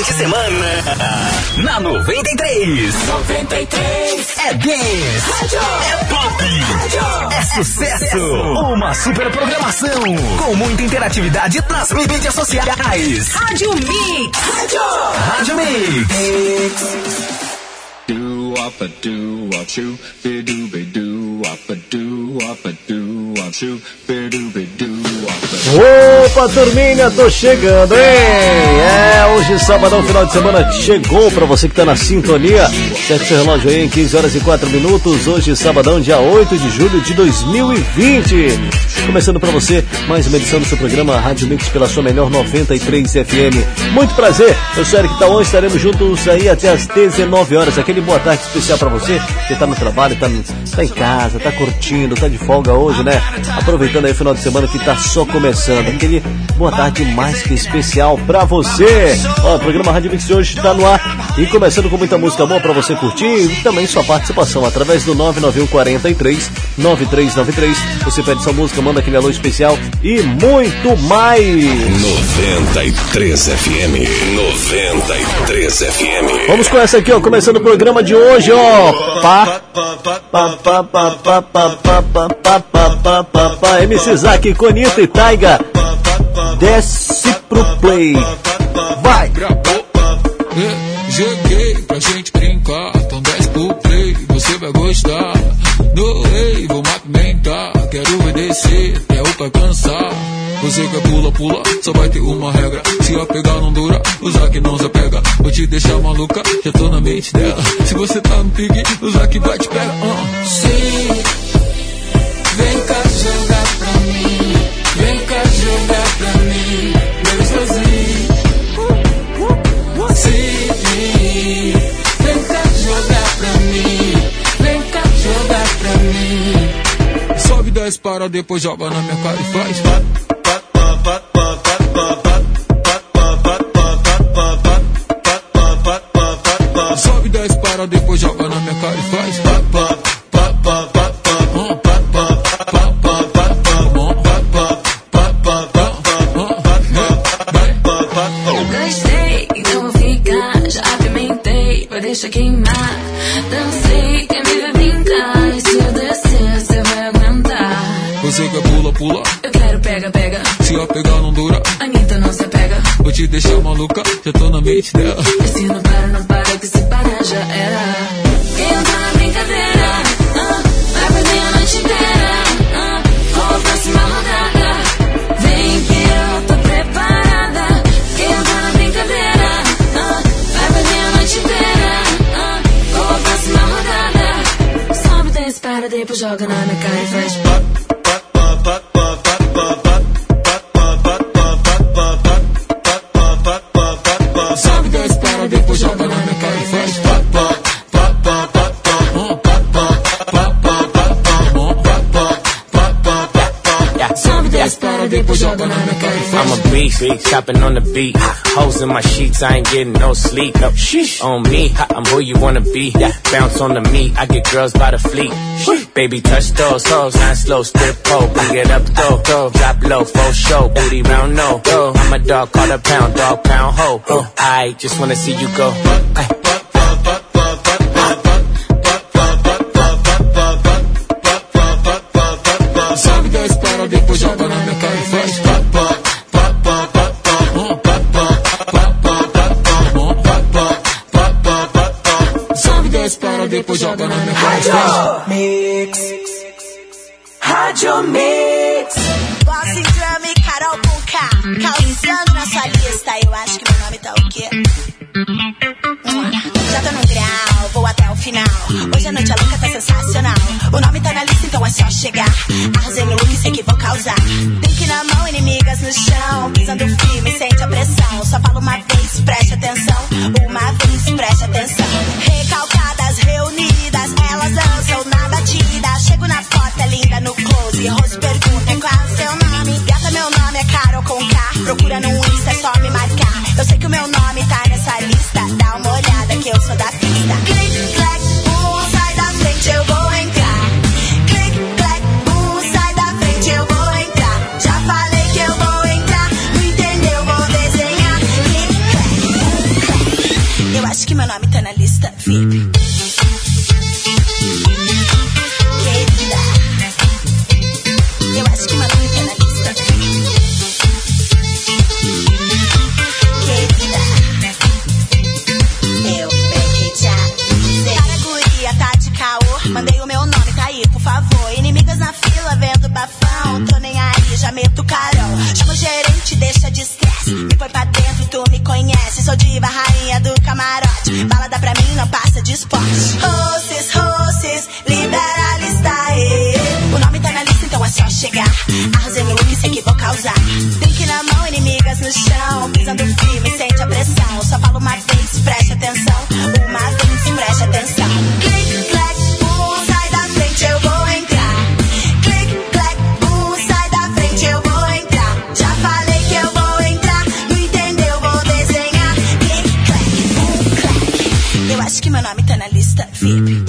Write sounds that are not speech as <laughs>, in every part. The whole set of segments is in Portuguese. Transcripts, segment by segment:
fim de semana. <laughs> Na 93. 93. É dance. É pop. É sucesso. Uma super programação. Com muita interatividade nas mídias sociais. Rádio Mix. Rádio Mix. Up a do up shoo, be do be do up a do up a do up shoo, be do be do Opa, turminha, tô chegando, hein? É, hoje sábado, final de semana, chegou pra você que tá na sintonia. Sete seu relógio aí em 15 horas e 4 minutos. Hoje, sabadão, dia 8 de julho de 2020. Começando pra você mais uma edição do seu programa Rádio Mix pela sua melhor 93 FM. Muito prazer, eu sou Eric Tauan, estaremos juntos aí até as 19 horas. Aquele boa tarde especial pra você que tá no trabalho, tá, tá em casa, tá curtindo, tá de folga hoje, né? Aproveitando aí o final de semana que tá só começando. Aquele boa tarde mais que especial pra você. Ó, o programa Rádio Mix de hoje tá no ar e começando com muita música boa pra você curtir e também sua participação através do 991 43 9393. Você pede sua música, manda aquele alô especial e muito mais. 93 FM. 93 FM. Vamos com essa aqui, ó, começando o programa de hoje, ó. Pá, pá, pá, pá, pá, pá, pá, pá, pá, pá, pá, pá, pá, pá. MC Zack, Conita e Taiga. Desce pro play. Vai! É, joguei pra gente brincar, então desce pro play, você vai gostar. No way, vou movimentar, quero obedecer, até o pai cansar. Você quer pula, pula, só vai ter uma regra. Se eu pegar não dura, usar que não se pega. Vou te deixar maluca, já tô na mente dela. Se você tá no pique, usar que vai te pegar. Uh. Sim, vem cá jogar pra mim. Vem cá jogar pra mim. 10 para, depois joga na minha cara e faz. Sobe 10 para, depois joga na minha cara e faz. Gostei, então vou ficar. Já apimentei, vai deixar queimar. Pula. Eu quero pega, pega. Se eu pegar não dura, Anitta não se pega. vou te deixar maluca, já tô na mente dela. E se não para, não para, que se parar já era. Quem entra na brincadeira, ah, vai perder a noite inteira. Ah, com a próxima rodada, vem que eu tô preparada. Quem entra na brincadeira, ah, vai perder a noite inteira. Ah, com a próxima rodada, sobe, desce, para, depois joga na minha cara e faz. Faz. I'm a beast, chopping on the beat. Hoes in my sheets, I ain't getting no sleep. Up on me, I'm who you wanna be. Bounce on the meat, I get girls by the fleet. Baby, touch those hoes, not slow, strip pole. Bring it up, though, go. Drop low, full show, booty round, no. Go. I'm a dog, call a pound, dog, pound, ho. Oh, I just wanna see you go. Ay. Sobe 10 para, depois joga depois joga na minha cara. Mix. Rádio Mix. Bossy Drum e Carol com K. Causando na sua lista. Eu acho que meu nome tá o quê? Hum, Já tô no grau, vou até o final. Hoje a noite a louca tá sensacional. O nome tá na lista, então é só chegar. Arrasei no look, sei que vou causar. Drink na mão, inimigas no chão. Pisando firme, sente a pressão. Só falo uma vez, preste atenção. Uma vez, preste atenção. Recalcadas, reunidas, elas dançam na batida. Chego na porta, é linda no close. Rose pergunta qual é o seu nome. Gata, meu nome é Carol com K. Procura no Insta, é só me marcar. Eu sei que o meu nome tá nessa lista. Dá uma olhada que eu sou da pista. Click, clack, boom, sai da frente, eu vou entrar. Click, clack, boom, sai da frente, eu vou entrar. Já falei que eu vou entrar. Não entendeu? Vou desenhar. Click, clack, boom, clack. Eu acho que meu nome tá na lista VIP. sou diva, rainha do camarote. Balada pra mim não passa de esporte. Roses, roses, liberalista, e. O nome tá na lista, então é só chegar. Arrasei o look, sei que vou causar. Drink na mão, inimigas no chão. Pisando firme, sente a pressão. Só falo uma vez, preste atenção. Siempre.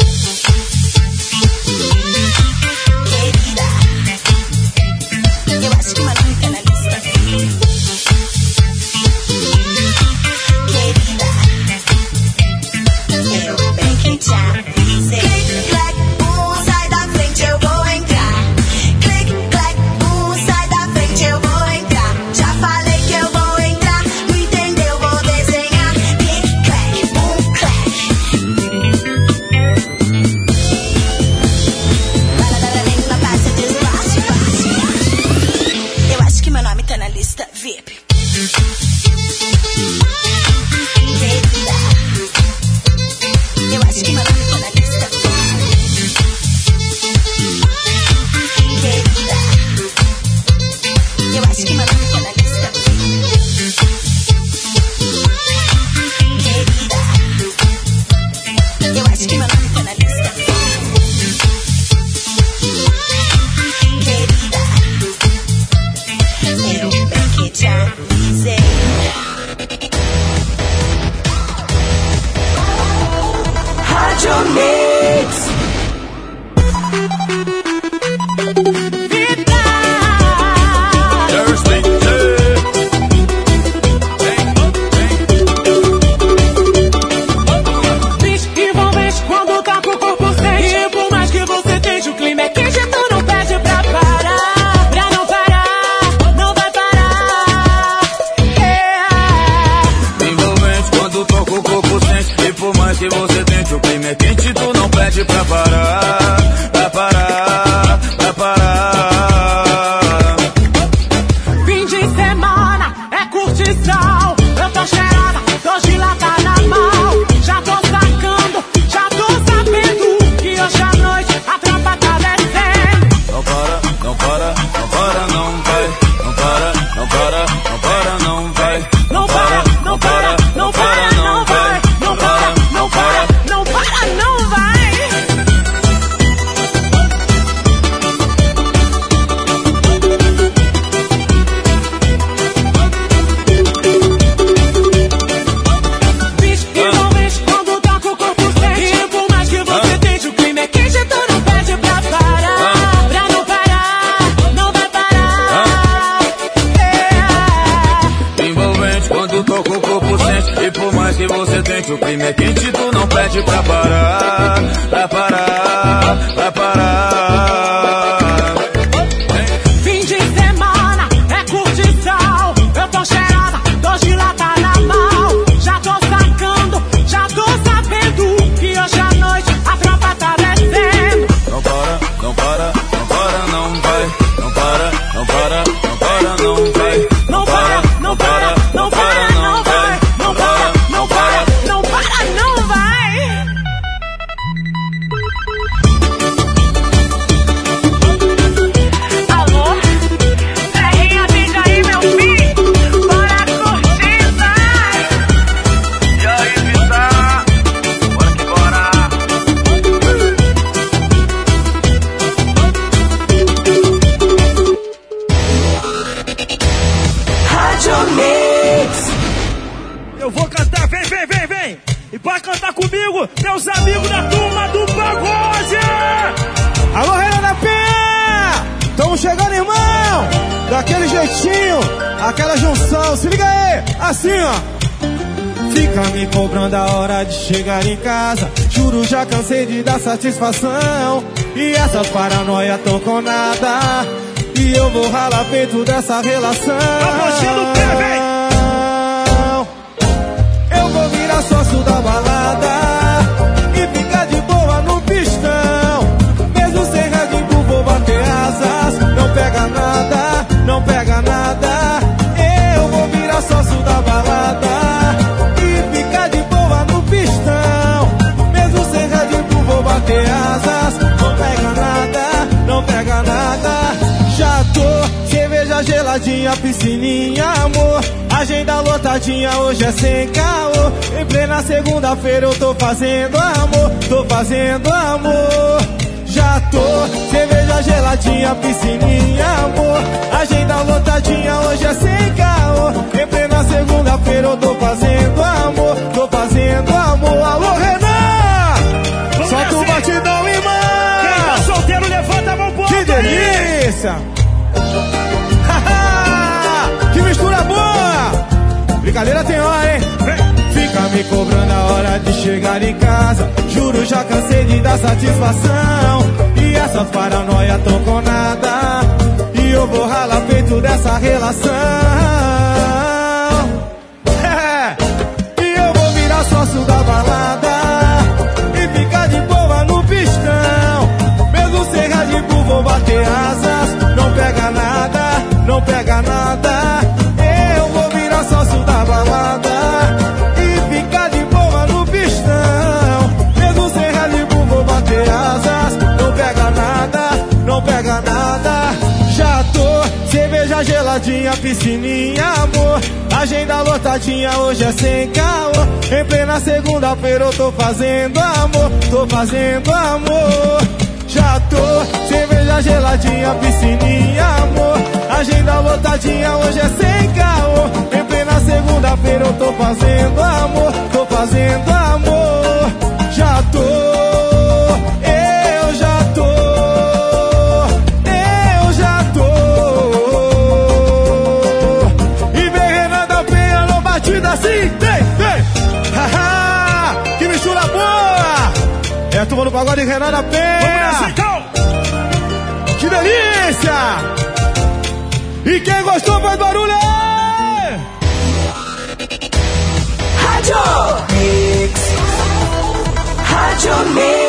nossa relação. fazendo amor, tô fazendo nossa relação. Geladinha, piscininha, amor. Agenda lotadinha, hoje é sem calor Em plena segunda-feira eu tô fazendo amor Tô fazendo amor. Já tô, cerveja geladinha, piscininha, amor. Agenda lotadinha, hoje é sem calor Em plena segunda-feira eu tô fazendo amor Tô fazendo amor. no pagode Renata Penha. Vamos nessa, então. Que delícia! E quem gostou faz barulho aí! Rádio Mix Rádio Mix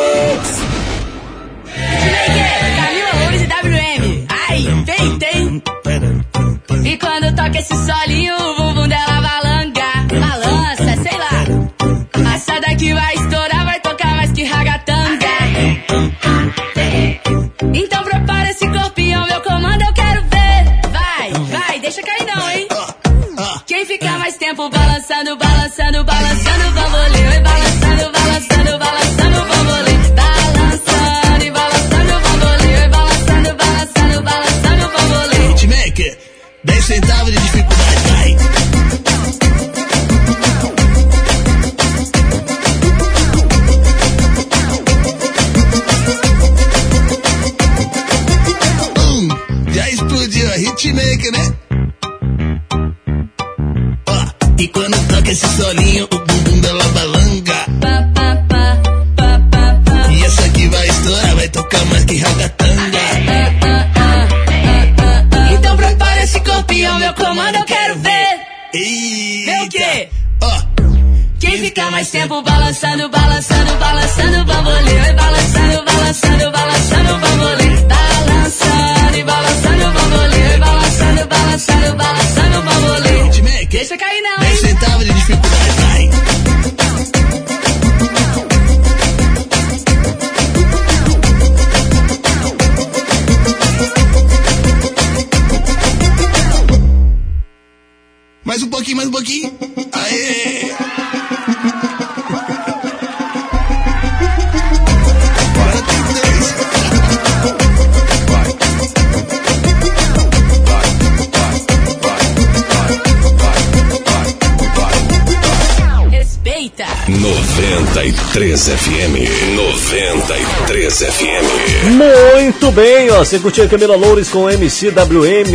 93 FM. 93 FM. Muito bem, ó. Você curtiu a Camila Loures com MCWM,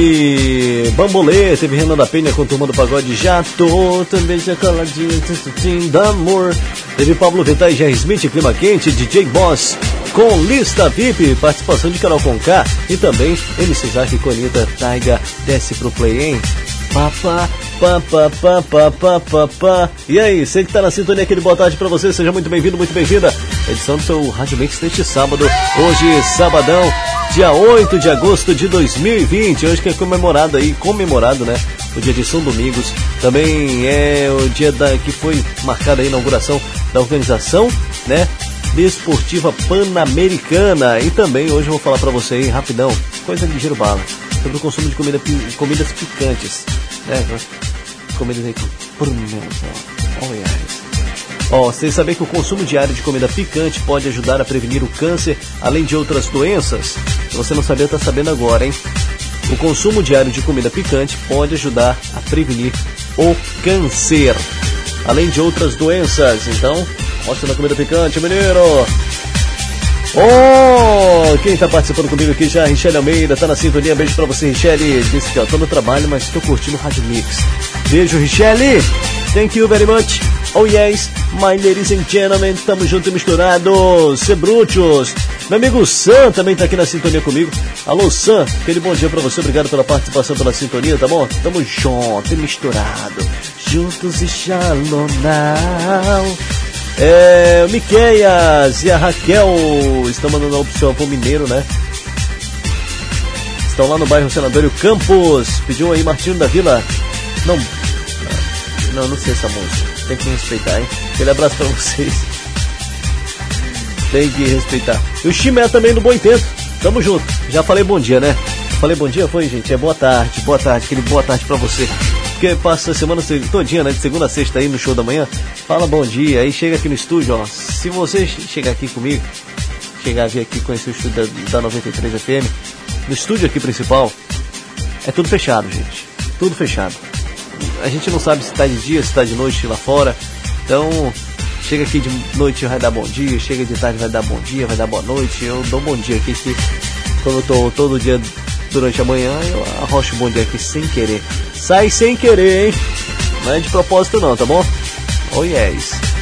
Bambolê, teve Renan da Penha com Turma do Pagode, já tô também já coladinho, tututim, da amor. Teve Pablo Vittar e Jerry Smith, Clima Quente, DJ Boss com Lista VIP, participação de Carol Conká e também MC com Anitta, Taiga, desce pro play, hein? Papá, pá, pá, pá, pá, pá, pá, pá. E aí, você que tá na sintonia, aquele boa tarde pra você, seja muito bem-vindo, muito bem-vinda. Edição do seu Rádio Mix deste sábado, hoje, sabadão, dia 8 de agosto de 2020, hoje que é comemorado aí, comemorado, né? O dia de São Domingos, também é o dia da, que foi marcada a inauguração da organização, né? Desportiva Pan-Americana. E também hoje eu vou falar pra você aí, rapidão, coisa de ligeiro bala, sobre o consumo de comida, comidas picantes, né? Comidas aí com pimenta. Oh, yes. Ó, vocês sabem que o consumo diário de comida picante pode ajudar a prevenir o câncer, além de outras doenças? Se você não sabia, tá sabendo agora, hein? O consumo diário de comida picante pode ajudar a prevenir o câncer, além de outras doenças. Então, mostra na comida picante, menino! Oh, quem tá participando comigo aqui já, Richelle Almeida, tá na sintonia. Beijo pra você, Richelle. Disse que ó, tô no trabalho, mas tô curtindo o Rádio Mix. Beijo, Richelle. Thank you very much. Oh yes, my ladies and gentlemen, tamo junto e misturado. Sebruchos. Meu amigo Sam também tá aqui na sintonia comigo. Alô, Sam, aquele bom dia pra você. Obrigado pela participação, pela sintonia, tá bom? Tamo junto e misturado. Juntos e shalom now. É, o Miqueias e a Raquel estão mandando a opção pro Mineiro, né? Estão lá no bairro Senadório Campos. Pediu aí Martinho da Vila. Não, não, não sei essa música. Tem que respeitar, hein? Aquele abraço pra vocês. Tem que respeitar. E o Chimé também do Boi Tento. Tamo junto. Já falei bom dia, né? Falei bom dia, foi, gente? É boa tarde, boa tarde, aquele boa tarde pra você. Porque passa a semana se- todinha, né? De segunda a sexta aí no show da manhã. Fala bom dia, aí chega aqui no estúdio, ó. Se você che- chegar aqui comigo, chegar a vir aqui conhecer o estúdio da, da 93 FM, no estúdio aqui principal, é tudo fechado, gente. Tudo fechado. A gente não sabe se tá de dia, se tá de noite lá fora. Então, chega aqui de noite vai dar bom dia, chega de tarde vai dar bom dia, vai dar boa noite. Eu dou bom dia aqui que quando eu tô todo dia durante a manhã, eu arrocho bom dia aqui sem querer. Sai sem querer, hein? Não é de propósito não, tá bom? Oh yes.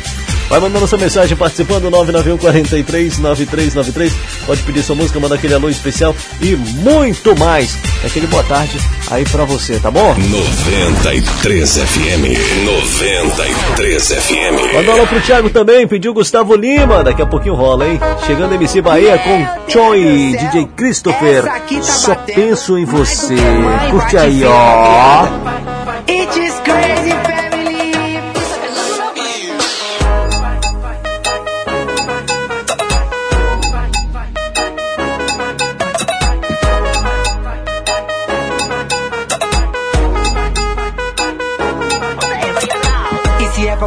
Vai mandando sua mensagem participando 991 43 9393. Pode pedir sua música, manda aquele alô especial e muito mais. Aquele boa tarde aí pra você, tá bom? 93 FM. 93 FM. Manda alô pro Thiago também, pediu Gustavo Lima. Daqui a pouquinho rola, hein? Chegando MC Bahia com Choi, DJ Christopher. Só penso em você. Curte aí, ó. It is crazy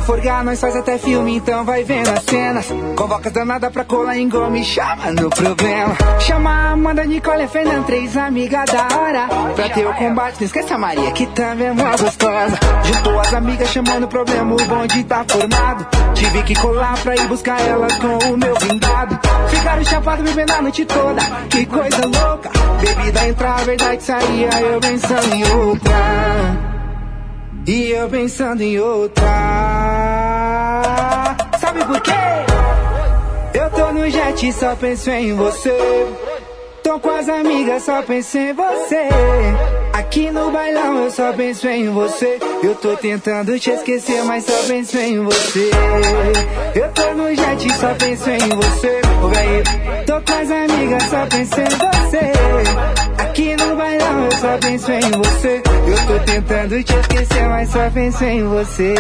forgar, nós faz até filme, então vai vendo as cenas. Convoca danada pra colar em gome, chama no problema. Chama a Amanda, Nicole, a Fernanda, três amigas da hora. Pra ter o combate, não esquece a Maria, que também é mó gostosa. Juntou as amigas, chamando o problema, o bonde tá formado. Tive que colar pra ir buscar elas com o meu blindado. Ficaram chapados bebendo a noite toda, que coisa louca. Bebida entrar, a verdade saía, eu pensando em outra. E eu pensando em outra. Sabe por quê? Eu tô no jet e só penso em você. Tô com as amigas, só penso em você. Aqui no bailão eu só penso em você. Eu tô tentando te esquecer, mas só penso em você. Eu tô no jet só penso em você. Tô com as amigas, só penso em você. Aqui no bailão eu só penso em você. Eu tô tentando te esquecer, mas só penso em você.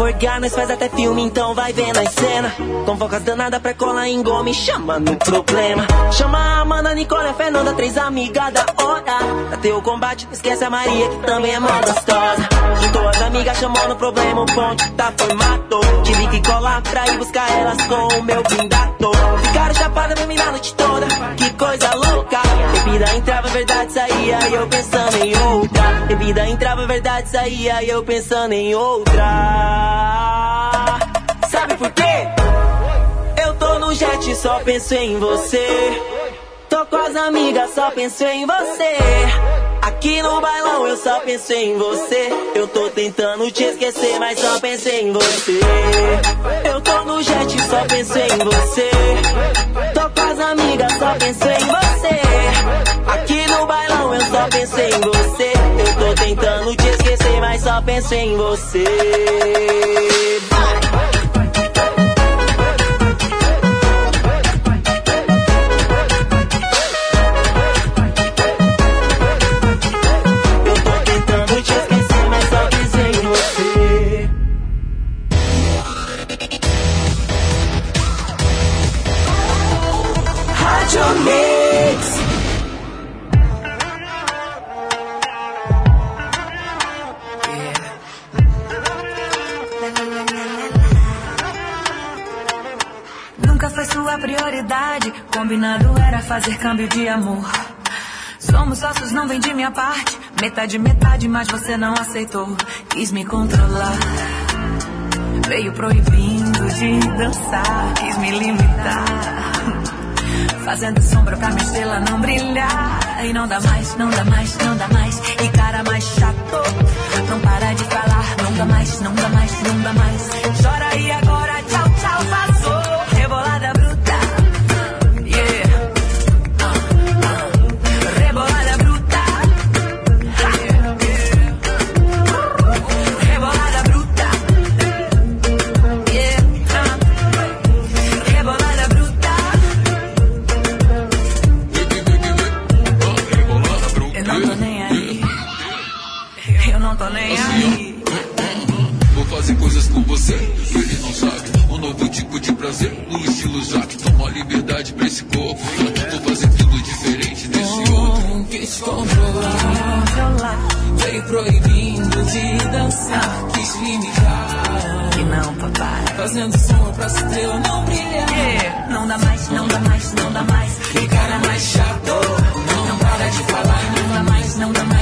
Forgar, nós faz até filme, então vai vendo a cena. Convoca as danadas pra colar em gome, chama no problema. Chama a Amanda, Nicole, a Fernanda, três amigas da hora. Ter o combate, esquece a Maria, que também é mó gostosa. Juntou as amigas, chamou no problema, o ponte tá formado. Tive que colar pra ir buscar elas com o meu pindato. Ficaram chapada pra mim na noite toda, que coisa louca. Bebida entrava, verdade saía, e eu pensando em outra. Bebida entrava, verdade saía, e eu pensando em outra. Sabe por quê? Eu tô no jet, só penso em você. Tô com as amigas, só penso em você. Aqui no bailão eu só penso em você. Eu tô tentando te esquecer, mas só pensei em você. Eu tô no jet, só penso em você. Tô com as amigas, só penso em você. Aqui no bailão eu só penso em você. Eu tô tentando te esquecer, mas só penso em você. Sua prioridade. Combinado era fazer câmbio de amor. Somos sócios, não vem de minha parte. Metade, metade, mas você não aceitou. Quis me controlar. Veio proibindo de dançar. Quis me limitar. Fazendo sombra pra minha estrela não brilhar. E não dá mais, não dá mais, não dá mais. E cara mais chato. Não para de falar. Não dá mais, não dá mais, não dá mais. Tô nem aí. Vou fazer coisas com você que ele não sabe. Um novo tipo de prazer no estilo Jaque. Toma liberdade pra esse corpo. Vou fazer tudo diferente desse outro. Quis controlar. Veio proibindo de dançar. Quis limitar. Que não, papai. Fazendo som pra estrela não brilhar. Yeah. Não dá mais, não dá mais, não dá mais. E cara mais chato. Não para de falar não dá mais, não dá mais.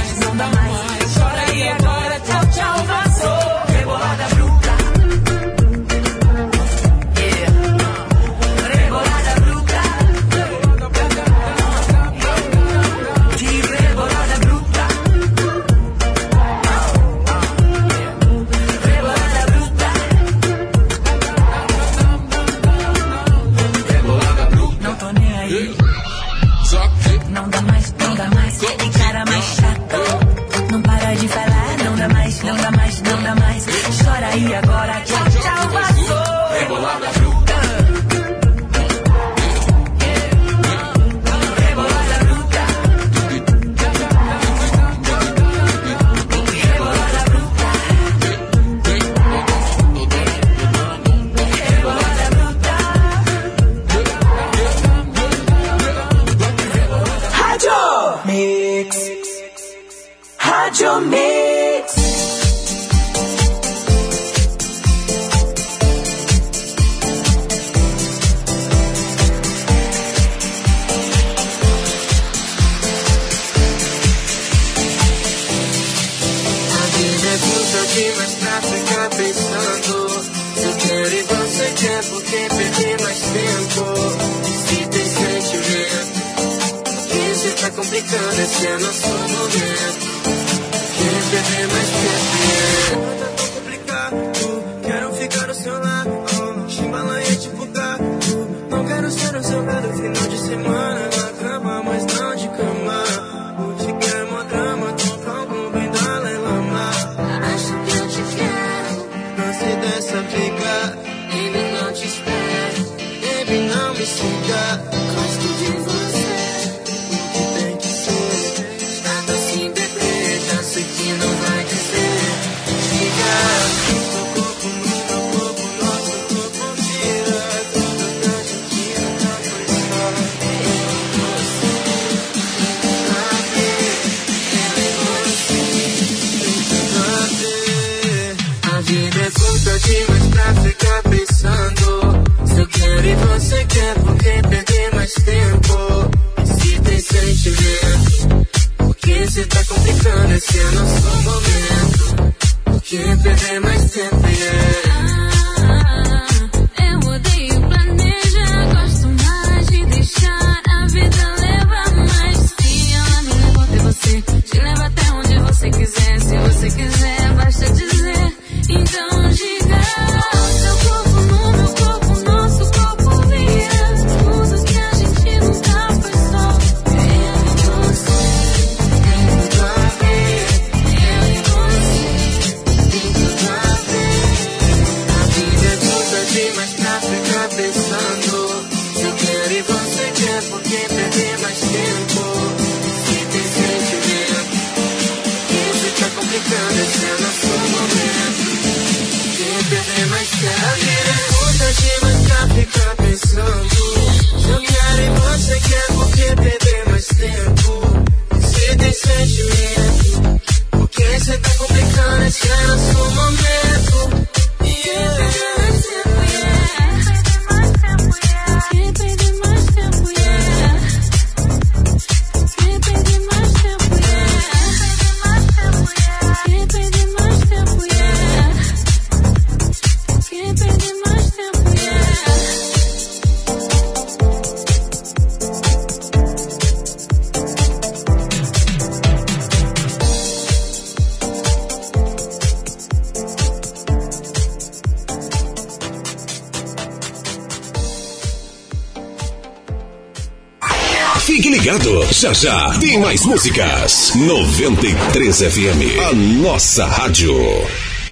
Mais músicas. 93 FM, a nossa rádio.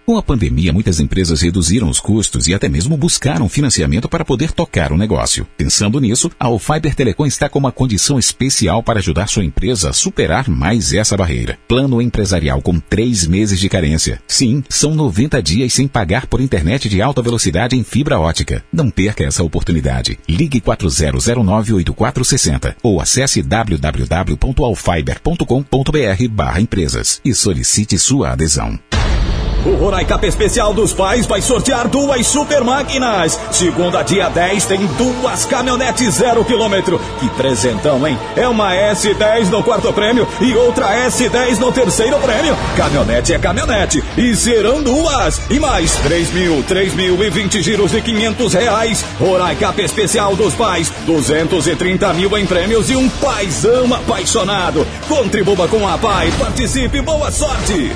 Com a pandemia, muitas empresas reduziram os custos e até mesmo buscaram financiamento para poder tocar o negócio. Pensando nisso, a Alfiber Telecom está com uma condição especial para ajudar sua empresa a superar mais essa barreira. Plano empresarial com três meses de carência. Sim, são 90 dias sem pagar por internet de alta velocidade em fibra ótica. Não perca essa oportunidade. Ligue 40098460 ou acesse www.alfiber.com.br empresas e solicite sua adesão. O Roraicap Especial dos Pais vai sortear duas super máquinas. Segunda, dia 10, tem duas caminhonetes zero quilômetro. Que presentão, hein? É uma S10 no quarto prêmio e outra S10 no terceiro prêmio. Caminhonete é caminhonete. E serão duas. E mais 3 mil, 3 mil e 20 giros de 500 reais. Roraicap Especial dos Pais. 230 mil em prêmios e um paizão apaixonado. Contribua com a Pai. Participe. Boa sorte.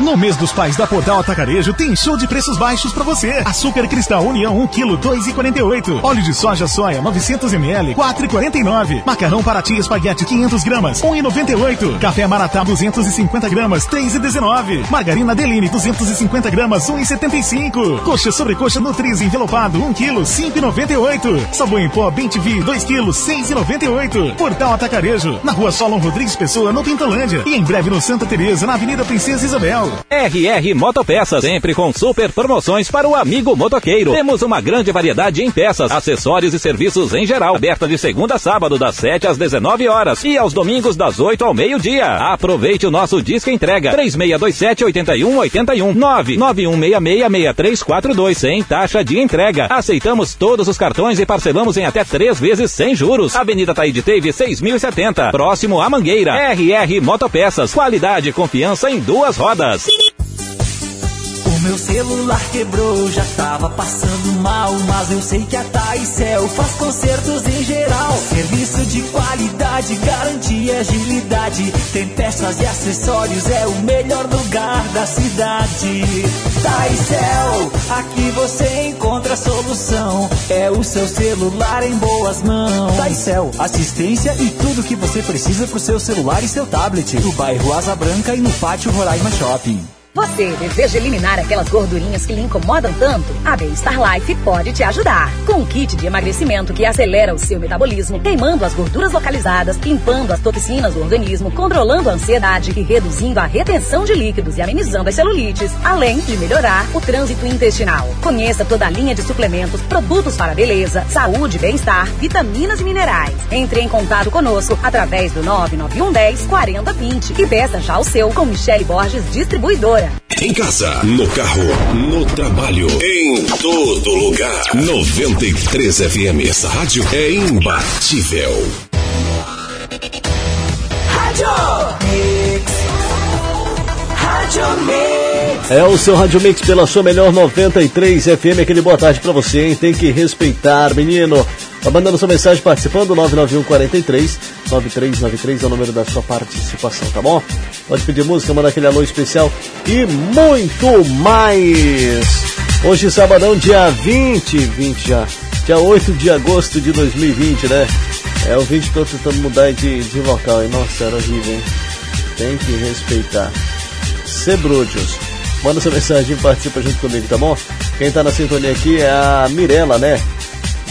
No mês dos pais da Portal Atacarejo tem show de preços baixos pra você. Açúcar Cristal União 1 kg 2,48. Óleo de soja soia 900 ml 4,49. Macarrão Paraty espaguete 500 gramas 1,98. Café Maratá 250 gramas 3,19. Margarina Deline 250 gramas 1,75. Coxa sobre coxa Nutriz envelopado 1 kg 5,98. Sabão em pó Bem TV 2 kg 6,98. Portal Atacarejo na Rua Solon Rodrigues Pessoa no Pintolândia e em breve no Santa Teresa na Avenida Princesa Isabel. RR Motopeças, sempre com super promoções para o amigo motoqueiro. Temos uma grande variedade em peças, acessórios e serviços em geral. Aberta de segunda a sábado, das 7 às 19 horas e aos domingos, das 8 ao meio-dia. Aproveite o nosso disco entrega: 3627-8181 991666342 sem taxa de entrega. Aceitamos todos os cartões e parcelamos em até três vezes sem juros. Avenida Taíde Teve 6070, próximo à Mangueira. RR Motopeças, qualidade e confiança em duas rodas. O meu celular quebrou, já tava passando mal, mas eu sei que a Taicel faz consertos em geral. Serviço de qualidade, garantia e agilidade. Tem peças e acessórios, é o melhor lugar da cidade. Taicel, aqui você encontra a solução. É o seu celular em boas mãos. Taicel, assistência e tudo que você precisa pro seu celular e seu tablet. No bairro Asa Branca e no pátio Roraima Shopping. Você deseja eliminar aquelas gordurinhas que lhe incomodam tanto? A Bem-Estar Life pode te ajudar. Com um kit de emagrecimento que acelera o seu metabolismo, queimando as gorduras localizadas, limpando as toxinas do organismo, controlando a ansiedade e reduzindo a retenção de líquidos e amenizando as celulites, além de melhorar o trânsito intestinal. Conheça toda a linha de suplementos, produtos para beleza, saúde, bem-estar, vitaminas e minerais. Entre em contato conosco através do 99110 4020 e peça já o seu com Michele Borges, distribuidora. Em casa, no carro, no trabalho, em todo lugar. 93 FM. Essa rádio é imbatível. Rádio Mix. Rádio Mix. É o seu Rádio Mix pela sua melhor 93 FM. Aquele boa tarde pra você, hein? Tem que respeitar, menino. Tá mandando sua mensagem participando, 991 43 9393 é o número da sua participação, tá bom? Pode pedir música, mandar aquele alô especial e muito mais. Hoje, sabadão, dia 20, 20 já, dia 8 de agosto de 2020, né? É o 20 que eu tô tentando mudar de, de vocal, hein? Nossa, era horrível, hein? Tem que respeitar. Cebrúdios. Manda sua mensagem e participa junto comigo, tá bom? Quem tá na sintonia aqui é a Mirella, né?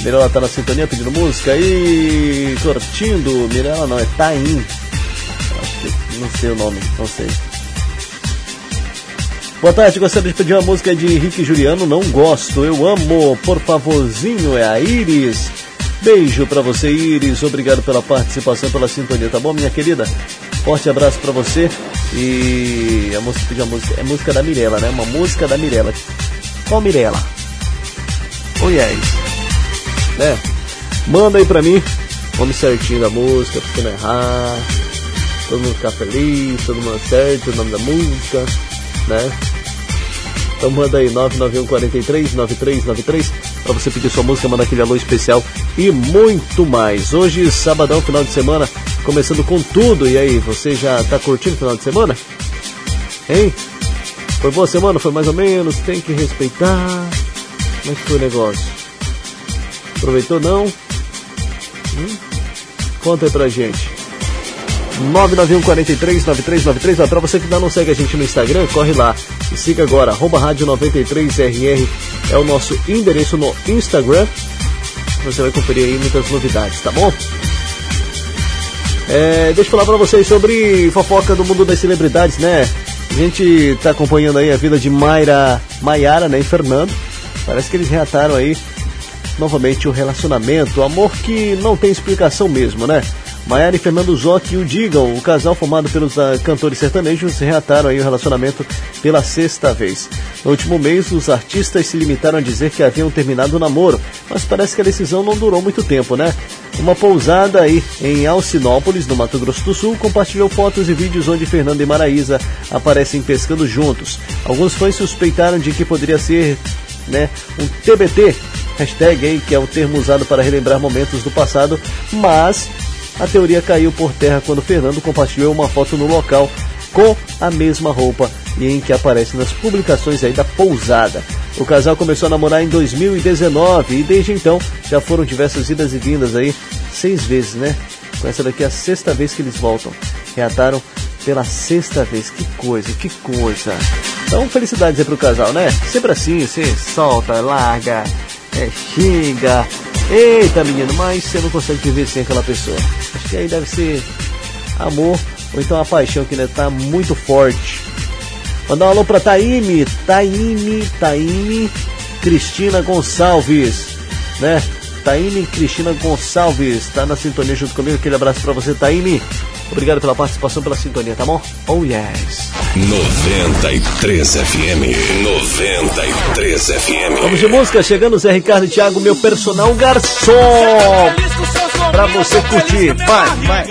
Mirella tá na sintonia pedindo música e curtindo. Mirella não, é Taim. Não sei o nome, não sei. Boa tarde, gostaria de pedir uma música de Henrique Juliano, não gosto, eu amo, por favorzinho, é a Iris. Beijo pra você, Iris, obrigado pela participação, pela sintonia, tá bom, minha querida? Forte abraço pra você e a música pedir uma música, é música da Mirella, né? Uma música da Mirella. Qual Mirella? Oh yes né? Manda aí pra mim, nome certinho da música, pra não errar, todo mundo ficar feliz, todo mundo acerta o nome da música, né? Então manda aí 991 43 9393 pra você pedir sua música, mandar aquele alô especial e muito mais. Hoje, sabadão, final de semana, começando com tudo. E aí, você já tá curtindo o final de semana? Hein? Foi boa semana? Foi mais ou menos? Tem que respeitar. Como é foi o negócio? Aproveitou não? Hum? Conta aí pra gente. 991 43 9393. Ah, Pra você que ainda não segue a gente no Instagram, corre lá e siga agora. Arroba Rádio 93RR é o nosso endereço no Instagram. Você vai conferir aí muitas novidades, tá bom? É, deixa eu falar pra vocês sobre fofoca do mundo das celebridades, né? A gente tá acompanhando aí a vida de Mayra, Maiara, né, e Fernando. Parece que eles reataram aí novamente o relacionamento, amor que não tem explicação mesmo, né? Maiara e Fernando Zoc o digam, o casal formado pelos ah, cantores sertanejos reataram aí o relacionamento pela sexta vez. No último mês, os artistas se limitaram a dizer que haviam terminado o namoro, mas parece que a decisão não durou muito tempo, né? Uma pousada aí em Alcinópolis, no Mato Grosso do Sul, compartilhou fotos e vídeos onde Fernando e Maraísa aparecem pescando juntos. Alguns fãs suspeitaram de que poderia ser né, um TBT, hashtag aí, que é o termo usado para relembrar momentos do passado, mas a teoria caiu por terra quando Fernando compartilhou uma foto no local com a mesma roupa e em que aparece nas publicações aí da pousada. O casal começou a namorar em 2019 e desde então já foram diversas idas e vindas aí, seis vezes, né? Com essa daqui é a sexta vez que eles voltam. Reataram pela sexta vez. Que coisa, que coisa. Então, felicidades aí pro casal, né? Sempre assim, você solta, larga, é, xinga. Eita, menino, mas você não consegue viver sem aquela pessoa. Acho que aí deve ser amor ou então a paixão que né, tá muito forte. Mandar um alô pra Taime, Taime, Taime, Cristina Gonçalves, né? Taime Cristina Gonçalves, tá na sintonia junto comigo. Aquele abraço pra você, Taime. Obrigado pela participação, pela sintonia, tá bom? Oh yes. 93 FM. 93 FM. Vamos de música, chegando Zé Ricardo e Thiago, meu personal garçom. Pra você curtir. Vai, vai.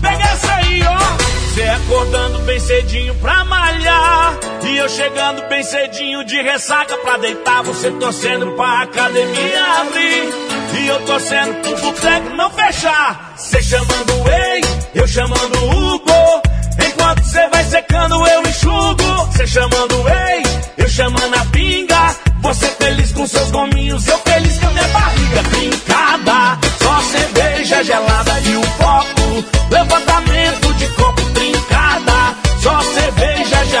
Pega essa aí, ó. Você acordando bem cedinho pra malhar. E eu chegando bem cedinho de ressaca pra deitar. Você torcendo pra academia abrir. E eu torcendo pro boteco não fechar. Você chamando o ex, eu chamando o Hugo. Enquanto você vai secando, eu enxugo. Você chamando o ex, eu chamando a pinga. Você feliz com seus gominhos, eu feliz com a minha barriga trincada. Só cerveja gelada e o copo. Levantamento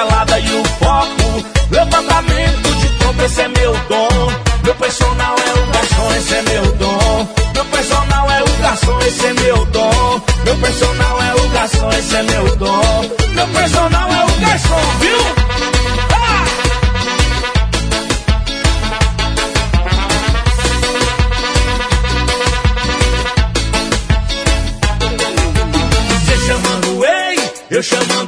gelada e o copo. Levantamento de copo, esse é meu dom. Meu personal é o garçom, esse é meu dom. Meu personal é o garçom, esse é meu dom. Meu personal é o garçom, esse é meu dom. Meu personal é o garçom, viu? Ah! Eu chamando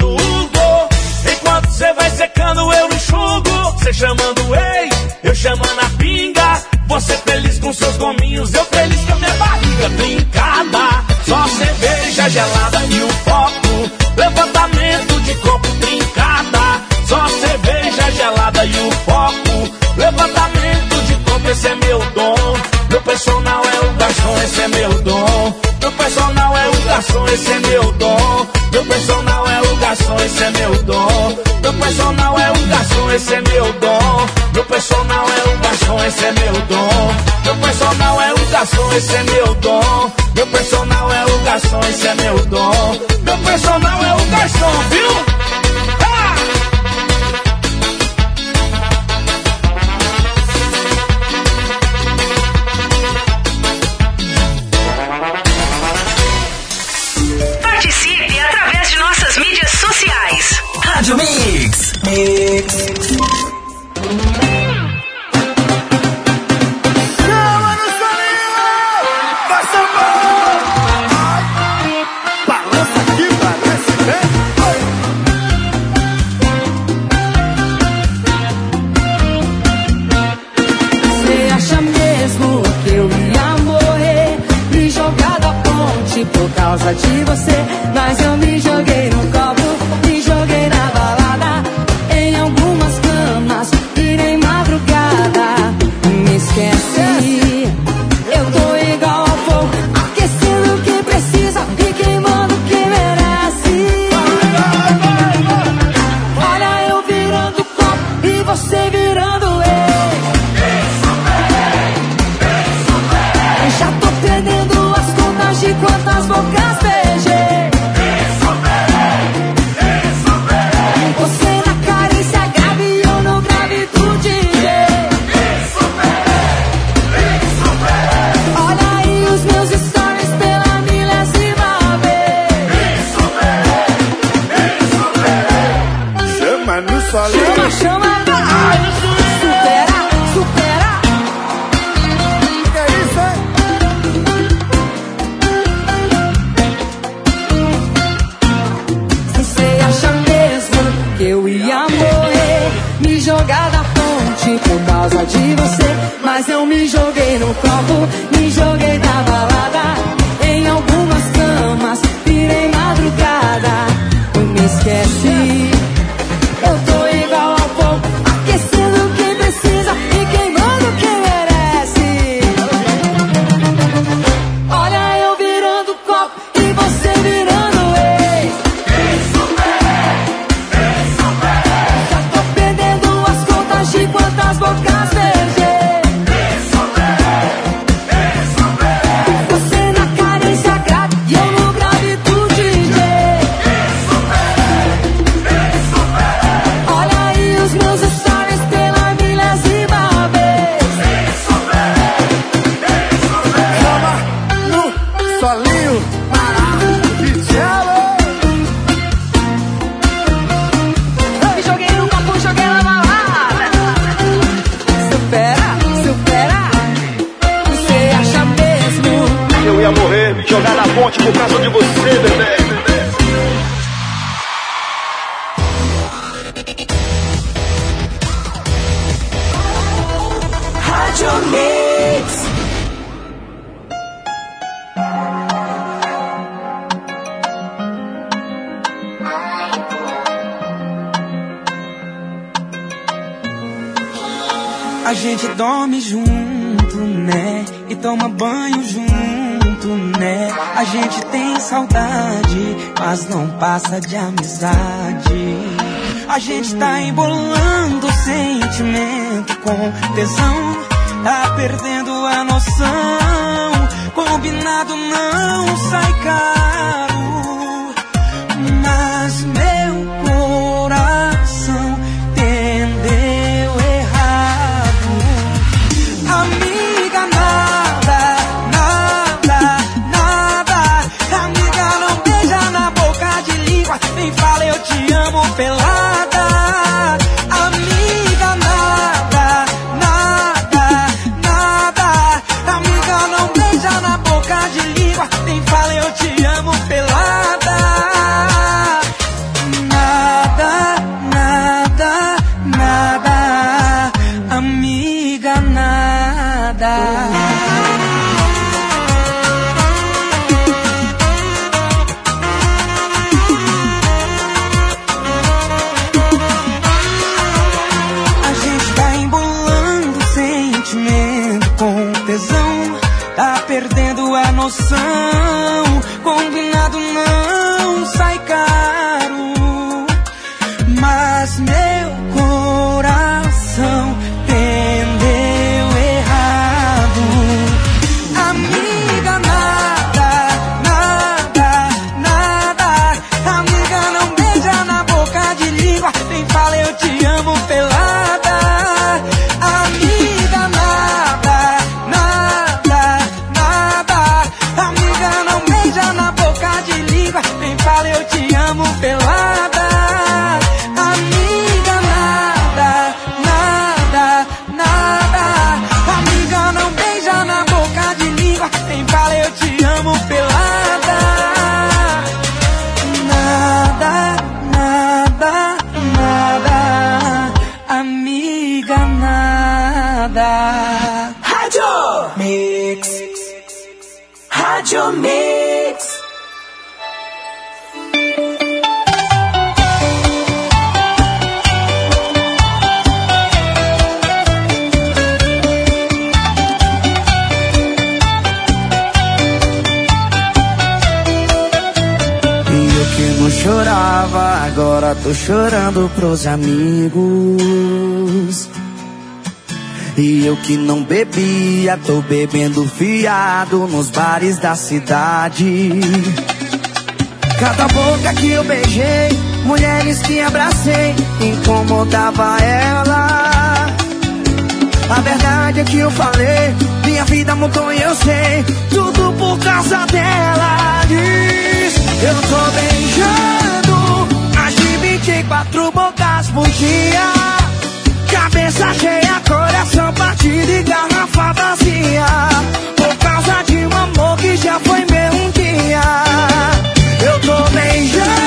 chamando ei, eu chamando a pinga. Você feliz com seus gominhos, eu feliz com a minha barriga trincada. Só cerveja gelada e o copo. Levantamento de copo trincada. Só cerveja gelada e o copo. Levantamento de copo, esse é meu dom. Meu personal é o garçom, esse é meu dom. Meu personal é o garçom, esse é meu dom. Meu personal é o garçom, esse é meu dom. Personal é o garçom, esse é meu dom. Meu personal é o garçom, esse é meu dom. Meu personal é o garçom, esse é meu dom. Meu personal é o garçom, esse é meu dom. Meu personal é o garçom, viu? Jogar da ponte por causa de você. rompendo fiado nos bares da cidade. Cada boca que eu beijei, mulheres que abracei, incomodava ela. A verdade é que eu falei, minha vida mudou e eu sei, tudo por causa dela. Diz, eu tô beijando mais de 24 bocas por dia. Cabeça cheia, coração partido e garrafa vazia. Por causa de um amor que já foi meu um dia. Eu tô beijando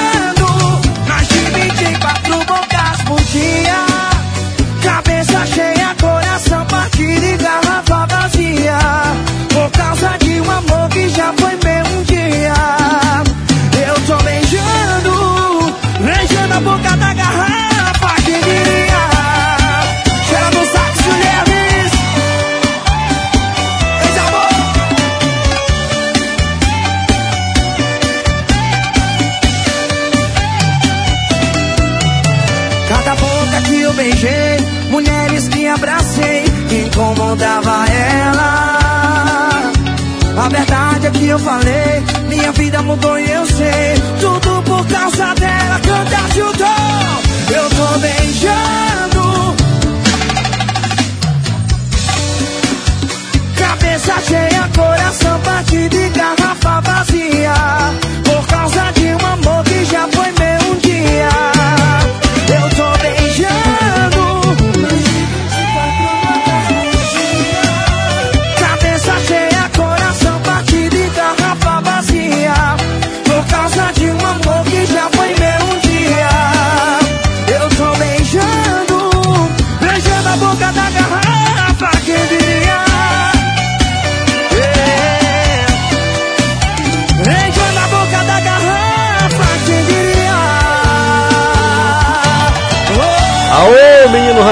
verdade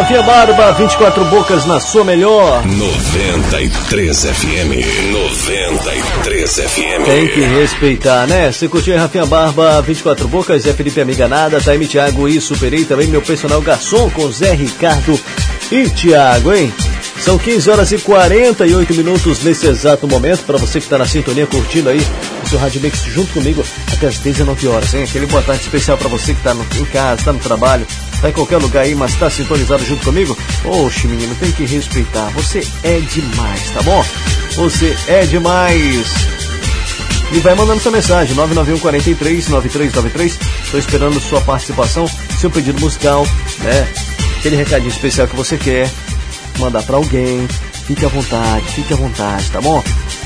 Rafinha Barba, 24 bocas na sua melhor. 93 FM. 93 FM. Tem que respeitar, né? Você curtiu aí, Rafinha Barba, 24 bocas, Zé Felipe Amiganada, Taime Thiago e superei também meu personal garçom com Zé Ricardo e Thiago, hein? São 15 horas e 48 minutos nesse exato momento, para você que está na sintonia curtindo aí o seu Rádio Mix junto comigo até as 19 horas, hein? Aquele boa tarde especial para você que está em casa, está no trabalho, está em qualquer lugar aí, mas está sintonizado junto comigo. Oxe, menino, tem que respeitar. Você é demais, tá bom? Você é demais. E vai mandando sua mensagem, 991 43 9393. Estou esperando sua participação, seu pedido musical, né? Aquele recadinho especial que você quer mandar para alguém. Fique à vontade, fique à vontade, tá bom?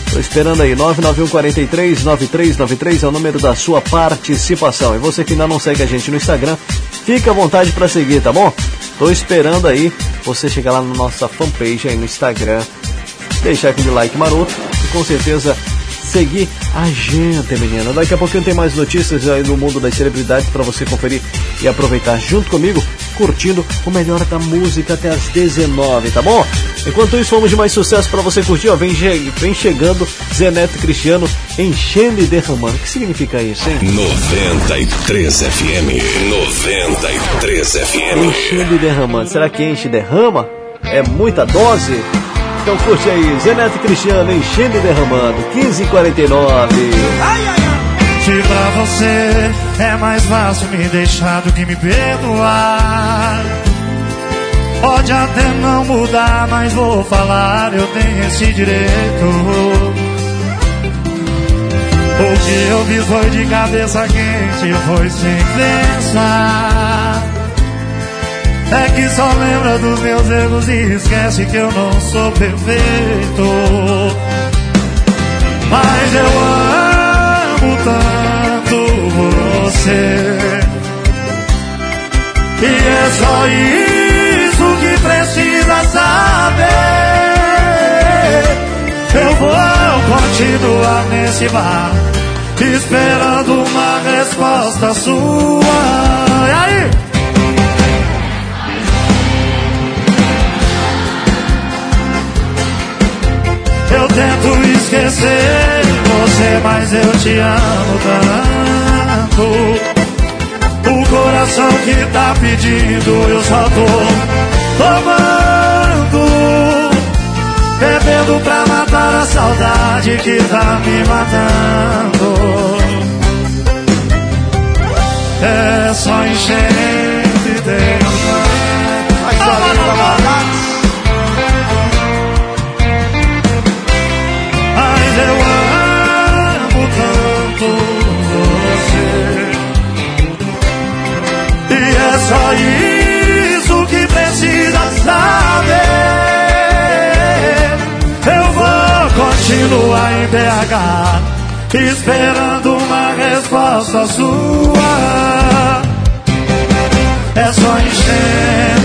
Estou esperando aí, 991 43 9393 é o número da sua participação. E você que ainda não segue a gente no Instagram, fique à vontade para seguir, tá bom? Estou esperando aí você chegar lá na nossa fanpage aí no Instagram, deixar aquele like maroto e com certeza seguir a gente, menina. Daqui a pouquinho tem mais notícias aí do mundo das celebridades para você conferir e aproveitar junto comigo, curtindo o melhor da música até as 19, tá bom? Enquanto isso, vamos de mais sucesso para você curtir, ó. Vem, vem chegando Zé Neto e Cristiano enchendo e derramando. O que significa isso, hein? 93 FM. 93 FM. Enchendo e derramando. Será que enche e derrama? É muita dose? Então curte aí, Zé Neto e Cristiano enchendo e derramando. 15h49. Se pra você é mais fácil me deixar do que me perdoar. Pode até não mudar, mas vou falar, eu tenho esse direito. O que eu fiz foi de cabeça quente, foi sem pensar. É que só lembra dos meus erros e esquece que eu não sou perfeito. Mas eu amo tanto você. E é só isso que precisa saber. Eu vou continuar nesse bar, esperando uma resposta sua. E aí? Tento esquecer você, mas eu te amo tanto. O coração que tá pedindo, eu só tô tomando. Bebendo pra matar a saudade que tá me matando. É só enchente e derramar. eu amo tanto você. E é só isso que precisa saber. Eu vou continuar em BH, esperando uma resposta sua. É só encher.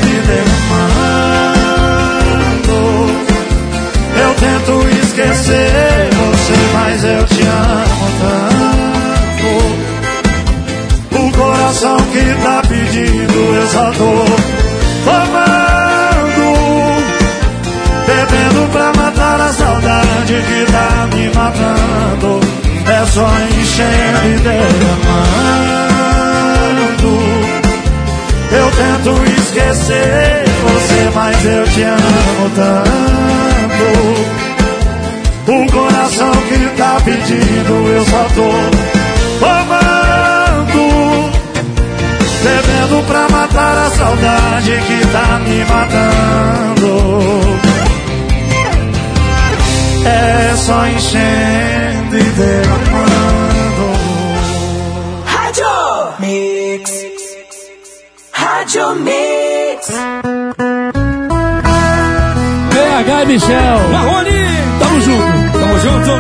Eu te amo tanto. O coração que tá pedindo, eu só tô tomando. Bebendo pra matar a saudade que tá me matando. É só enchendo e derramando. Eu tento esquecer você, mas eu te amo tanto. Um coração que tá pedindo, eu só tô tomando. Bebendo pra matar a saudade que tá me matando. É só enchendo e derramando. Rádio Mix. Rádio Mix. PH e Michel. Marrone. Junto.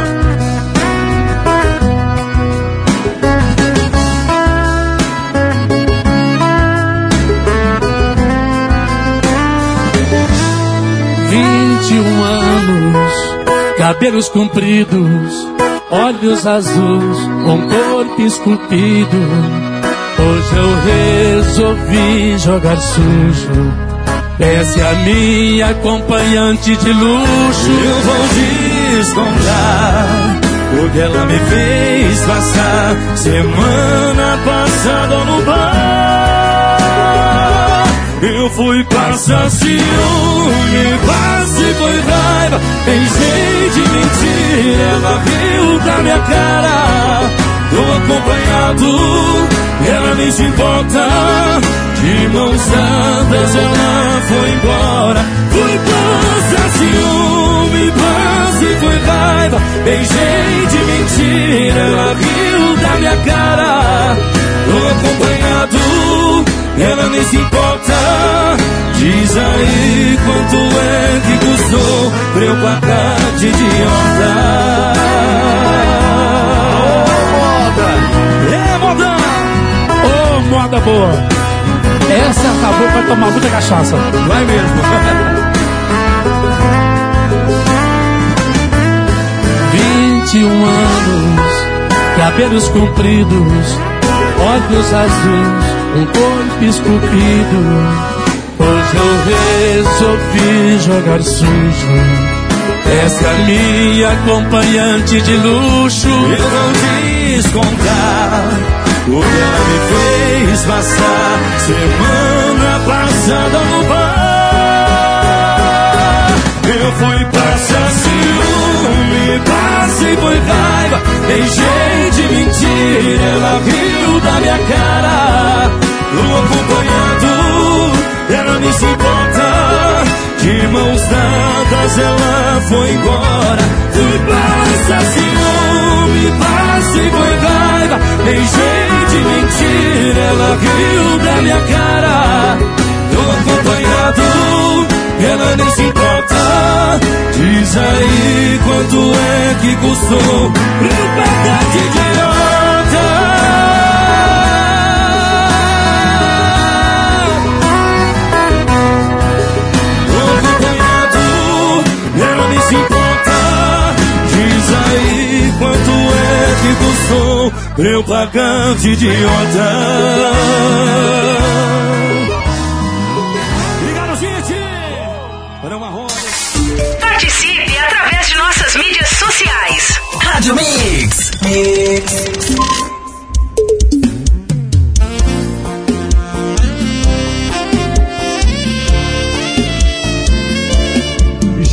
Vinte e um anos, cabelos compridos, olhos azuis, um corpo esculpido. Hoje eu resolvi jogar sujo. Essa é a minha acompanhante de luxo. Eu vou descontar o que ela me fez passar semana passada no bar. Eu fui passar ciúme, quase foi raiva, pensei de mentira, ela riu da minha cara. Tô acompanhado, ela nem se importa. De mãos dadas ela foi embora. Fui passar ciúme, quase foi raiva. Beijei de mentira, ela riu da minha cara. Tô acompanhado, ela nem se importa. Diz aí quanto é que custou pra eu pagar de idiota. Moda! Ô, moda boa! Essa acabou pra tomar muita cachaça. Vai mesmo. <laughs> 21 anos, cabelos compridos, olhos azuis, um corpo esculpido. Hoje eu resolvi jogar sujo. Essa é minha acompanhante de luxo. Eu vou descontar o que ela me fez passar semana passada no bar. Eu fui passar ciúme, passei foi raiva, beijei de mentira, ela riu da minha cara. No acompanhado, ela me se importa. De mãos dadas ela foi embora. Fui passar ciúme, passei foi raiva, beijei de mentira, ela riu da minha cara. Tô acompanhado, ela nem se importa. Diz aí quanto é que custou pagar de idiota. Eu pagar de idiota. Obrigado, gente! Para uma roda. Participe através de nossas mídias sociais. Rádio Mix. Mix.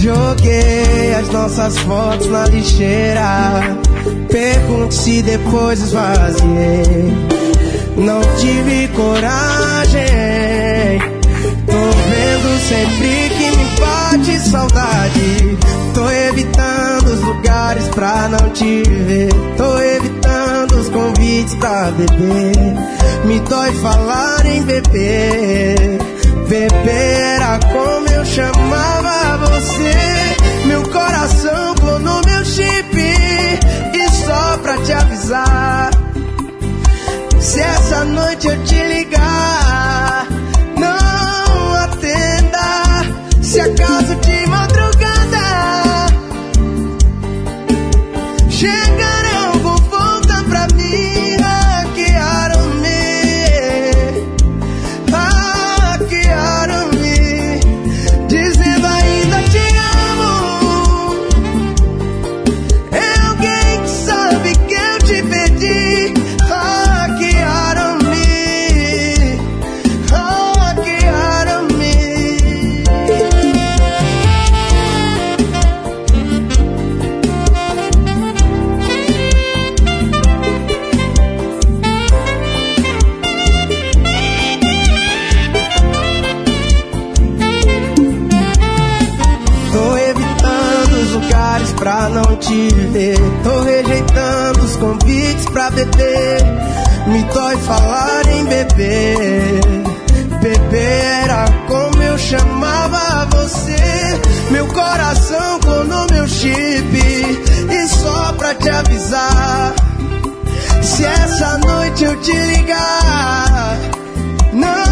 Joguei as nossas fotos na lixeira. Pergunto se depois esvaziei. Não tive coragem. Tô vendo sempre que me bate saudade. Tô evitando os lugares pra não te ver. Tô evitando os convites pra beber. Me dói falar em beber. Beber era como eu chamava você. Meu coração clonou pra te avisar. Se essa noite eu te beber. Me dói falar em beber. Beber era como eu chamava você. Meu coração com o meu chip. E só pra te avisar. Se essa noite eu te ligar, não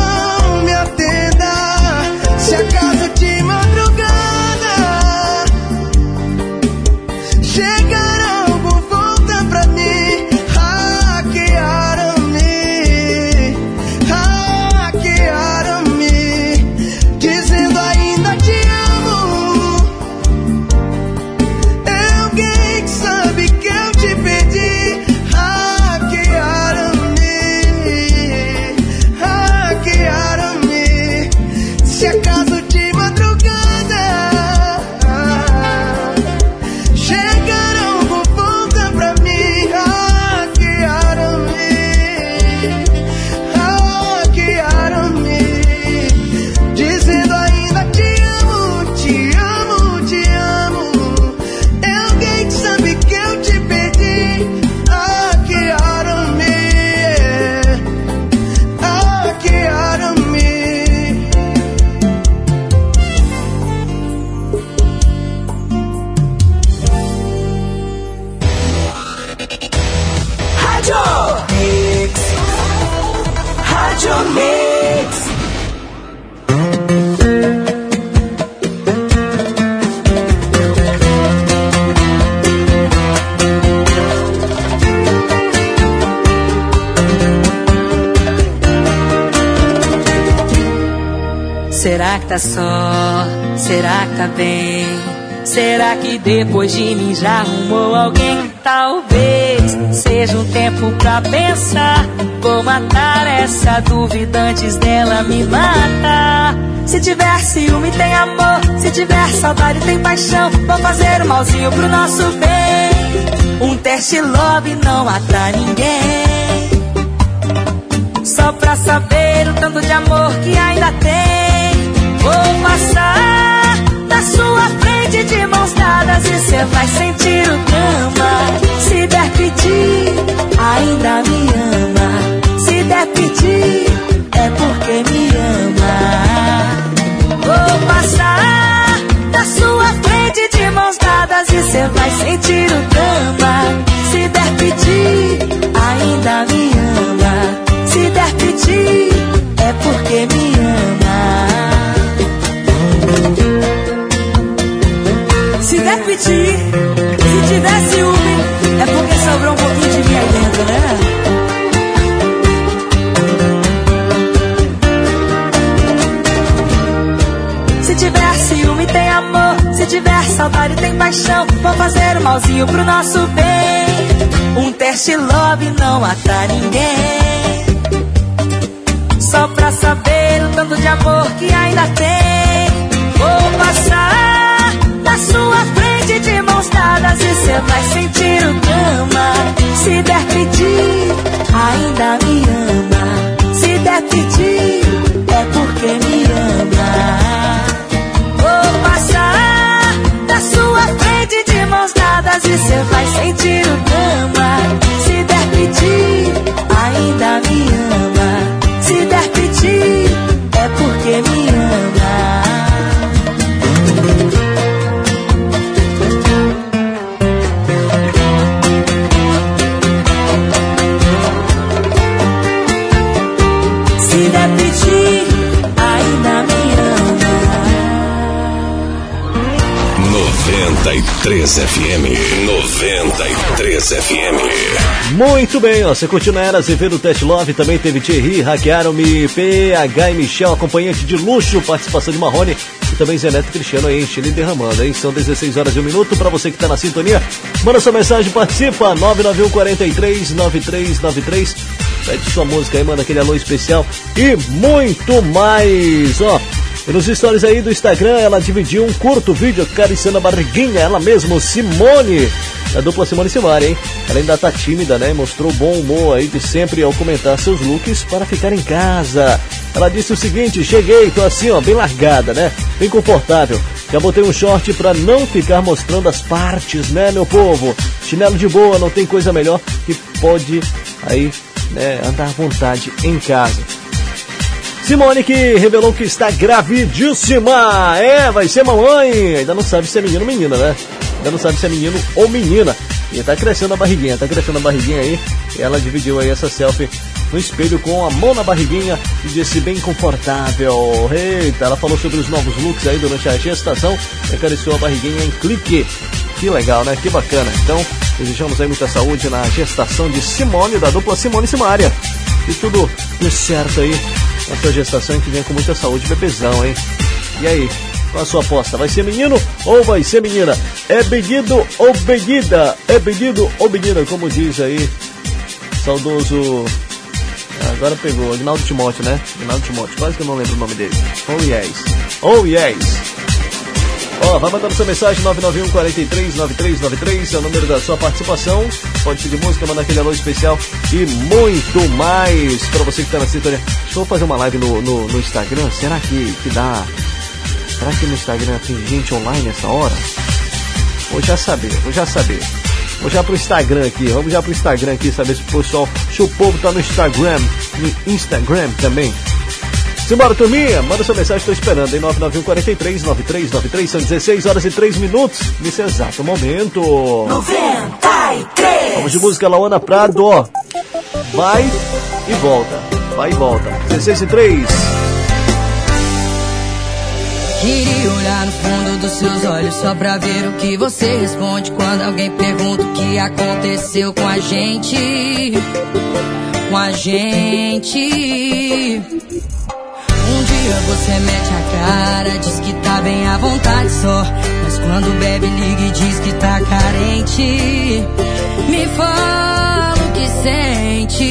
só? Será que tá bem? Será que depois de mim já arrumou alguém? Talvez seja um tempo pra pensar. Vou matar essa dúvida antes dela me matar. Se tiver ciúme, tem amor. Se tiver saudade, tem paixão. Vou fazer o malzinho pro nosso bem. Um teste love não mata ninguém. Só pra saber o tanto de amor que ainda tem. Vou passar na sua frente de mãos dadas e cê vai sentir o drama. Se der pedir, ainda me ama. Se der pedir, é porque me ama. Vou passar na sua frente de mãos dadas e cê vai sentir o drama. Se der pedir, ainda me ama. Se der pedir, é porque me ama. Se der pedir, se tiver ciúme, é porque sobrou um pouquinho de mim dentro, né? Se tiver ciúme, tem amor. Se tiver saudade, tem paixão. Vou fazer o malzinho pro nosso bem. Um teste love não mata ninguém. Só pra saber o tanto de amor que ainda tem. Passar na sua frente de mãos dadas e cê vai sentir o drama. Se der pedir, ainda me ama. Se der pedir, é porque me ama. Vou passar na sua frente de mãos dadas e cê vai sentir o drama. Se der pedir, ainda me ama. 93 FM. 93 FM. Muito bem, ó. Você curtiu na Era Azevedo Test Love, também teve Thierry, hackearam-me, PH e Michel, acompanhante de luxo, participação de Marrone e também Zeneto Cristiano aí, enchendo e derramando, hein? São 16 horas e um minuto pra você que tá na sintonia. Manda sua mensagem, participa, 991 43 9393. Pede sua música aí, manda aquele alô especial e muito mais, ó. E nos stories aí do Instagram, ela dividiu um curto vídeo acariciando a barriguinha, ela mesma, Simone, da dupla Simone Simari, hein? Ela ainda tá tímida, né? Mostrou bom humor aí de sempre ao comentar seus looks para ficar em casa. Ela disse o seguinte: cheguei, tô assim, ó, bem largada, né? Bem confortável. Já botei um short pra não ficar mostrando as partes, né, meu povo? Chinelo de boa, não tem coisa melhor que pode aí né, andar à vontade em casa. Simone que revelou que está gravidíssima. É, vai ser mamãe. Ainda não sabe se é menino ou menina, né? Ainda não sabe se é menino ou menina. E tá crescendo a barriguinha, tá crescendo a barriguinha aí. Ela dividiu aí essa selfie no espelho com a mão na barriguinha e disse bem confortável. Eita, ela falou sobre os novos looks aí durante a gestação e acariciou a barriguinha em clique. Que legal, né? Que bacana. Então, desejamos aí muita saúde na gestação de Simone, da dupla Simone e Simária. E tudo dê certo aí na sua gestação que venha com muita saúde, bebezão, hein? E aí, qual a sua aposta? Vai ser menino ou vai ser menina? É pedido ou pedida? É pedido ou menina, como diz aí, saudoso Agora pegou, Agnaldo Timóteo, né? Agnaldo Timóteo, quase que eu não lembro o nome dele. Oh yes. Oh yes. Ó, vai mandando sua mensagem 991 43 9393, é o número da sua participação. Pode pedir música, mandar aquele alô especial e muito mais para você que está na sintonia. Deixa eu fazer uma live no, no, no Instagram. Será que, que dá? Será que no Instagram tem gente online nessa hora? Vou já saber, vou já saber. Vou já pro Instagram aqui, vamos já pro Instagram aqui, saber se o pessoal, se o povo tá no Instagram, no Instagram também. Simbora, turminha, manda sua mensagem, estou esperando, em 991 43 9393, são 16 horas e 3 minutos, nesse exato momento. 93! Vamos de música, Laona Prado, ó. Vai e volta, vai e volta. 16 e 3. Queria olhar no fundo dos seus olhos só pra ver o que você responde quando alguém pergunta o que aconteceu com a gente. Com a gente. Dia você mete a cara, diz que tá bem à vontade só. Mas quando bebe, liga e diz que tá carente. Me fala o que sente.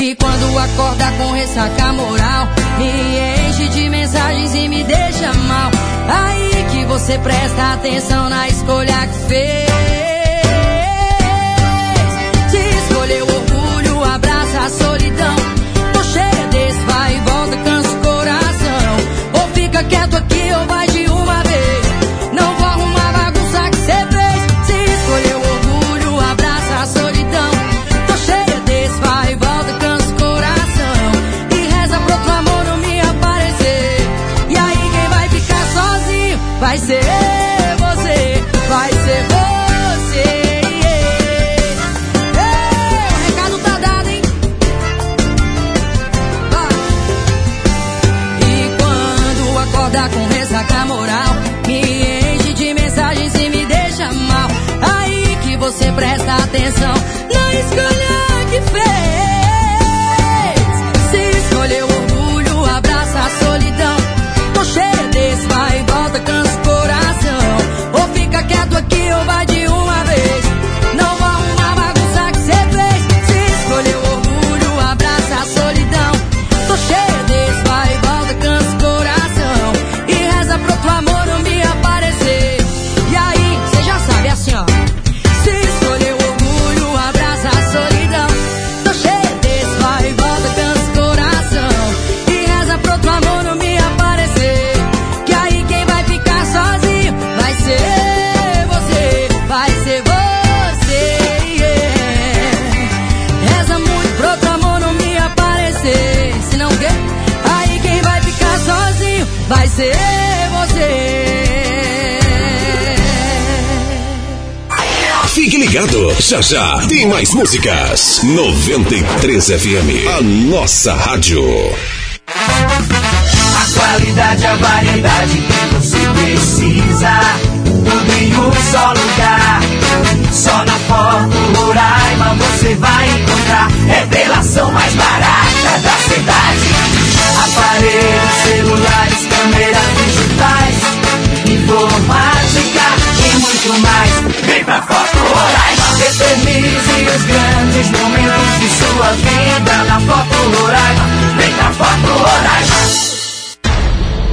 E quando acorda com ressaca moral, me enche de mensagens e me deixa mal. Aí que você presta atenção na escolha que fez. Se escolheu orgulho, abraça a solidão. Quieto aqui ou vai ligado, já já tem mais músicas. 93 FM, a nossa rádio. A qualidade, a variedade que você precisa. Tudo em um só lugar. Só na Foto Roraima você vai encontrar. É delação mais barata da cidade. Aparelhos, celulares, câmeras digitais. Informática muito mais. Vem pra Foto Roraima. Eternize os grandes momentos de sua vida na Foto Roraima. Vem pra Foto Roraima.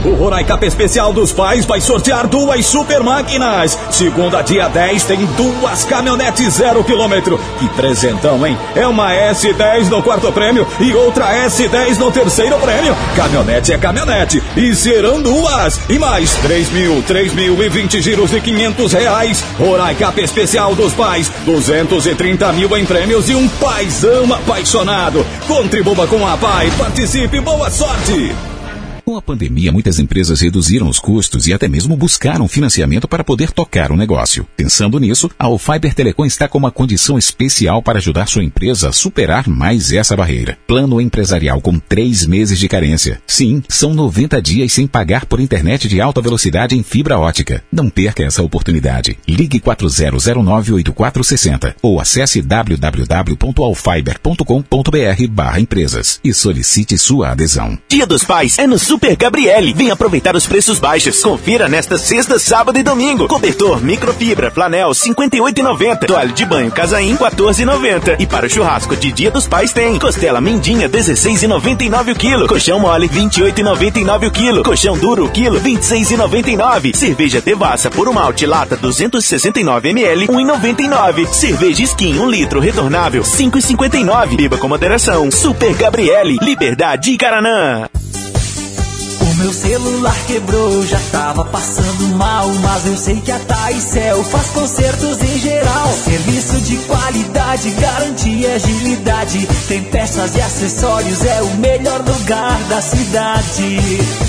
O Roraicap Especial dos Pais vai sortear duas super máquinas. Segunda, dia 10, tem duas caminhonetes zero quilômetro. Que presentão, hein? É uma S10 no quarto prêmio e outra S10 no terceiro prêmio. Caminhonete é caminhonete. E serão duas. E mais 3 mil, 3 mil e 20 giros de 500 reais. Roraicap especial dos pais, 230 mil em prêmios e um paizão apaixonado. Contribua com a Pai, participe, boa sorte! Com a pandemia, muitas empresas reduziram os custos e até mesmo buscaram financiamento para poder tocar o negócio. Pensando nisso, a Fiber Telecom está com uma condição especial para ajudar sua empresa a superar mais essa barreira. Plano empresarial com três meses de carência. Sim, são 90 dias sem pagar por internet de alta velocidade em fibra ótica. Não perca essa oportunidade. Ligue 40098460 ou acesse www.alfiber.com.br barra empresas e solicite sua adesão. Dia dos Pais é no Super Gabriele. Vem aproveitar os preços baixos. Confira nesta sexta, sábado e domingo. Cobertor microfibra flanel 58,90. Toalha de banho Casaim 14,90. E para o churrasco de Dia dos Pais tem costela Mindinha 16,99 o quilo. Colchão mole 28,99 o quilo. Colchão duro o quilo 26,99. Cerveja Devassa por um malte lata 269 ml 1,99. Cerveja Skin 1 litro retornável 5,59. Beba com moderação. Super Gabriele, Liberdade e Caranã. Meu celular quebrou, já tava passando mal, mas eu sei que a Taicel faz consertos em geral. Serviço de qualidade, garantia e agilidade. Tem peças e acessórios, é o melhor lugar da cidade.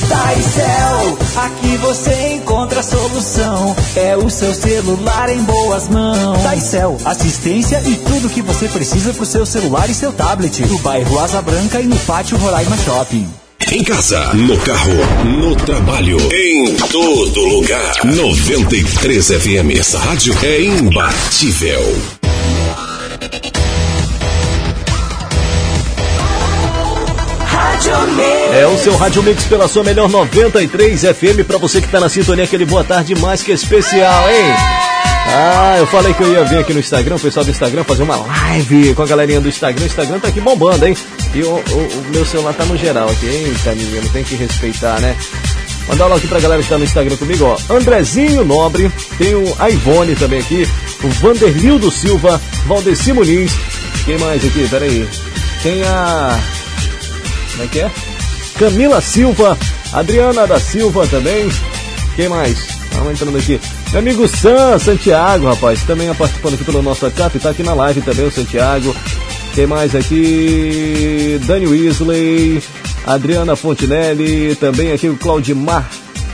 Taicel, aqui você encontra a solução. É o seu celular em boas mãos. Taicel, assistência e tudo que você precisa pro seu celular e seu tablet. No bairro Asa Branca e no pátio Roraima Shopping. Em casa, no carro, no trabalho, em todo lugar. 93 FM. Essa rádio é imbatível. É o seu Rádio Mix pela sua melhor 93 FM pra você que tá na sintonia, aquele boa tarde mais que especial, hein? Ah, eu falei que eu ia vir aqui no Instagram, o pessoal do Instagram, fazer uma live com a galerinha do Instagram. O Instagram tá aqui bombando, hein? E o, o- o meu celular tá no geral aqui. Eita, menino, tem que respeitar, né? Mandar lá aqui pra galera que tá no Instagram comigo, ó. Andrezinho Nobre, tem o Ivone também aqui, o Vanderlildo Silva, Valdeci Muniz. Quem mais aqui? Pera aí. Tem a. Como é que é? Camila Silva, Adriana da Silva também. Quem mais? Vamos entrando aqui. Meu amigo Sam Santiago, rapaz, também é participando aqui pelo nosso WhatsApp, tá aqui na live também o Santiago. Quem mais aqui? Dani Weasley, Adriana Fontinelli, também aqui o Claudimar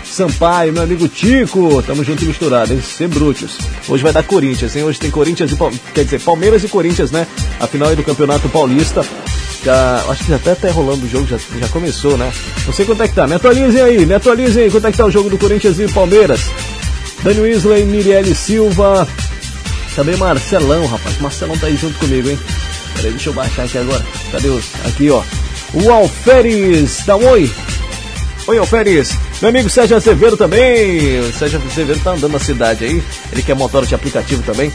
Sampaio, meu amigo Tico, tamo junto e misturado, hein? Sem brutos. Hoje vai dar Corinthians, hein? Hoje tem Corinthians e Pal- quer dizer, Palmeiras e Corinthians, né? A final aí do Campeonato Paulista. Já, acho que já até tá rolando o jogo, já, já começou, né? Não sei quanto é que tá. Me atualizem aí, me atualizem aí, quanto é que tá o jogo do Corinthians e Palmeiras. Dani Weasley, Mirielle Silva, também Marcelão, rapaz. Marcelão tá aí junto comigo, hein? Peraí, deixa eu baixar aqui agora. Cadê os? Aqui, ó. O Alferes, dá um oi. Oi, Alferes. Meu amigo Sérgio Azevedo também. O Sérgio Azevedo tá andando na cidade aí. Ele que é motor de aplicativo também.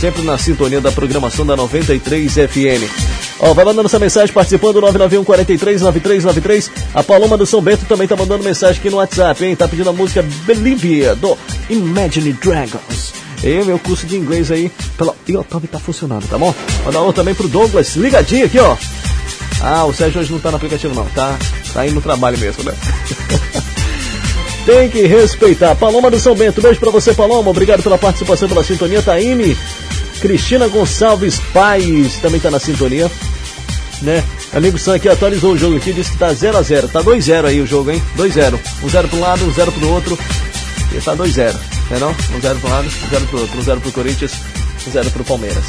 Sempre na sintonia da programação da 93 FM. Ó, vai mandando essa mensagem participando 991 43 9393. A Paloma do São Bento também tá mandando mensagem aqui no WhatsApp, hein? Tá pedindo a música Believe do Imagine Dragons. E meu curso de inglês aí pela YouTube tá funcionando, tá bom? Mandar um também pro Douglas, ligadinho aqui, ó. Ah, o Sérgio hoje não tá no aplicativo não, tá, tá aí no trabalho mesmo, né? <laughs> Tem que respeitar. Paloma do São Bento, beijo pra você, Paloma. Obrigado pela participação, pela sintonia. Taine, Cristina Gonçalves Paz também tá na sintonia. Né? Amigo Sam aqui atualizou o jogo aqui, disse que tá 0x0. Tá 2x0 aí o jogo, hein? 2x0. Um 0 pro lado, um 0 pro outro. E tá 2x0, né não? Um 0 pro lado, um 0 pro outro. Um 0 pro Corinthians, um 0 pro Palmeiras.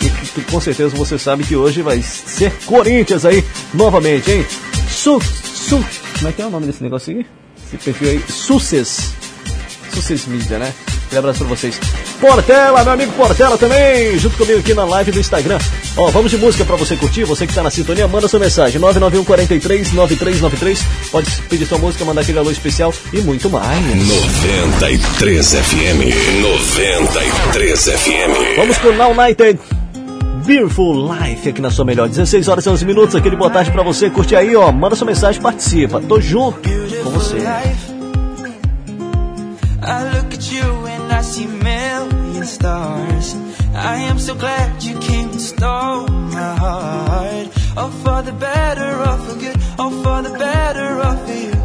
E que, com certeza você sabe que hoje vai ser Corinthians aí novamente, hein? Su, su, como é que é o nome desse negócio aqui? Esse perfil aí, Success. Success Media, né? Um abraço pra vocês. Portela, meu amigo Portela também, junto comigo aqui na live do Instagram. Ó, vamos de música pra você curtir, você que tá na sintonia, manda sua mensagem, 991 43 9393. Pode pedir sua música, mandar aquele alô especial e muito mais. 93 FM. 93 FM. Vamos pro Now United. Beautiful Life aqui na sua melhor. 16 horas e 11 minutos. Aquele boa tarde pra você. Curte aí, ó. Manda sua mensagem, participa. Tô junto com você. I look at you and I see million stars. I am so glad you came and stole my heart. Oh, for the better or for good, oh, for the better for you.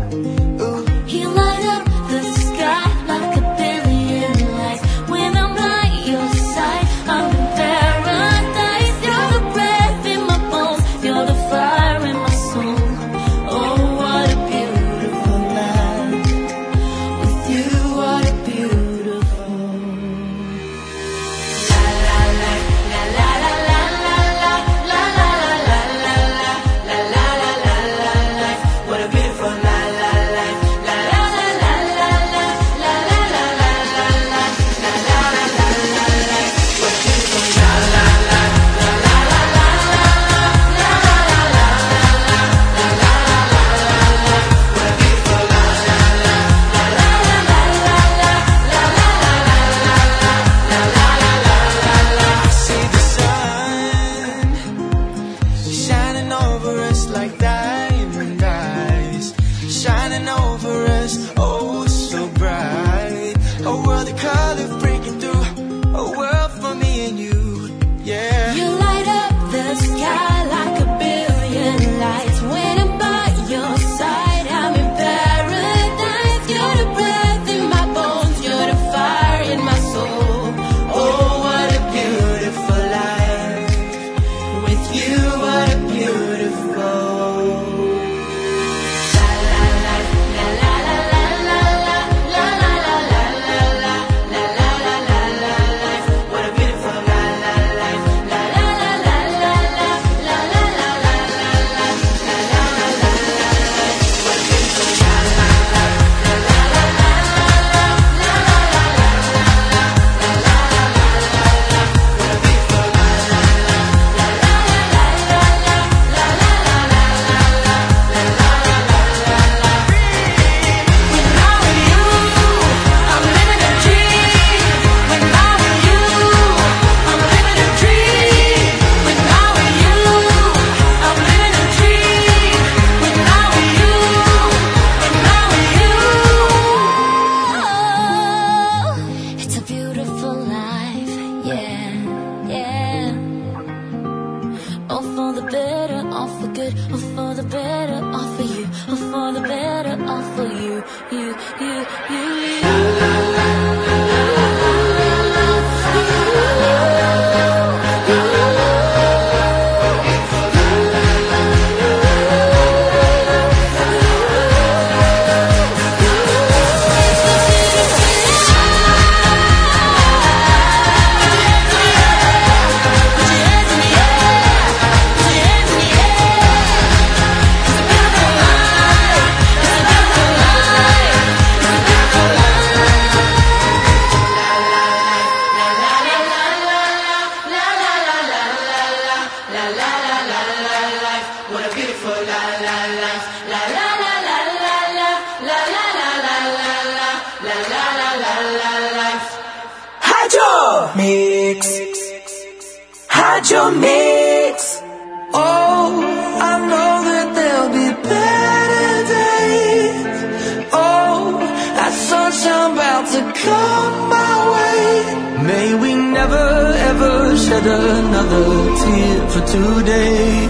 today.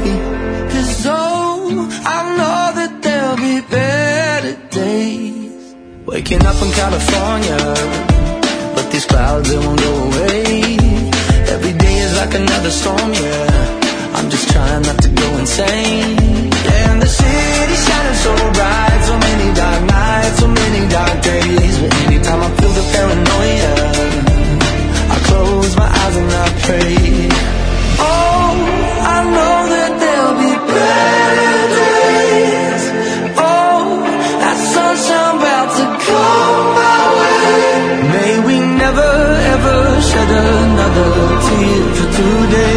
Cause oh, I know that there'll be better days. Waking up in California, but these clouds they won't go away. Every day is like another storm, yeah. I'm just trying not to go insane. And the city shining so bright, so many dark nights, so many dark days. But anytime I feel the paranoia, I close my eyes and I pray. another tear for today.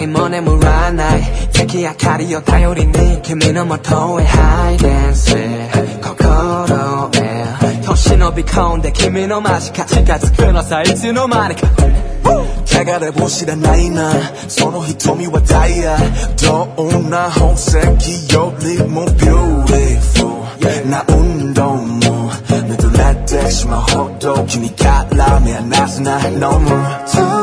いも眠らない月明かりを頼りに君のもとへハイデンス心へ年伸び込んで君の間近近づくのさいつの間にか流れを知らないなその瞳はダイヤどんな宝石よりもビューティフルな運動もなくなってしまうほど君から目離すな No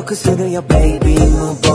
focus to your baby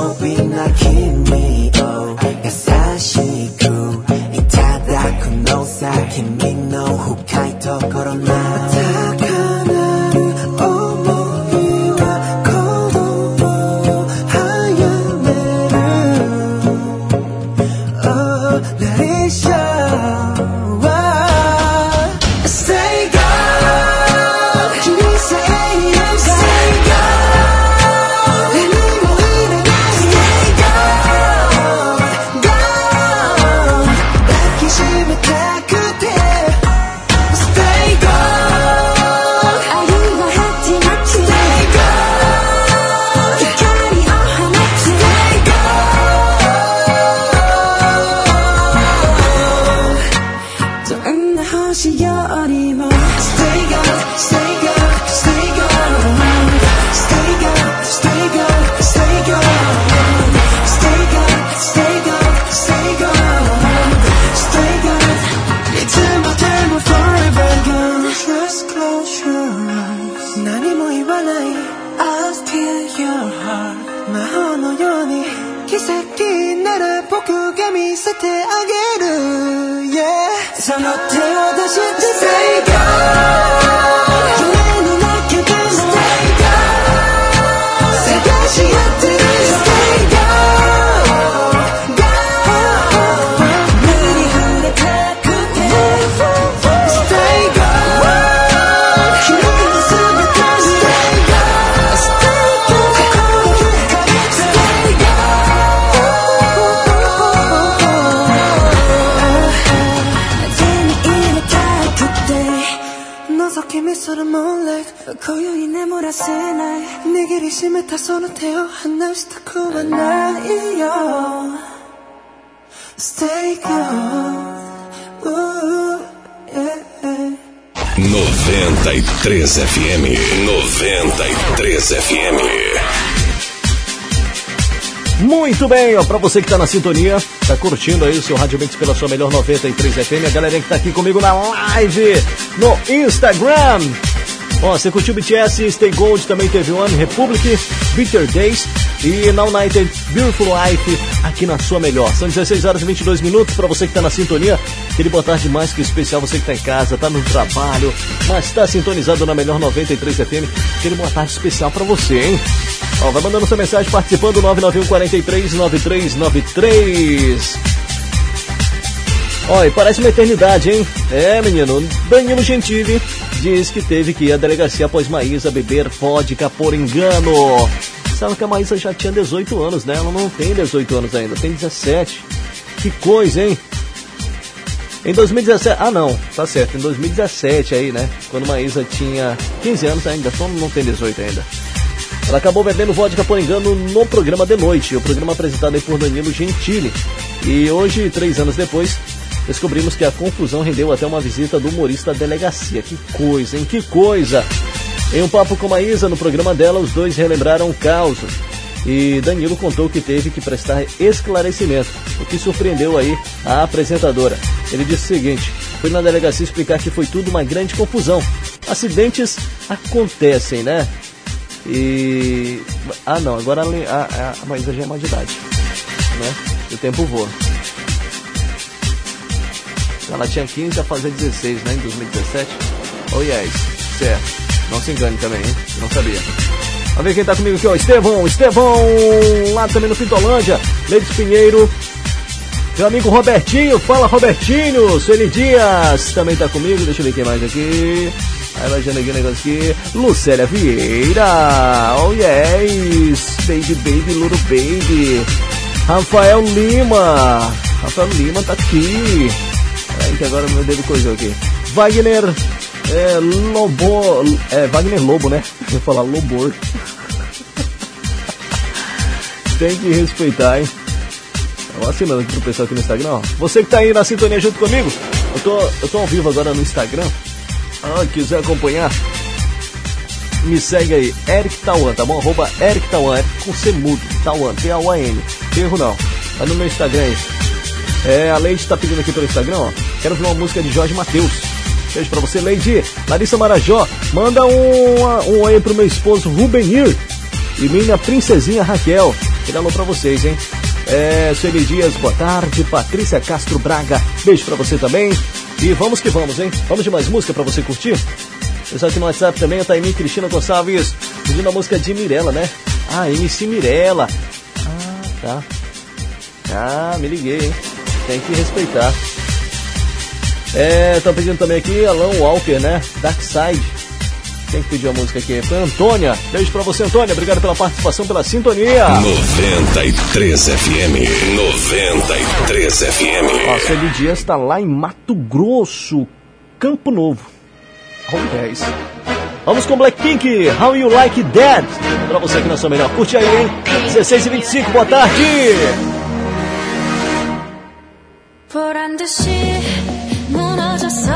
você que tá na sintonia, tá curtindo aí o seu Rádio Mix pela sua melhor 93 FM, a galerinha que tá aqui comigo na live no Instagram. Ó, você curtiu BTS, Stay Gold, também teve One Republic, Bitter Days e Now United Beautiful Life aqui na sua melhor. São 16 horas e 22 minutos pra você que tá na sintonia. Aquele boa tarde mais que especial, você que tá em casa, tá no trabalho, mas tá sintonizado na melhor 93 FM. Aquele boa tarde especial pra você, hein? Ó, vai mandando sua mensagem participando 991 43 9393. Ó, e parece uma eternidade, hein? É, menino. Danilo Gentili diz que teve que ir à delegacia após Maísa beber vodka por engano. Sabe que a Maísa já tinha 18 anos, né? Ela não tem 18 anos ainda, tem 17. Que coisa, hein? Em 2017, ah não, tá certo, em 2017 aí, né? Quando Maísa tinha 15 anos ainda, só não tem 18 ainda. Ela acabou bebendo vodka por engano no programa de noite, o programa apresentado por Danilo Gentili. E hoje, três anos depois, descobrimos que a confusão rendeu até uma visita do humorista à delegacia. Que coisa, hein? Que coisa! Em um papo com a Isa no programa dela, os dois relembraram o caos. E Danilo contou que teve que prestar esclarecimento, o que surpreendeu aí a apresentadora. Ele disse o seguinte: fui na delegacia explicar que foi tudo uma grande confusão. Acidentes acontecem, né? E. Ah, não, agora a, a, a Maísa já é mais de idade. Né? O tempo voa. Ela tinha 15 a fazer 16, né? Em 2017. Oh, yes. Certo. Não se engane também, hein? Não sabia. Vamos ver quem tá comigo aqui, ó. Estevão, Estevão, lá também no Pintolândia. Leite Pinheiro. Meu amigo Robertinho, fala Robertinho. Sueli Dias também tá comigo. Deixa eu ver quem mais aqui. Aí aqui o negócio aqui. Lucélia Vieira. Oh yes. Baby, baby, little baby. Rafael Lima. Rafael Lima tá aqui. Aí que agora meu dedo coisou aqui. Wagner é, Lobo. É, Wagner Lobo, né? <laughs> Eu ia falar Lobor. <laughs> Tem que respeitar, hein? Tô assinando aqui pro pessoal aqui no Instagram, ó. Você que tá aí na sintonia junto comigo, eu tô, eu tô ao vivo agora no Instagram. Ah, quiser acompanhar, me segue aí, Eric Tawan, tá bom? Arroba Eric Tawan, Eric com C mudo, T-A-U-A-N. Erro não. Vai no meu Instagram aí. É, a Leide tá pedindo aqui pelo Instagram, ó. Quero ouvir uma música de Jorge Matheus. Beijo pra você, Leide. Larissa Marajó, manda um, um oi pro meu esposo Rubenir e minha princesinha Raquel. Ele alô pra vocês, hein? É, Sueli Dias, boa tarde. Patrícia Castro Braga, beijo pra você também. E vamos que vamos, hein? Vamos de mais música pra você curtir? Pessoal aqui no WhatsApp também, a Taimi Cristina Gonçalves, pedindo a música de Mirella, né? Ah, MC Mirella. Ah, tá. Ah, me liguei, hein? Tem que respeitar. É, estão pedindo também aqui Alan Walker, né? Dark Side. Quem que pediu a música aqui? Foi a Antônia. Beijo pra você, Antônia. Obrigado pela participação, pela sintonia. 93 FM. 93 FM. Ó, Sueli Dias tá lá em Mato Grosso, Campo Novo. Oh, yes. Vamos com Blackpink, How You Like That. Pra você aqui na sua melhor. Curte aí, hein? 16 e 25, boa tarde. 보란 듯이 무너졌어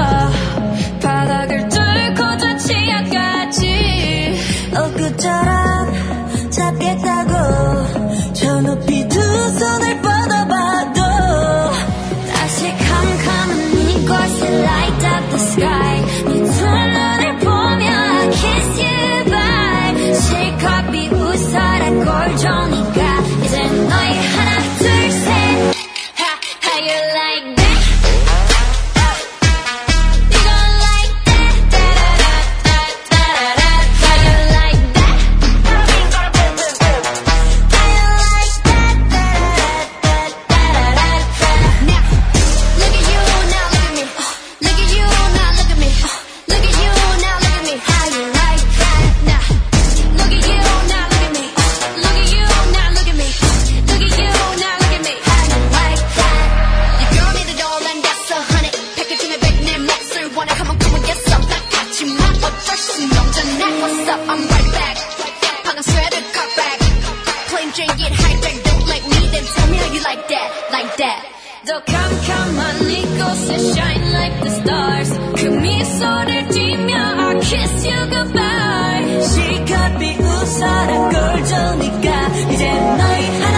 손을 뛰며 I kiss you goodbye. 시커비 웃어라 꼴 좋으니까 이제 너희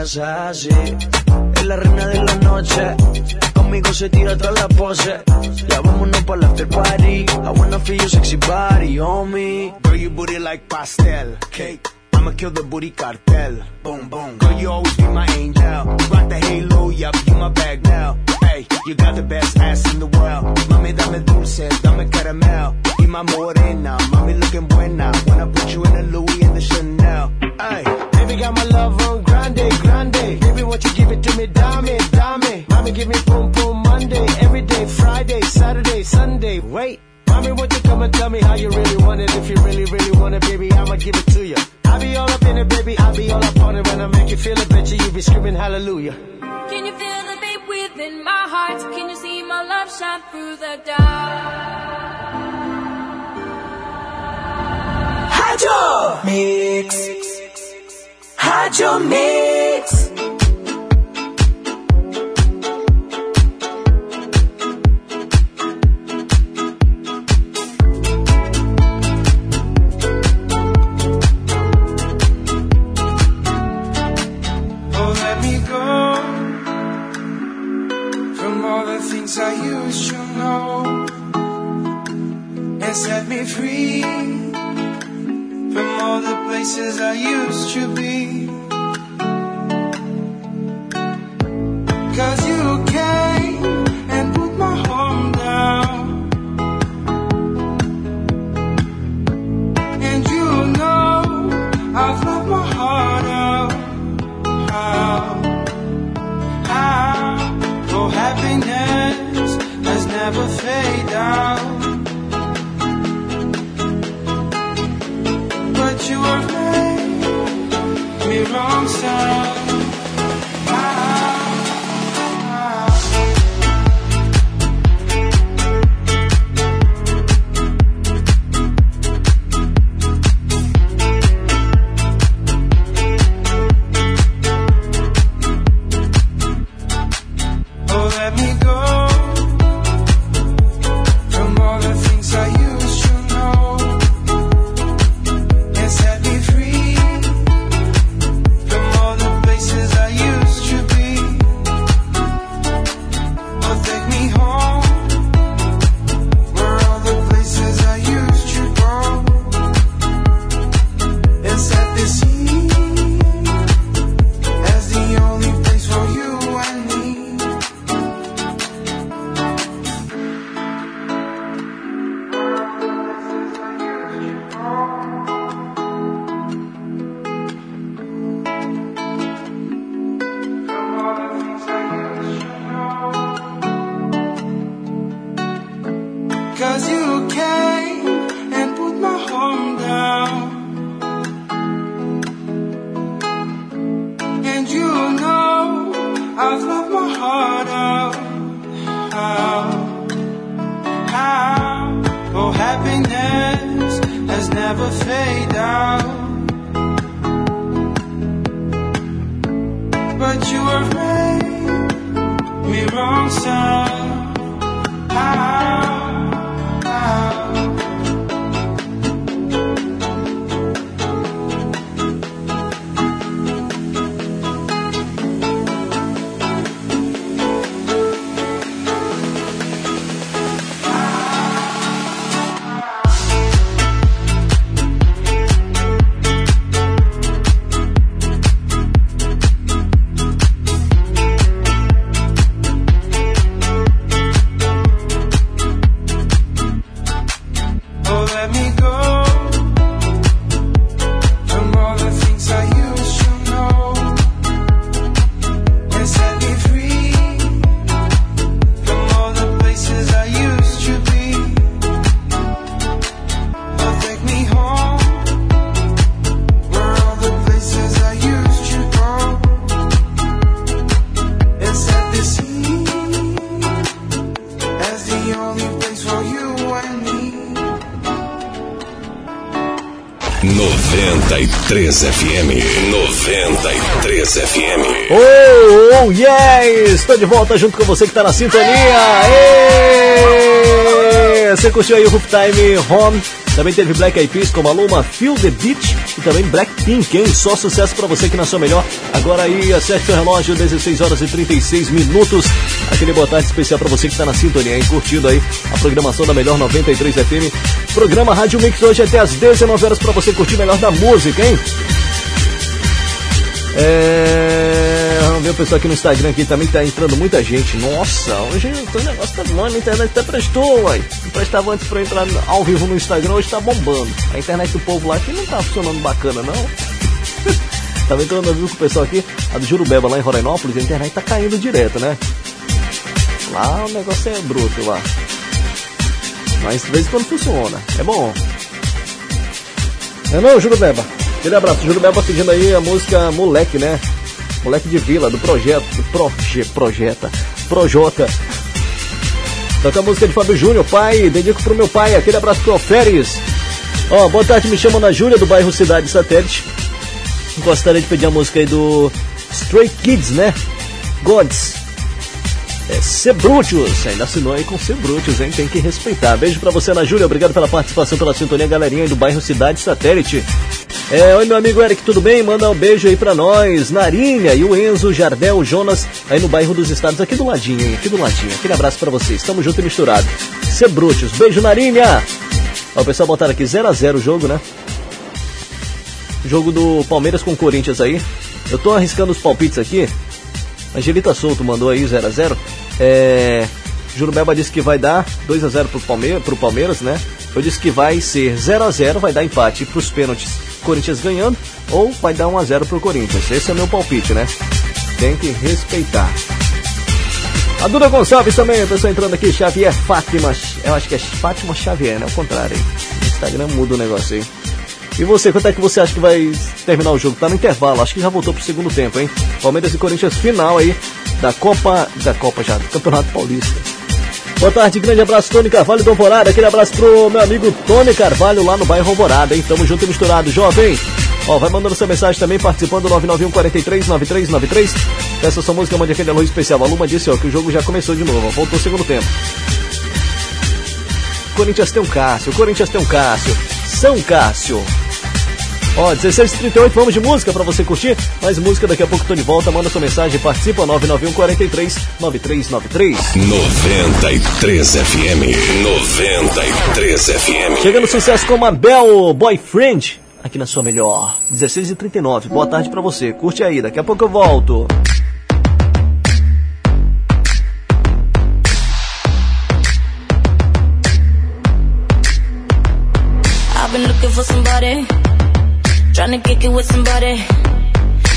así. Es la reina de la noche. Conmigo se tira tras la pose. Ya vámonos para la after party. I wanna feel your sexy body, homie. Girl, you booty like pastel cake. I'ma kill the booty cartel. Boom, boom. Girl, you always be my angel. Rock the halo, yup, you my bag now. Hey, you got the best ass in the world. Mami, dame dulce, dame caramel. Y my morena, mami looking buena. When I put you in a Louis and the Chanel. Hey, baby, got my love on grande, grande. Baby, won't you give it to me, dame, dame. Mami, give me boom, boom Monday, every day, Friday, Saturday, Sunday. Wait. Mommy, won't you come and tell me how you really want it? If you really, really want it, baby, I'ma give it to you. I be all up in it, baby, I be all up on it. When I make you feel it, betcha you you be screaming hallelujah. Can you feel the beat within my heart? Can you see my love shine through the dark? Rádio Mix. Oh, the things I used to know. And set me free the places I used to be. Cause you came and put my home down. And you know I've left my heart out. How, how, oh happiness has never fade out. Made me Estou de volta junto com você que está na sintonia. Você curtiu aí o Roof Time Home? Também teve Black Eyed Peas com Maluma, Feel the Beat e também Blackpink, hein? Só sucesso pra você que nasceu melhor. Agora aí, acerte o relógio, 16 horas e 36 minutos. Aquele boa tarde especial pra você que tá na sintonia, hein? Curtindo aí a programação da Melhor 93 FM. Programa Rádio Mix hoje até às 19 horas pra você curtir melhor da música, hein? É, vamos ver o pessoal aqui no Instagram aqui também tá entrando muita gente. Nossa, hoje o negócio tá bom, a internet até prestou, uai. Não prestava antes pra entrar ao vivo no Instagram, hoje tá bombando. A internet do povo lá aqui não tá funcionando bacana, não. <laughs> Tava entrando ao vivo com o pessoal aqui, a do Jurubeba lá em Rorainópolis, a internet tá caindo direto, né? Lá o negócio é bruto lá. Mas de vez em quando funciona, é bom. É não, Jurubeba? Aquele abraço, Jurubeba pedindo aí a música Moleque, né? Moleque de Vila, do projeto, do proje, Projeta, Projota. Toca a música de Fábio Júnior, pai, dedico pro meu pai, aquele abraço pro Alferes. Ó, boa tarde, me chamo Ana Júlia, do bairro Cidade Satélite. Gostaria de pedir a música aí do Stray Kids, né? Gods. É Sebrutius, ainda assinou aí com Sebrutius, hein? Tem que respeitar. Beijo pra você, Ana Júlia, obrigado pela participação, pela sintonia, galerinha aí do bairro Cidade Satélite. É, oi meu amigo Eric, tudo bem? Manda um beijo aí pra nós, Narinha e o Enzo, Jardel, Jonas, aí no bairro dos Estados, aqui do ladinho, hein? Aqui do ladinho. Aquele abraço pra vocês, tamo junto e misturado. Sebrutius, beijo Narinha! Ó, o pessoal botaram aqui 0x0 o jogo, né? Jogo do Palmeiras com Corinthians aí. Eu tô arriscando os palpites aqui. Angelita Souto mandou aí 0x0. É. Jurubeba disse que vai dar 2x0 pro, Palme pro Palmeiras, né? Eu disse que vai ser 0x0, vai dar empate pros pênaltis, Corinthians ganhando, ou vai dar 1x0 pro Corinthians. Esse é o meu palpite, né? Tem que respeitar. A Duda Gonçalves também, a pessoa entrando aqui, Xavier Fátima. Eu acho que é Fátima Xavier, né? Ao contrário, hein? Instagram muda o negócio aí. E você, quanto é que você acha que vai terminar o jogo? Tá no intervalo, acho que já voltou pro segundo tempo, hein? Palmeiras e Corinthians final aí da Copa. Da Copa já, do Campeonato Paulista. Boa tarde, grande abraço, Tony Carvalho do Alvorada. Aquele abraço pro meu amigo Tony Carvalho lá no bairro Alvorada, hein? Tamo junto e misturado, jovem. Ó, vai mandando sua mensagem também, participando do 991 43 9393. Peça sua música, mande aquele alô especial. A Luma disse, ó, que o jogo já começou de novo, ó, voltou o segundo tempo. Corinthians tem um Cássio, Corinthians tem um Cássio. São Cássio. Ó, 16h38, vamos de música pra você curtir. Mais música, daqui a pouco tô de volta. Manda sua mensagem, participa 991 43 9393. 93 FM. 93 FM. Chegando sucesso com Mabel Boyfriend, aqui na sua melhor. 16h39, boa tarde pra você. Curte aí, daqui a pouco eu volto. Trying to kick it with somebody.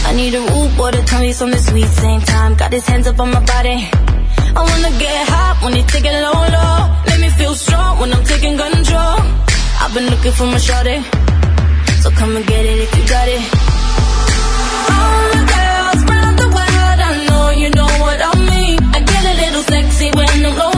I need a root to tell me something sweet. Same time, got his hands up on my body. I wanna get hot when you take it low, low. Let me feel strong when I'm taking control. I've been looking for my shorty, so come and get it if you got it. All the girls round the world, I know you know what I mean. I get a little sexy when I'm lonely.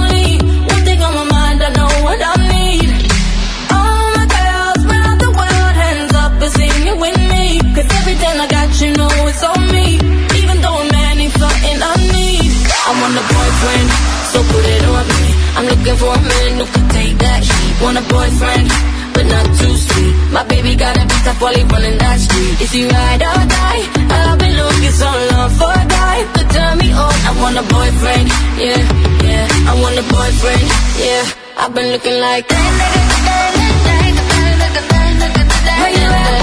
I want a boyfriend, so put it on me. I'm looking for a man who can take that heat. Want a boyfriend, but not too sweet. My baby gotta be tough while he running that street. Is he ride or die? I've been looking so long for a guy to turn me on. I want a boyfriend, yeah, yeah. I want a boyfriend, yeah. I've been looking like that. Where you at?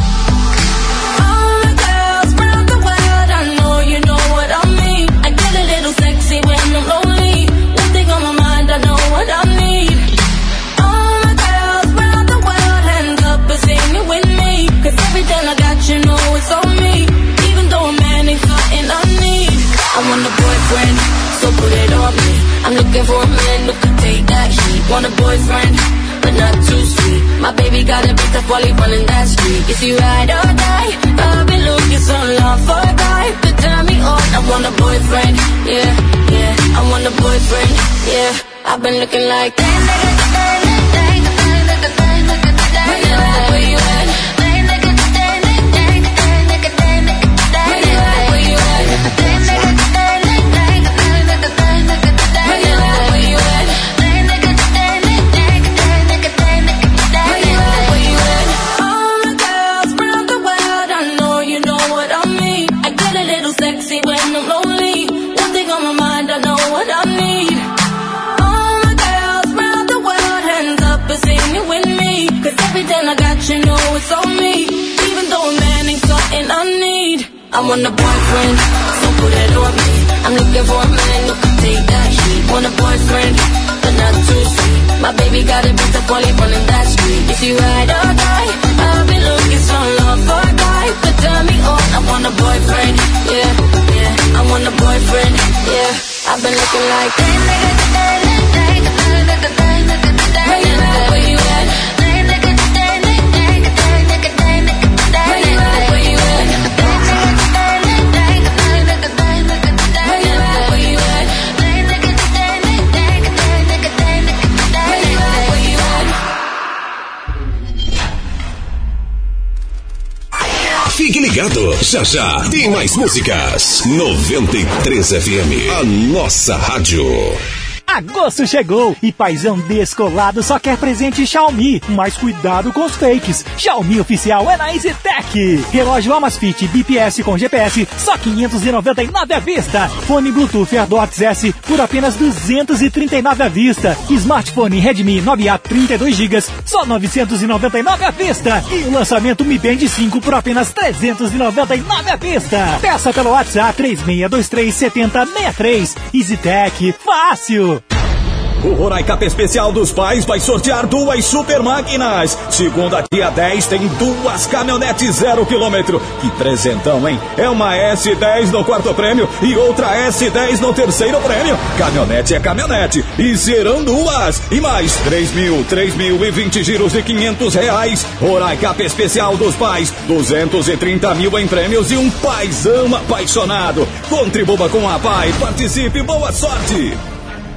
I want a boyfriend, so put it on me. I'm looking for a man who can take that heat. Want a boyfriend, but not too sweet. My baby gotta be tough while he running that street. Is he ride or die? I've been looking so long for a guy to turn me on. I want a boyfriend, yeah, yeah. I want a boyfriend, yeah. I've been looking like that. I want a boyfriend, so put it on me. I'm looking for a man who can take that heat. Want a boyfriend, but not too sweet. My baby got a up while he running that street. If you ride or die, I've been looking so long for a guy. But tell me all, I want a boyfriend, yeah, yeah. I want a boyfriend, yeah. I've been looking like ligado, já já tem mais músicas. 93 FM, a nossa rádio. Agosto chegou e paizão descolado só quer presente Xiaomi. Mas cuidado com os fakes. Xiaomi oficial é na EasyTech. Relógio Amazfit BPS com GPS, só 599 à vista. Fone Bluetooth AirDots S por apenas 239 à vista. Smartphone Redmi 9A 32 GB, só 999 à vista. E o lançamento Mi Band 5 por apenas 399 à vista. Peça pelo WhatsApp 3623 7063. EasyTech, fácil. O Roraicap Especial dos Pais vai sortear duas super máquinas. Segunda, dia 10, tem duas caminhonetes zero quilômetro. Que presentão, hein? É uma S10 no quarto prêmio e outra S10 no terceiro prêmio. Caminhonete é caminhonete. E serão duas. E mais 3 mil, 3 mil e 20 giros de 500 reais. Roraicap Especial dos Pais. 230 mil em prêmios e um paizão apaixonado. Contribua com a Pai. Participe. Boa sorte.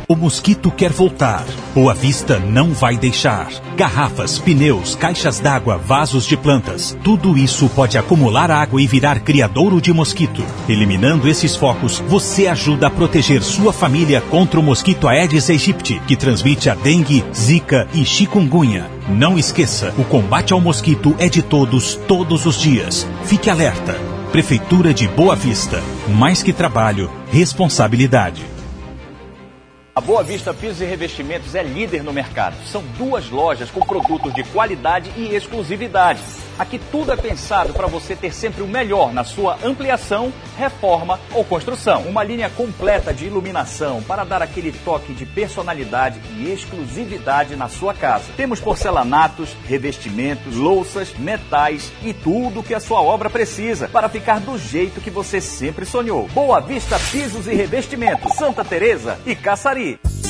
O mosquito quer voltar. Boa Vista não vai deixar. Garrafas, pneus, caixas d'água, vasos de plantas. Tudo isso pode acumular água e virar criadouro de mosquito. Eliminando esses focos, você ajuda a proteger sua família contra o mosquito Aedes aegypti, que transmite a dengue, zika e chikungunya. Não esqueça, o combate ao mosquito é de todos, todos os dias. Fique alerta. Prefeitura de Boa Vista. Mais que trabalho, responsabilidade. A Boa Vista Pisos e Revestimentos é líder no mercado. São duas lojas com produtos de qualidade e exclusividade. Aqui tudo é pensado para você ter sempre o melhor na sua ampliação, reforma ou construção. Uma linha completa de iluminação para dar aquele toque de personalidade e exclusividade na sua casa. Temos porcelanatos, revestimentos, louças, metais e tudo que a sua obra precisa para ficar do jeito que você sempre sonhou. Boa Vista Pisos e Revestimentos, Santa Teresa e Caçari. Sabe?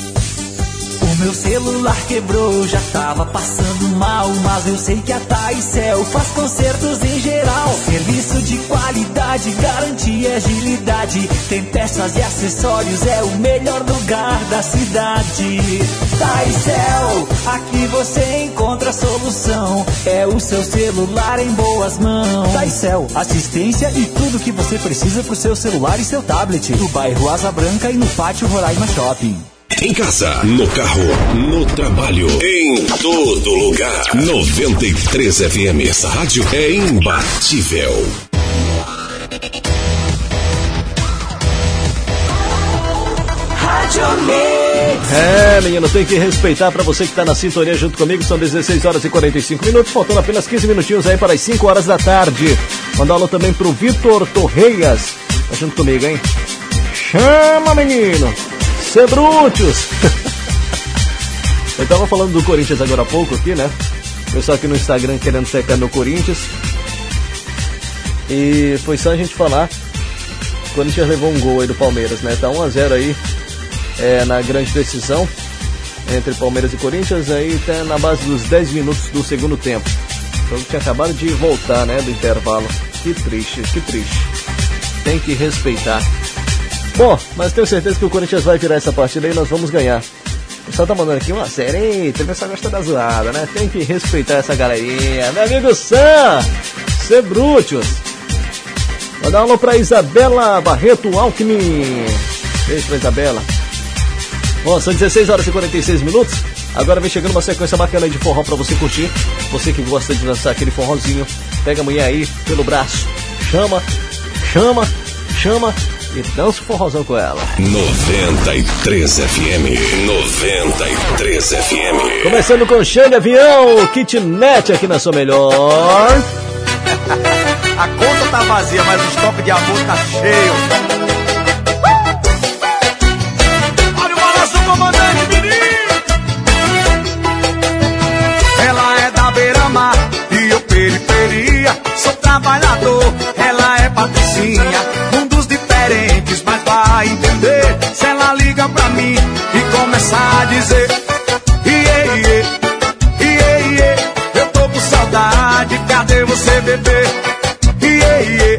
Meu celular quebrou, já tava passando mal, mas eu sei que a Taicel faz consertos em geral. Serviço de qualidade, garantia e agilidade. Tem peças e acessórios, é o melhor lugar da cidade. Taicel, aqui você encontra a solução. É o seu celular em boas mãos. Taicel, assistência e tudo que você precisa pro seu celular e seu tablet. No bairro Asa Branca e no pátio Roraima Shopping. Em casa, no carro, no trabalho, em todo lugar. 93 FM, essa rádio é imbatível. Rádio Mix. É, menino, tem que respeitar pra você que tá na sintonia junto comigo. São 16 horas e 45 minutos, faltando apenas 15 minutinhos aí para as 5 horas da tarde. Mandar alô também pro Vitor Torreias. Tá junto comigo, hein? Chama, menino! Sebrútios! <laughs> Eu tava falando do Corinthians agora há pouco aqui, né? Pessoal aqui no Instagram querendo secar no Corinthians. E foi só a gente falar. O Corinthians levou um gol aí do Palmeiras, né? Tá 1x0 aí é, na grande decisão entre Palmeiras e Corinthians. Aí tá na base dos 10 minutos do segundo tempo. O jogo tinha acabado de voltar, né? Do intervalo. Que triste, que triste. Tem que respeitar. Bom, mas tenho certeza que o Corinthians vai virar essa partida e nós vamos ganhar. O pessoal tá mandando aqui uma série, o pessoal gosta da zoada, né? Tem que respeitar essa galerinha. Meu amigo Sam, Sebrútios. Mandar um alô pra Isabela Barreto Alckmin. Beijo pra Isabela. Bom, são 16 horas e 46 minutos. Agora vem chegando uma sequência bacana de forró pra você curtir. Você que gosta de dançar aquele forrozinho, pega a mulher aí pelo braço, chama, chama, chama e dança o forrozão com ela. 93 FM, 93 FM. Começando com Xane Avião, kitnet aqui na sua melhor. <laughs> A conta tá vazia, mas o estoque de amor tá cheio. trabalhador, ela é patricinha vai entender se ela liga pra mim e começar a dizer: Iê, iê, iê, iê, eu tô com saudade, cadê você, bebê? Iê, iê,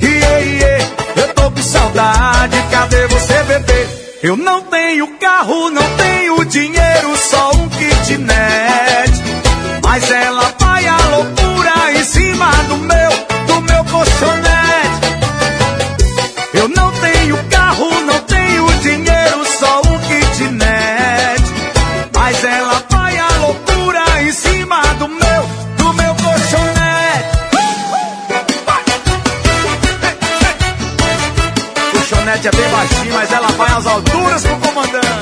iê, iê, eu tô com saudade, cadê você, bebê? Eu não tenho carro, não tenho. gente é bem baixinho, mas ela vai às alturas pro comandante.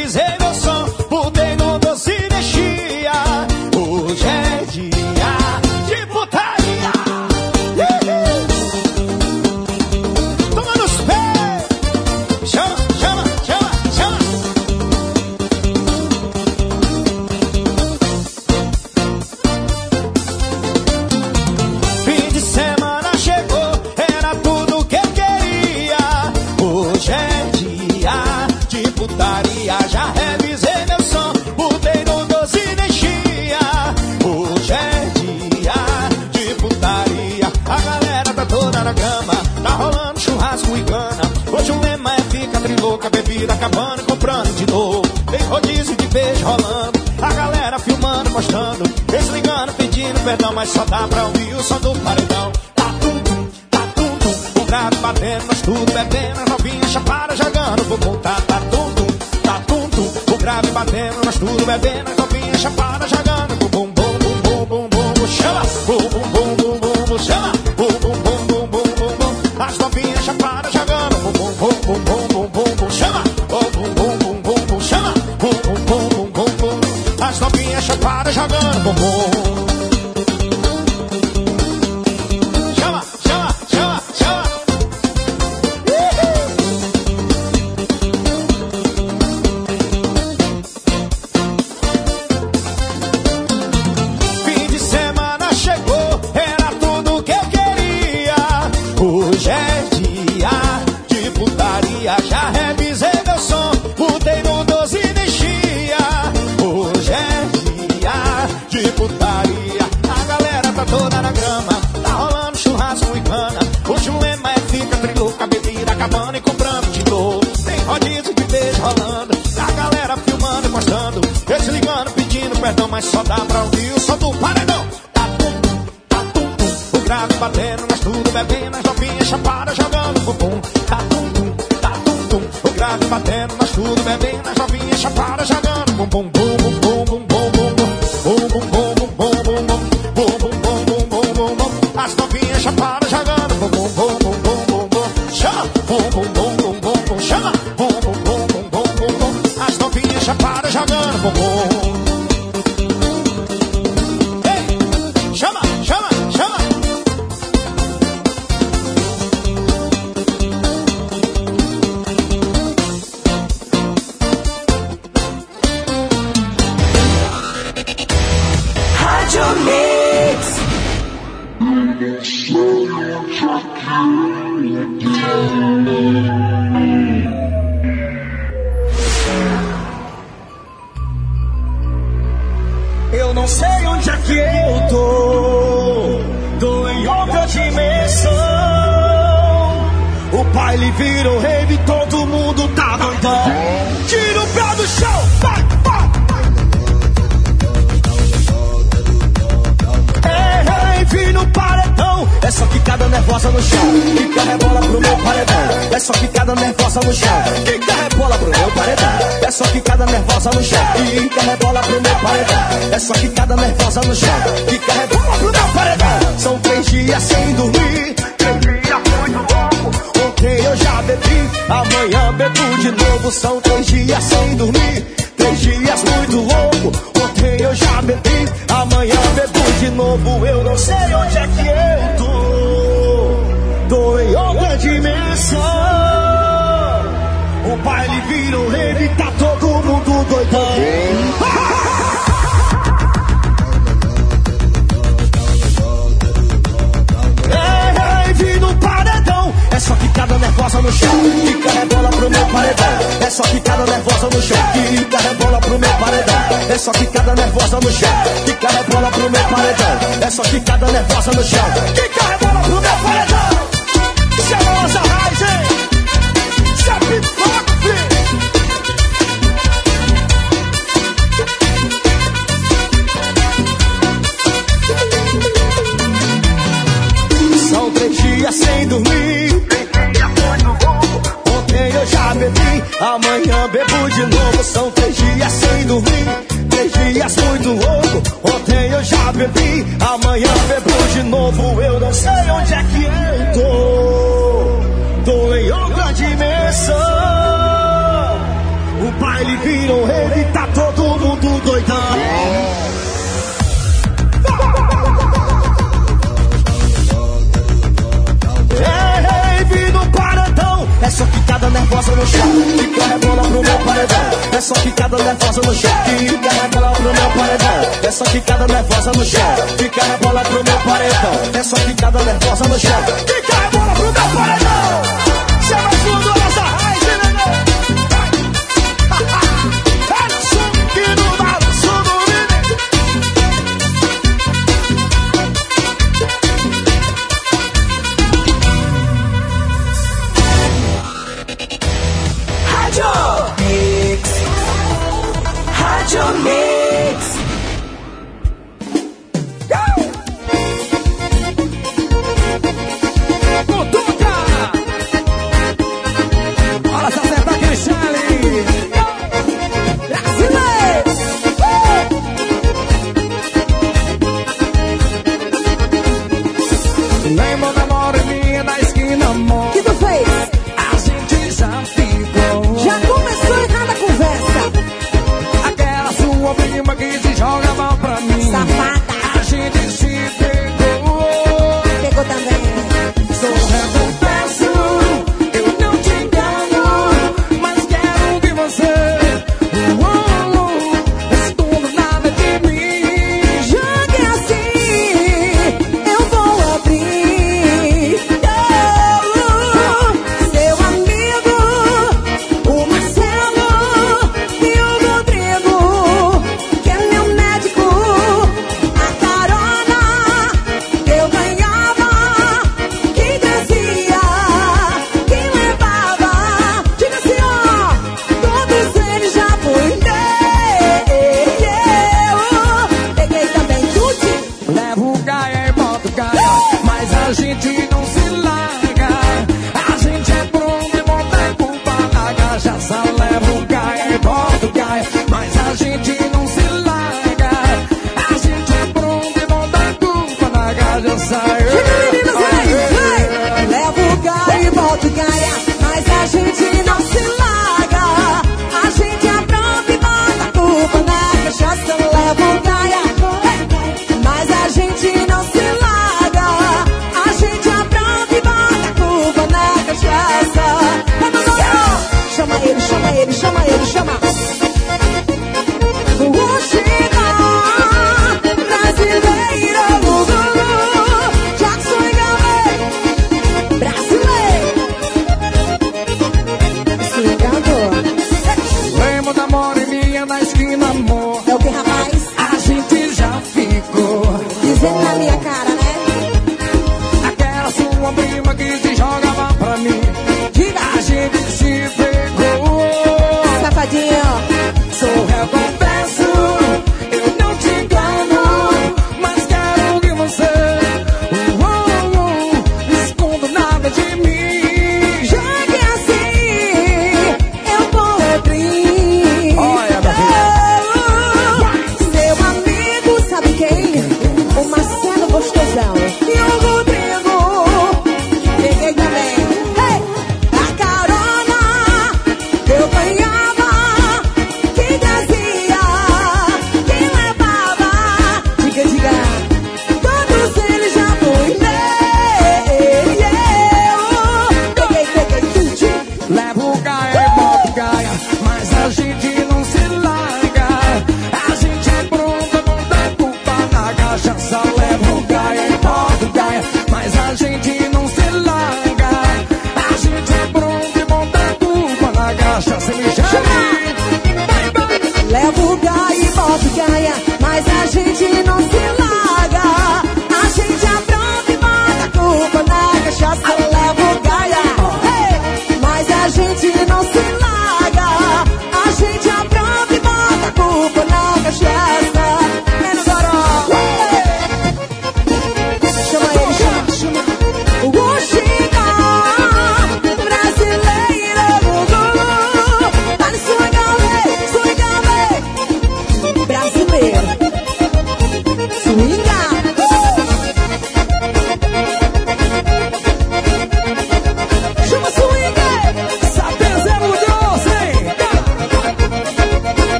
his.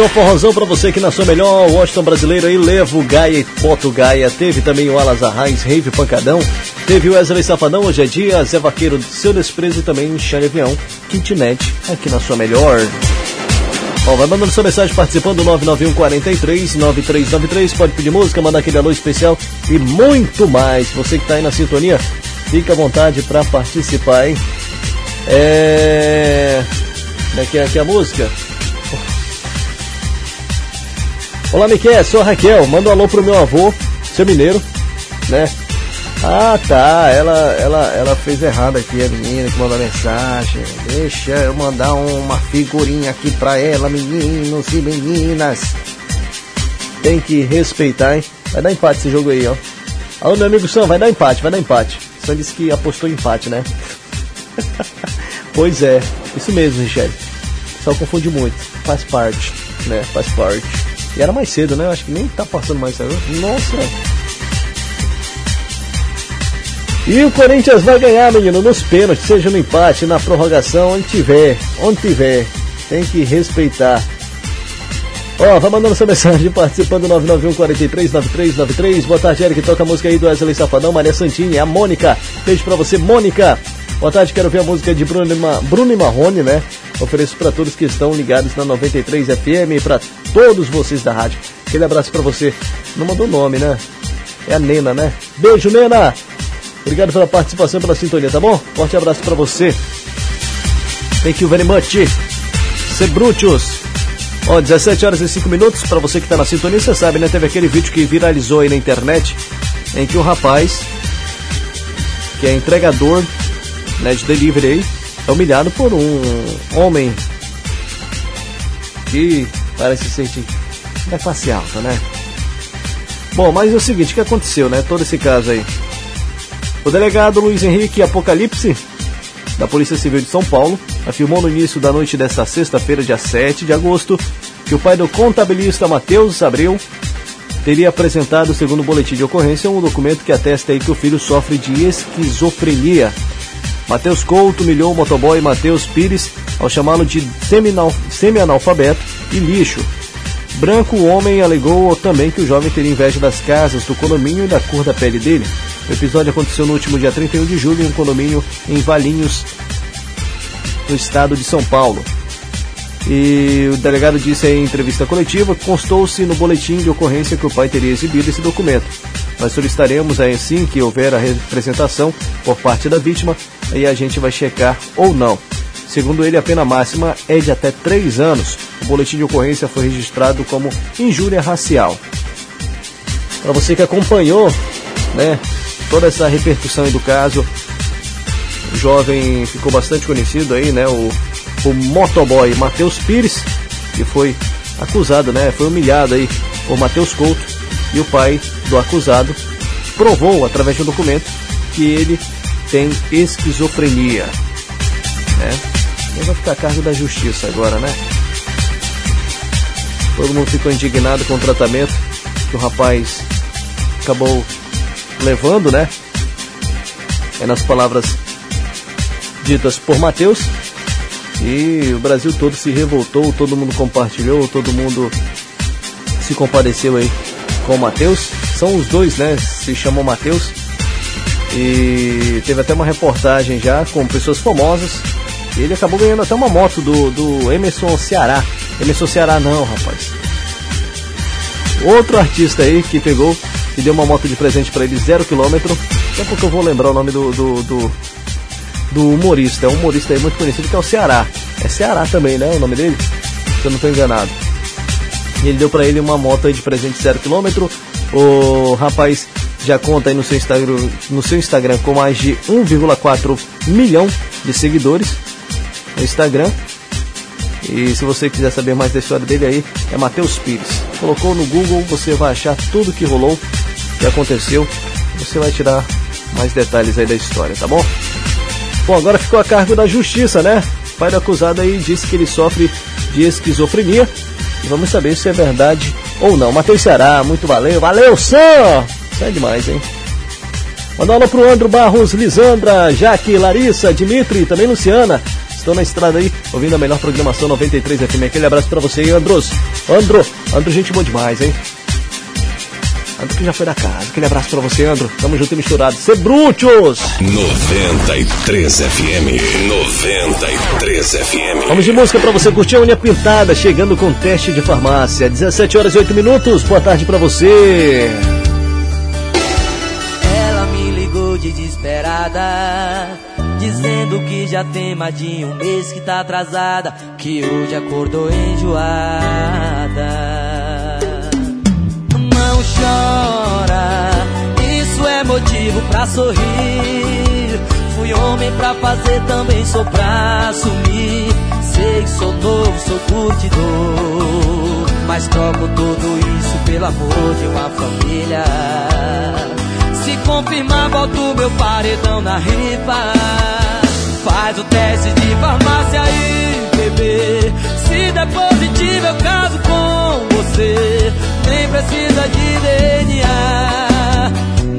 Só forrozão pra você que na sua melhor Washington brasileiro aí, Levo, Gaia e Poto Gaia. Teve também o Alas Arraes, Rave Pancadão. Teve o Wesley Safadão, hoje é dia, Zé Vaqueiro, Seu Desprezo e também Xane Avião, Kitnet, aqui na sua melhor. Bom, vai mandando sua mensagem participando 991 43 9393. Pode pedir música, mandar aquele alô especial e muito mais. Você que tá aí na sintonia, fica à vontade pra participar, hein? É. É que é aqui a música? Olá, Miquel, sou a Raquel. Manda um alô pro meu avô, seu mineiro, né? Ah, tá. Ela, ela, ela fez errado aqui, a menina que mandou mensagem. Deixa eu mandar uma figurinha aqui pra ela, meninos e meninas. Tem que respeitar, hein? Vai dar empate esse jogo aí, ó. Alô, meu amigo Sam, vai dar empate, vai dar empate. Sam disse que apostou em empate, né? <laughs> pois é, isso mesmo, Michele. Só confunde muito. Faz parte, né? Faz parte. E era mais cedo, né? Eu acho que nem tá passando mais cedo. Nossa! E o Corinthians vai ganhar, menino, nos pênaltis, seja no empate, na prorrogação, onde tiver, onde tiver. Tem que respeitar. Ó, vai mandando sua mensagem participando 991 43 9393. Boa tarde, Eric. Toca a música aí do Wesley Safadão, Maria Santinha, a Mônica. Beijo pra você, Mônica. Boa tarde, quero ver a música de Bruno, e Ma- Bruno e Marrone, né? Ofereço pra todos que estão ligados na 93 FM e pra todos vocês da rádio. Aquele abraço pra você. Não mandou nome, né? É a Nena, né? Beijo, Nena. Obrigado pela participação pela sintonia, tá bom? Forte abraço pra você. Thank you very much. Sebruchos. Ó, 17 horas e 5 minutos. Pra você que tá na sintonia, você sabe, né? Teve aquele vídeo que viralizou aí na internet em que o rapaz, que é entregador né, de delivery aí, é humilhado por um homem que parece ser é classe alta, né? Bom, mas é o seguinte, o que aconteceu, né? Todo esse caso aí. O delegado Luiz Henrique Apocalipse, da Polícia Civil de São Paulo, afirmou no início da noite desta sexta-feira, dia 7 de agosto, que o pai do contabilista Matheus Abreu teria apresentado, segundo o boletim de ocorrência, um documento que atesta aí que o filho sofre de esquizofrenia. Matheus Couto humilhou o motoboy Matheus Pires ao chamá-lo de semi-analfabeto e lixo. Branco, o homem alegou também que o jovem teria inveja das casas, do condomínio e da cor da pele dele. O episódio aconteceu no último dia 31 de julho em um condomínio em Valinhos, no estado de São Paulo. E o delegado disse em entrevista coletiva que constou-se no boletim de ocorrência que o pai teria exibido esse documento. Nós solicitaremos aí assim que houver a representação por parte da vítima e a gente vai checar ou não. Segundo ele, a pena máxima é de até três anos. O boletim de ocorrência foi registrado como injúria racial. Para você que acompanhou, né, toda essa repercussão do caso, o jovem ficou bastante conhecido aí, né, o, o motoboy Matheus Pires, que foi acusado, né, foi humilhado aí por Matheus Couto e o pai do acusado provou através de um documento que ele tem esquizofrenia, né? Ele vai ficar a cargo da justiça agora, né? Todo mundo ficou indignado com o tratamento que o rapaz acabou levando, né? É nas palavras ditas por Mateus. E o Brasil todo se revoltou, todo mundo compartilhou, todo mundo se compadeceu aí com o Mateus. São os dois, né? Se chamam Mateus. E teve até uma reportagem já com pessoas famosas. Ele acabou ganhando até uma moto do, do Emerson Ceará. Emerson Ceará não, rapaz. Outro artista aí que pegou e deu uma moto de presente para ele, zero quilômetro. Daqui a pouco eu vou lembrar o nome do, do, do, do humorista. É um humorista aí muito conhecido que é o Ceará. É Ceará também, né? O nome dele? Se eu não estou enganado. E ele deu para ele uma moto aí de presente zero quilômetro. O rapaz já conta aí no seu Instagram, no seu Instagram com mais de 1,4 milhão de seguidores no Instagram. E se você quiser saber mais da história dele aí, é Matheus Pires. Colocou no Google, você vai achar tudo que rolou, que aconteceu. Você vai tirar mais detalhes aí da história, tá bom? Bom, agora ficou a cargo da justiça, né? O pai do acusado aí disse que ele sofre de esquizofrenia. E vamos saber se é verdade ou não. Matheus Ceará, muito valeu. Valeu, Sam! Isso é demais, hein? Manda aula pro Andro Barros, Lisandra, Jaque, Larissa, Dimitri, também Luciana. Estou na estrada aí, ouvindo a melhor programação 93 FM. Aquele abraço pra você aí, Andros. Andro, Andro, gente boa demais, hein? Andro que já foi da casa. Aquele abraço pra você, Andro. Tamo junto e misturado. Cebrútios! 93 FM. 93 FM. Vamos de música pra você curtir a unha pintada, chegando com teste de farmácia. 17 horas e 8 minutos. Boa tarde pra você. Ela me ligou desesperada, dizendo que já tem mais de um mês que tá atrasada, que hoje acordou enjoada. Não chora, isso é motivo pra sorrir. Fui homem pra fazer, também sou pra assumir. Sei que sou novo, sou curtidor, mas troco tudo isso pelo amor de uma família. Confirmar, boto meu paredão na rifa. Faz o teste de farmácia aí, bebê. Se der positivo, eu caso com você. Nem precisa de DNA.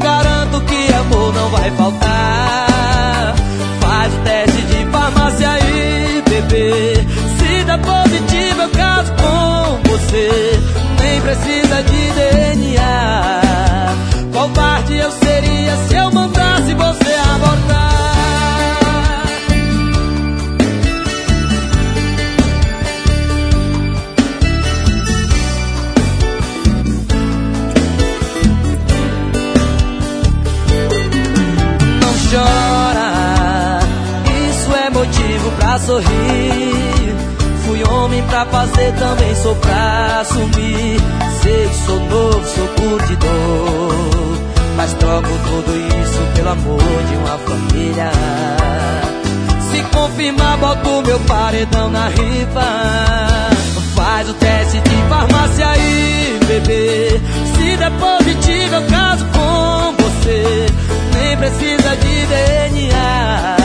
Garanto que amor não vai faltar. Faz o teste de farmácia aí, bebê. Se der positivo, eu caso com você. Nem precisa de DNA. Covarde eu seria se eu mandasse você abortar. Não chora, isso é motivo pra sorrir. Fui homem pra fazer, também sou pra assumir. Sei que sou novo, sou curtidor. Mas troco tudo isso pelo amor de uma família. Se confirmar, boto meu paredão na rifa. Faz o teste de farmácia aí, bebê. Se der positivo, eu caso com você. Nem precisa de DNA.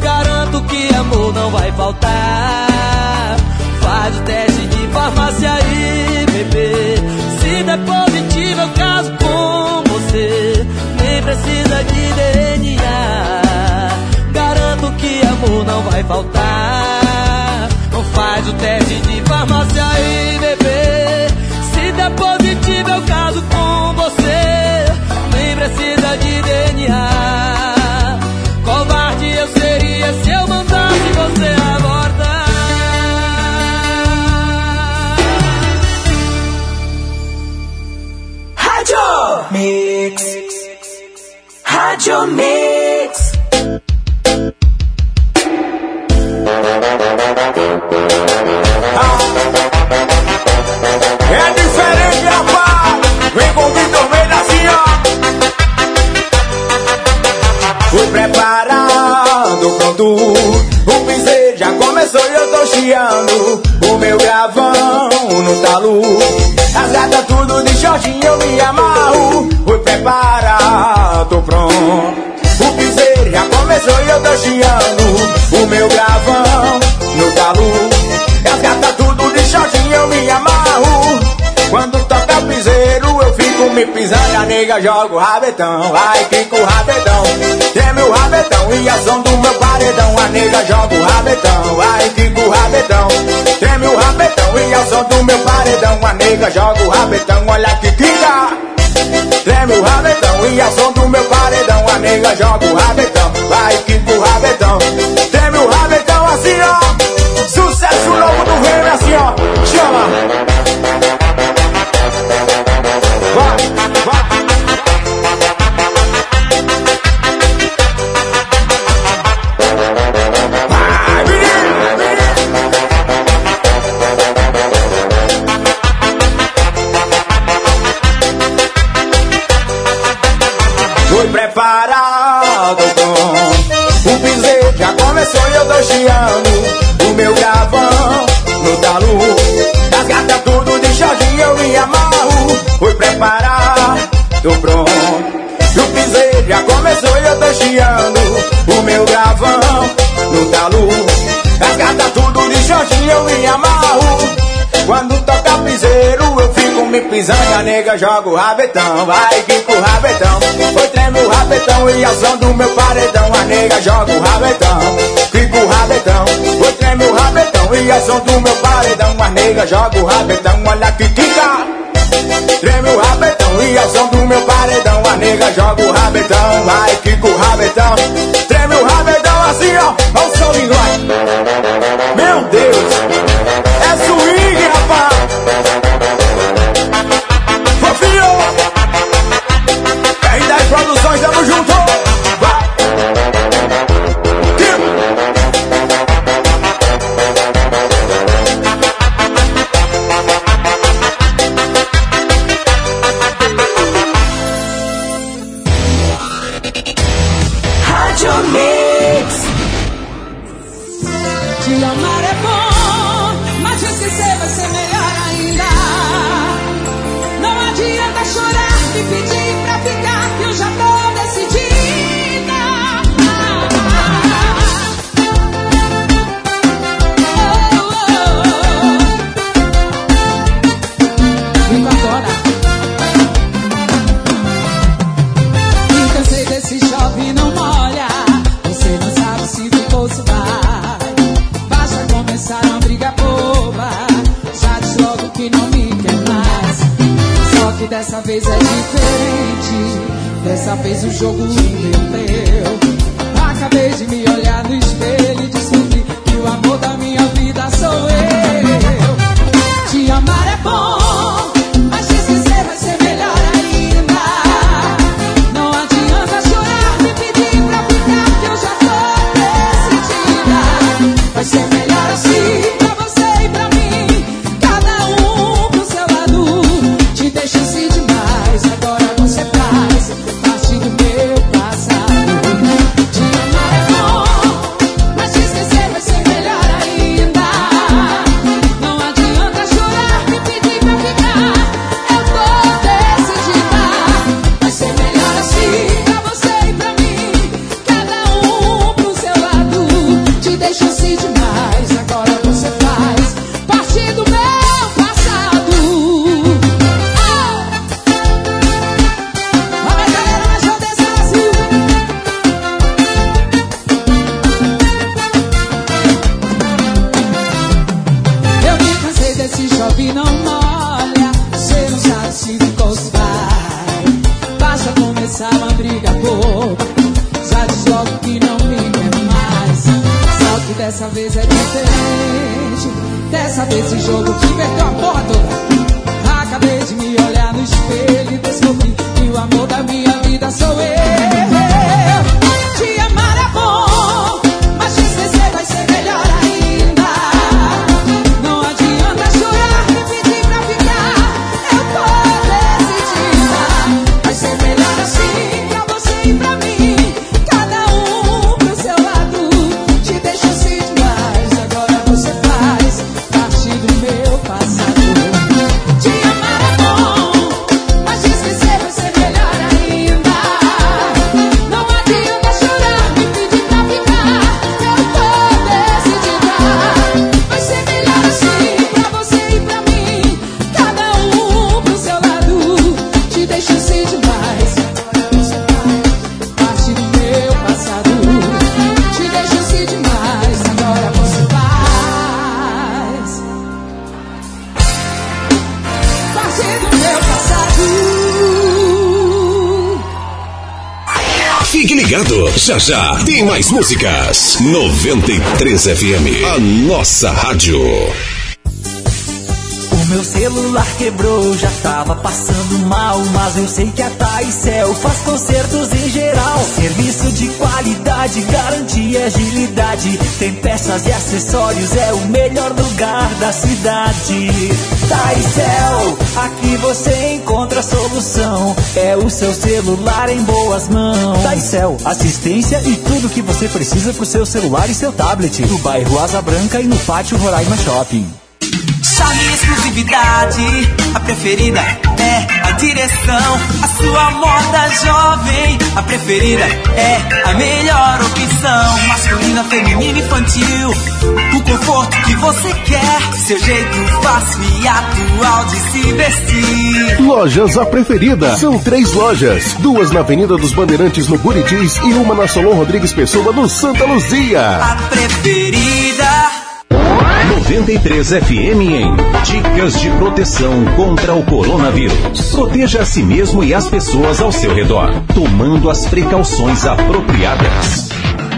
Garanto que amor não vai faltar. Faz o teste de farmácia aí, bebê. Se der positivo, eu caso com você. Nem precisa de DNA. Garanto que amor não vai faltar. Faz o teste de farmácia aí, bebê. Se der positivo, eu caso com você. Nem precisa de DNA. Covarde eu seria se eu mandasse Mix. Rádio Mix. É diferente, rapaz. Vem com o Vitor Meira assim, ó. Fui preparado, pronto. O piseiro já começou e eu tô chiando. O meu gravão no talo. As gatas tudo de shortinho, eu me amarro. Fui preparado, tô pronto. O piseiro já começou e eu tô chiando. O meu gravão no talo. As gatas tudo de shortinho, eu me amarro. Quando toca o piseiro, eu fico me pisando. A nega joga o rabetão, vai, fica o rabetão. Treme o rabetão e a som do meu paredão. A nega joga o rabetão, vai, fica o rabetão. Treme o rabetão e a som do meu paredão. A nega joga o rabetão, olha que quica. Treme o rabetão e a som do meu paredão. A nega joga o rabetão, vai, fica o rabetão. Treme o rabetão assim, ó. Sucesso novo do Remy assim, ó. Chama. tô pronto. o piseiro já começou e eu tô chiando o meu gravão no talo. As tudo de Jorginho eu me amarro. Quando toca piseiro eu fico me pisando, a nega joga o rabetão, vai que o rabetão. Foi treme o rabetão e a som do meu paredão, a nega joga o rabetão, que o rabetão. Foi treme o rabetão e a som do meu paredão, a nega joga o rabetão, olha que quica. Treme o rabetão e ao som do meu paredão A nega joga o rabetão, vai quica o rabetão. Treme o rabetão assim ó, ao som nós. Meu Deus. jogo. músicas. 93 FM, a nossa rádio. O meu celular quebrou, já tava passando mal. Mas eu sei que a Taicel faz concertos em geral. Serviço de qualidade, garantia e agilidade. Tem peças e acessórios, é o melhor lugar da cidade. Tá Taicel, aqui você encontra a solução. É o seu celular em boas mãos. Tá Taicel, assistência e tudo que você precisa pro seu celular e seu tablet. No bairro Asa Branca e no pátio Roraima Shopping. Chame exclusividade, a preferida é direção. A sua moda jovem, a preferida é a melhor opção. Masculina, feminina, infantil. O conforto que você quer, seu jeito fácil e atual de se vestir. Lojas a preferida. São três lojas: duas na Avenida dos Bandeirantes, no Buritis, e uma na Solon Rodrigues Pessoa, no Santa Luzia. A preferida. 93 FM em Dicas de proteção contra o coronavírus. Proteja a si mesmo e as pessoas ao seu redor, tomando as precauções apropriadas.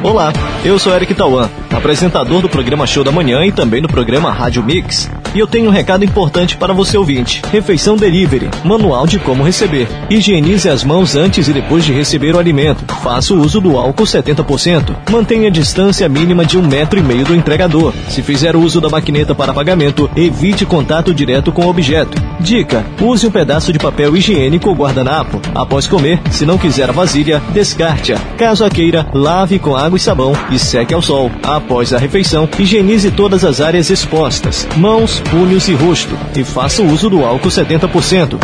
Olá, eu sou Eric Tauan, apresentador do programa Show da Manhã e também do programa Rádio Mix. E eu tenho um recado importante para você ouvinte. Refeição Delivery, manual de como receber. Higienize as mãos antes e depois de receber o alimento. Faça o uso do álcool 70%. Mantenha a distância mínima de um metro e meio do entregador. Se fizer uso da maquineta para pagamento, evite contato direto com o objeto. Dica: use um pedaço de papel higiênico ou guardanapo. Após comer, se não quiser a vasilha, descarte-a. Caso a queira, lave com água e sabão e seque ao sol. Após a refeição, higienize todas as áreas expostas, mãos, punhos e rosto, e faça o uso do álcool 70%.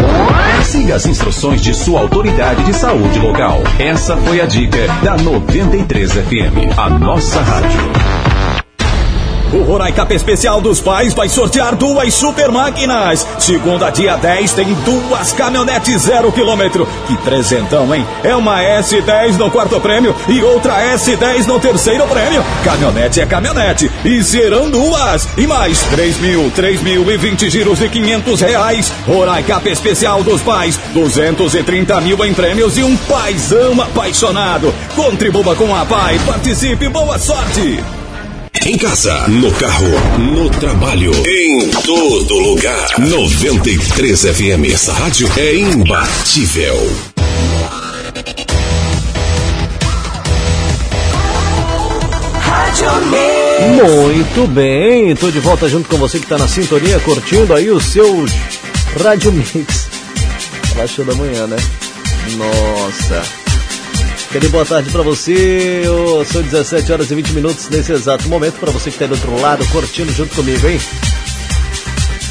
Siga as instruções de sua autoridade de saúde local. Essa foi a dica da 93 FM, a nossa rádio. O Roraicap Especial dos Pais vai sortear duas super máquinas. Segunda, dia 10, tem duas caminhonetes zero quilômetro. Que presentão, hein? É uma S10 no quarto prêmio e outra S10 no terceiro prêmio. Caminhonete é caminhonete. E serão duas. E mais 3 mil, 3 mil e 20 giros de 500 reais. Roraicap Especial dos Pais. 230 mil em prêmios e um paizão apaixonado. Contribua com a Pai. Participe. Boa sorte. Em casa, no carro, no trabalho, em todo lugar. 93 FM. Essa rádio é imbatível. Muito bem, tô de volta junto com você que tá na sintonia, curtindo aí o seu Rádio Mix. Show da manhã, né? Nossa. Quero boa tarde pra você. São 17 horas e 20 minutos nesse exato momento pra você que tá aí do outro lado, curtindo junto comigo, hein?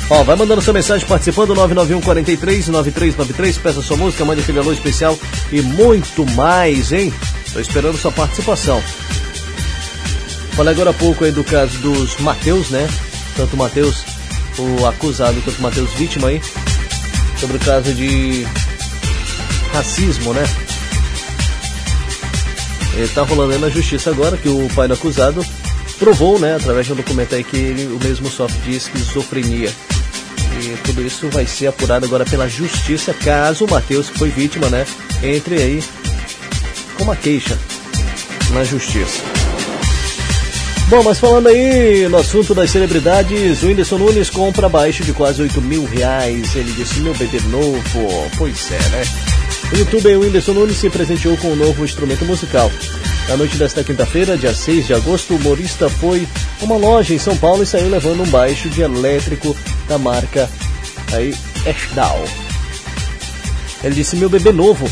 Ó, vai mandando sua mensagem participando 991 43 9393, peça sua música, mande aquele alô especial e muito mais, hein? Tô esperando sua participação. Falei agora há pouco aí do caso dos Mateus, né? Tanto Mateus, o acusado, quanto Mateus vítima aí. Sobre o caso de racismo, né? Ele tá rolando aí na justiça agora que o pai do acusado provou, né, através de um documento aí que ele, o mesmo sofre de esquizofrenia. E tudo isso vai ser apurado agora pela justiça, caso o Matheus, que foi vítima, né, entre aí com uma queixa na justiça. Bom, mas falando aí no assunto das celebridades, o Whindersson Nunes compra abaixo de quase 8 mil reais. Ele disse, meu bebê novo. Pois é, né? O youtuber Whindersson Nunes se presenteou com um novo instrumento musical. Na noite desta quinta-feira, dia 6 de agosto, o humorista foi a uma loja em São Paulo e saiu levando um baixo de elétrico da marca aí, Eshdal. Ele disse, meu bebê novo.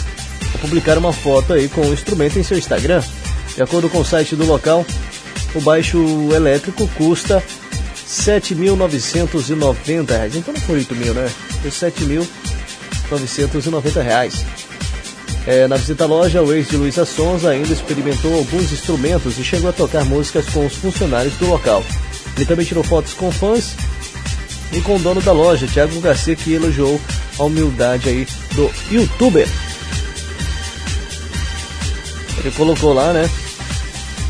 Vou publicar uma foto aí com o instrumento em seu Instagram. De acordo com o site do local, o baixo elétrico custa 7.990 reais. Então não foi 8 mil, né? Foi 7.990 reais. É, na visita à loja, o ex de Luísa Sonza ainda experimentou alguns instrumentos e chegou a tocar músicas com os funcionários do local. Ele também tirou fotos com fãs e com o dono da loja, Thiago Garcia, que elogiou a humildade aí do youtuber. Ele colocou lá, né?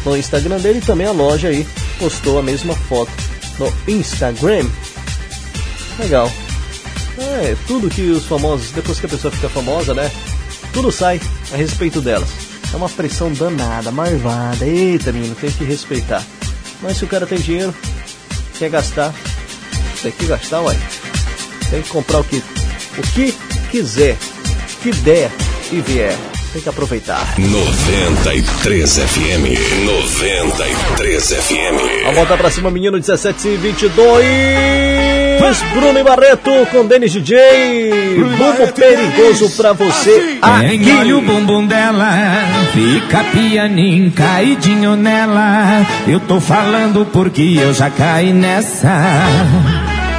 No Instagram dele e também a loja aí postou a mesma foto no Instagram. Legal. É, tudo que os famosos, depois que a pessoa fica famosa, né? Tudo sai a respeito delas. É uma pressão danada, marvada. Eita, menino, tem que respeitar. Mas se o cara tem dinheiro, quer gastar, tem que gastar, ué. Tem que comprar o que, o que quiser, que der e vier. Tem que aproveitar. 93 FM. 93 FM. Vamos voltar pra cima, menino 17 e 22. Bruno e Barreto com Denis DJ. Bumbo perigoso pra você Quem olha o aqui. bumbum dela, fica pianinho caidinho nela. Eu tô falando porque eu já caí nessa.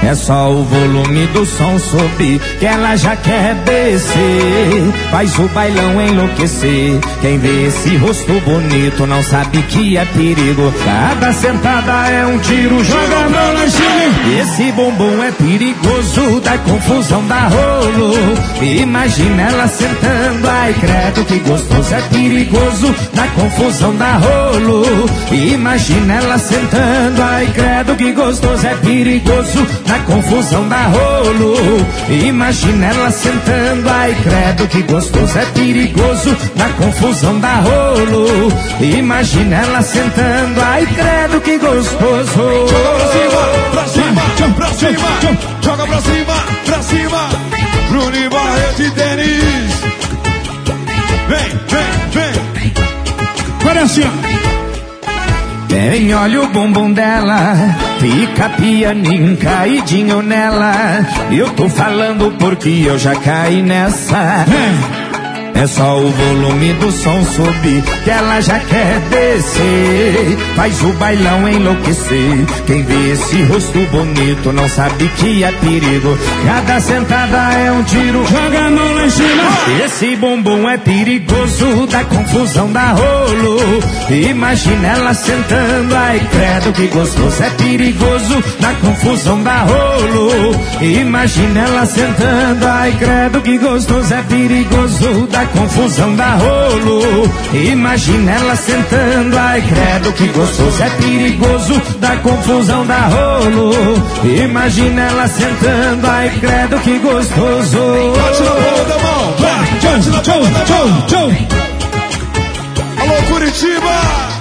É só o volume do som subir que ela já quer descer. Faz o bailão enlouquecer. Quem vê esse rosto bonito não sabe que é perigo. Cada sentada é um tiro, joga em cima. Esse bumbum é perigoso, dá confusão, dá rolo. Imagina ela sentando, ai credo que gostoso. É perigoso, dá confusão, dá rolo. Imagina ela sentando, ai credo que gostoso. É perigoso, dá confusão, dá rolo. Imagina ela sentando, ai credo que gostoso. É perigoso, dá confusão, dá rolo. Imagina ela sentando, ai credo que gostoso. Pra cima, pra cima, joga pra cima, pra cima. Bruno Barreto e Denis. Vem, vem, vem. Agora assim, Bem, olha o bumbum dela, fica pianinho caidinho nela. Eu tô falando porque eu já caí nessa. É só o volume do som subir que ela já quer descer. Faz o bailão enlouquecer. Quem vê esse rosto bonito não sabe que é perigo. Cada sentada é um tiro. Joga a mão lá em cima. Esse bumbum é perigoso, dá confusão, dá rolo. Imagina ela sentando, ai credo que gostoso. É perigoso, dá confusão, dá rolo. Imagina ela sentando, ai credo que gostoso. É perigoso, dá confusão, dá rolo. Imagina ela sentando, ai credo que gostoso. É perigoso, dá confusão, dá rolo. Imagina ela sentando, ai credo que gostoso. Bate na palma da mão, vai, bate na palma da mão. Alô, Curitiba!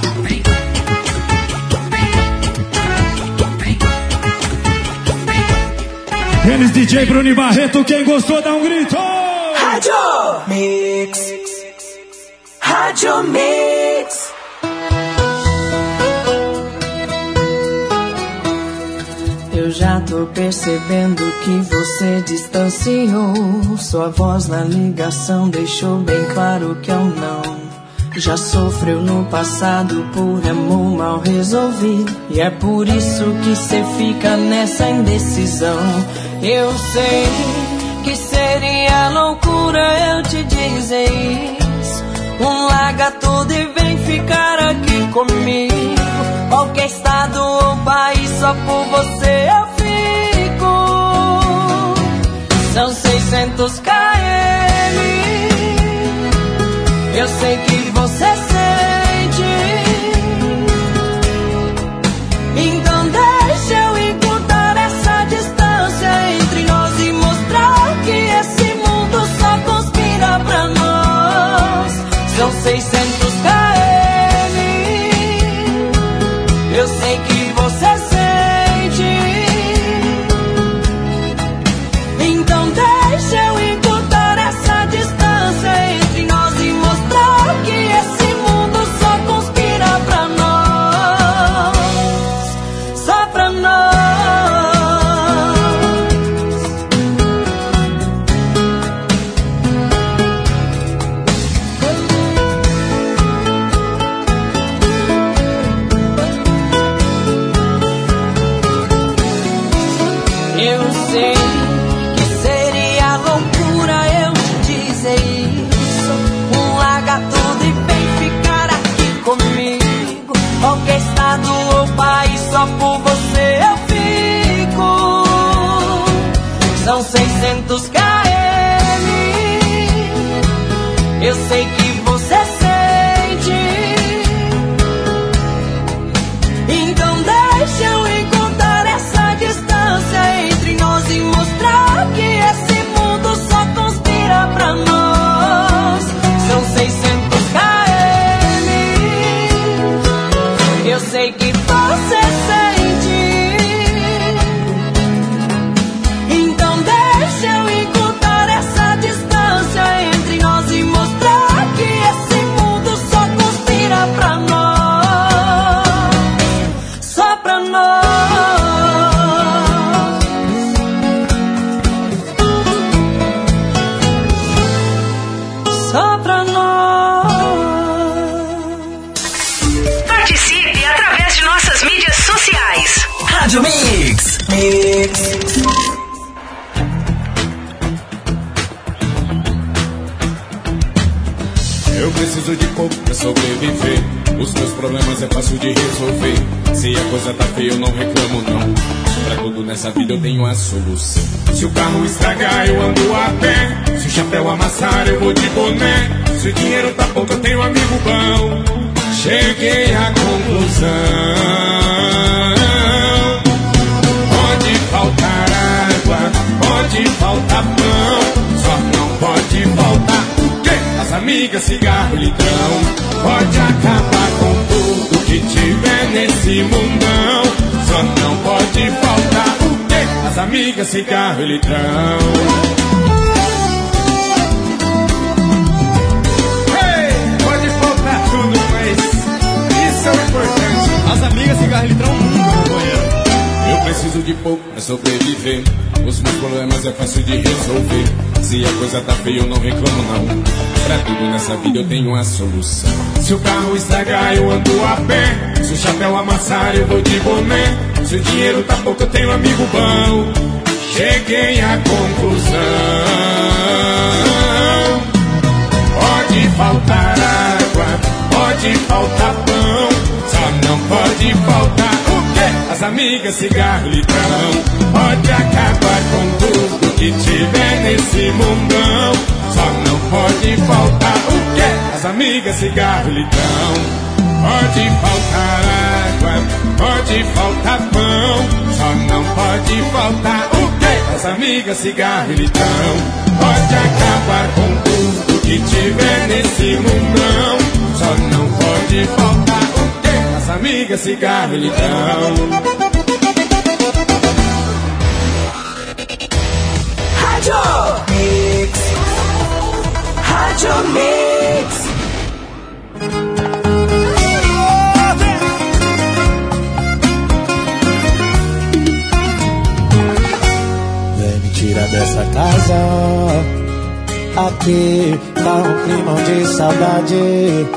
Eles DJ Bruno Barreto, quem gostou dá um grito. Rádio Mix. Rádio Mix. Eu já tô percebendo que você distanciou. Sua voz na ligação deixou bem claro que eu não. Já sofreu no passado por amor mal resolvido. E é por isso que cê fica nessa indecisão. Eu sei seria loucura eu te dizer isso. Um larga tudo e vem ficar aqui comigo. Qualquer estado ou país, só por você eu fico. São 600 km. Eu sei que sobreviver. Os meus problemas é fácil de resolver. Se a coisa tá feia, eu não reclamo, não. Pra tudo nessa vida eu tenho a solução. Se o carro estragar, eu ando a pé. Se o chapéu amassar, eu vou de boné. Se o dinheiro tá pouco, eu tenho um amigo bom. Cheguei à conclusão. Pode faltar água, pode faltar pão, só não pode faltar o quê? As amigas, cigarro litrão. Pode acabar com tudo que tiver nesse mundão, só não pode faltar o quê? As amigas, cigarro e litrão. Isso é o importante. As amigas, cigarro e litrão, companheiro. Eu preciso de pouco pra sobreviver. Os meus problemas é fácil de resolver. Se a coisa tá feia, eu não reclamo, não. Pra tudo nessa vida eu tenho uma solução. Se o carro estragar, eu ando a pé. Se o chapéu amassar, eu vou de boné. Se o dinheiro tá pouco, eu tenho amigo bom. Cheguei à conclusão. Pode faltar água, pode faltar pão, só não pode faltar? As amigas, cigarro litrão. Pode acabar com tudo que tiver nesse mundão, só não pode faltar o quê? As amigas, cigarro litrão. Pode faltar água, pode faltar pão, só não pode faltar o quê? As amigas, cigarro litrão. Pode acabar com tudo que tiver nesse mundão, só não pode faltar o amigas, cigarro e litrão. Rádio Mix. Rádio Mix. Vem me tirar dessa casa Aqui tá um clima de saudade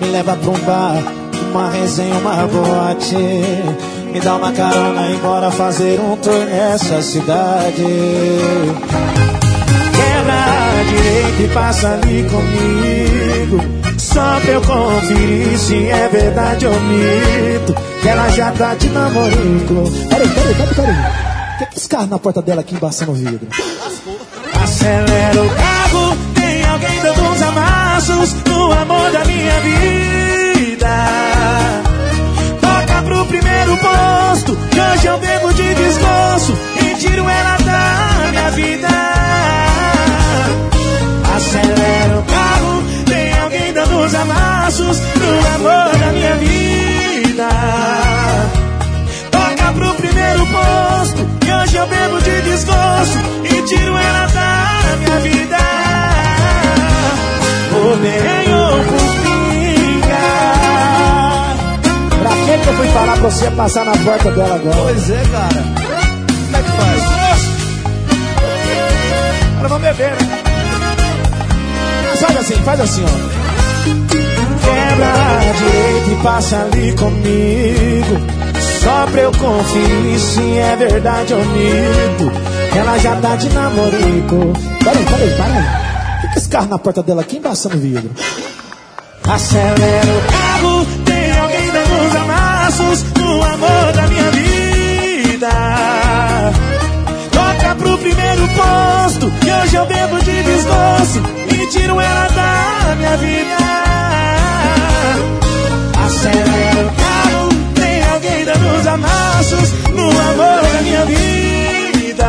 Me leva pra um bar Uma resenha, uma boate. Me dá uma carona e bora fazer um tour nessa cidade. Quebra a direita e passa ali comigo. Só pra eu conferir se é verdade ou mito. Que ela já tá de namorico. Peraí, peraí, peraí, peraí. O que é esse carro na porta dela aqui embaçando o vidro? Acelera o carro, tem alguém dando uns amassos no amor da minha vida. Pro primeiro posto, que hoje eu bebo de desgosto e tiro ela da minha vida. Acelera o carro, tem alguém dando uns amassos no amor da minha vida. Toca pro primeiro posto Que hoje eu bebo de desgosto E tiro ela da minha vida que eu fui falar pra você passar na porta dela agora? Pois é, cara Como é que faz? Agora vamos beber, né? Mas Faz assim, faz assim, ó Quebra a direita e passa ali comigo Só pra eu conferir se é verdade ou mito Ela já tá de namorico Peraí, peraí, peraí O que que esse carro na porta dela aqui embaçando o vidro? Acelera o carro No amor da minha vida. Toca pro primeiro posto Que hoje eu bebo de desgosto E tiro ela da minha vida. Acelera o carro Tem alguém dando uns amassos No amor da minha vida.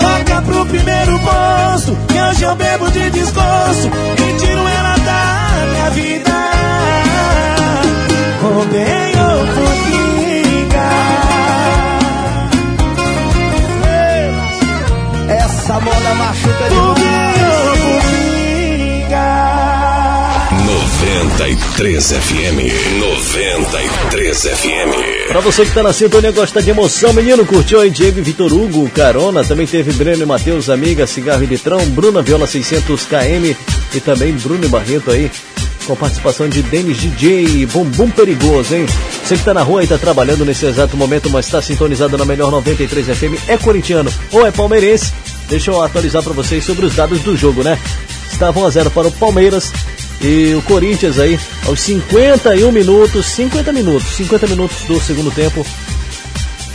Toca pro primeiro posto Que hoje eu bebo de desgosto E tiro ela da minha vida Com bem ou com pinga Essa moda machuca demais 93 FM. 93 FM. Pra você que tá na sintonia, gosta de emoção, menino, curtiu aí Diego e Vitor Hugo, Carona, também teve Breno e Matheus, Amiga, Cigarro e Litrão, Bruna Viola 600 KM e também Bruno e Barreto aí, com participação de Denis DJ Bumbum Perigoso, hein? Você que tá na rua e tá trabalhando nesse exato momento, mas tá sintonizado na melhor 93 FM, é corintiano ou é palmeirense? Deixa eu atualizar para vocês sobre os dados do jogo, né? Estavam a zero para o Palmeiras e o Corinthians aí aos 51 minutos, 50 minutos, 50 minutos do segundo tempo.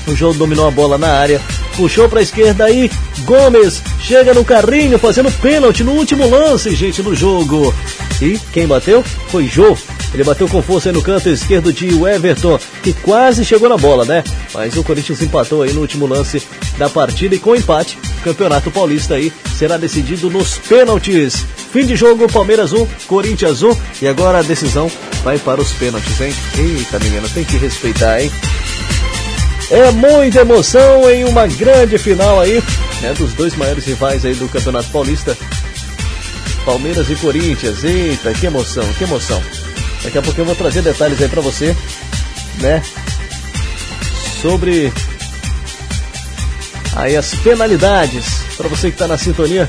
O jogo dominou a bola na área, puxou para a esquerda aí, Gomes chega no carrinho fazendo pênalti no último lance, gente, do jogo. E quem bateu foi Jô. Ele bateu com força aí no canto esquerdo de Everton, que quase chegou na bola, né? Mas o Corinthians empatou aí no último lance da partida e com empate, o Campeonato Paulista aí será decidido nos pênaltis. Fim de jogo, Palmeiras 1, Corinthians 1 e agora a decisão vai para os pênaltis, hein? Eita, menina, tem que respeitar, hein? É muita emoção em uma grande final aí, né, dos dois maiores rivais aí do Campeonato Paulista. Palmeiras e Corinthians. Eita, que emoção, que emoção. Daqui a pouco eu vou trazer detalhes aí pra você, né? Sobre aí as penalidades para você que tá na sintonia.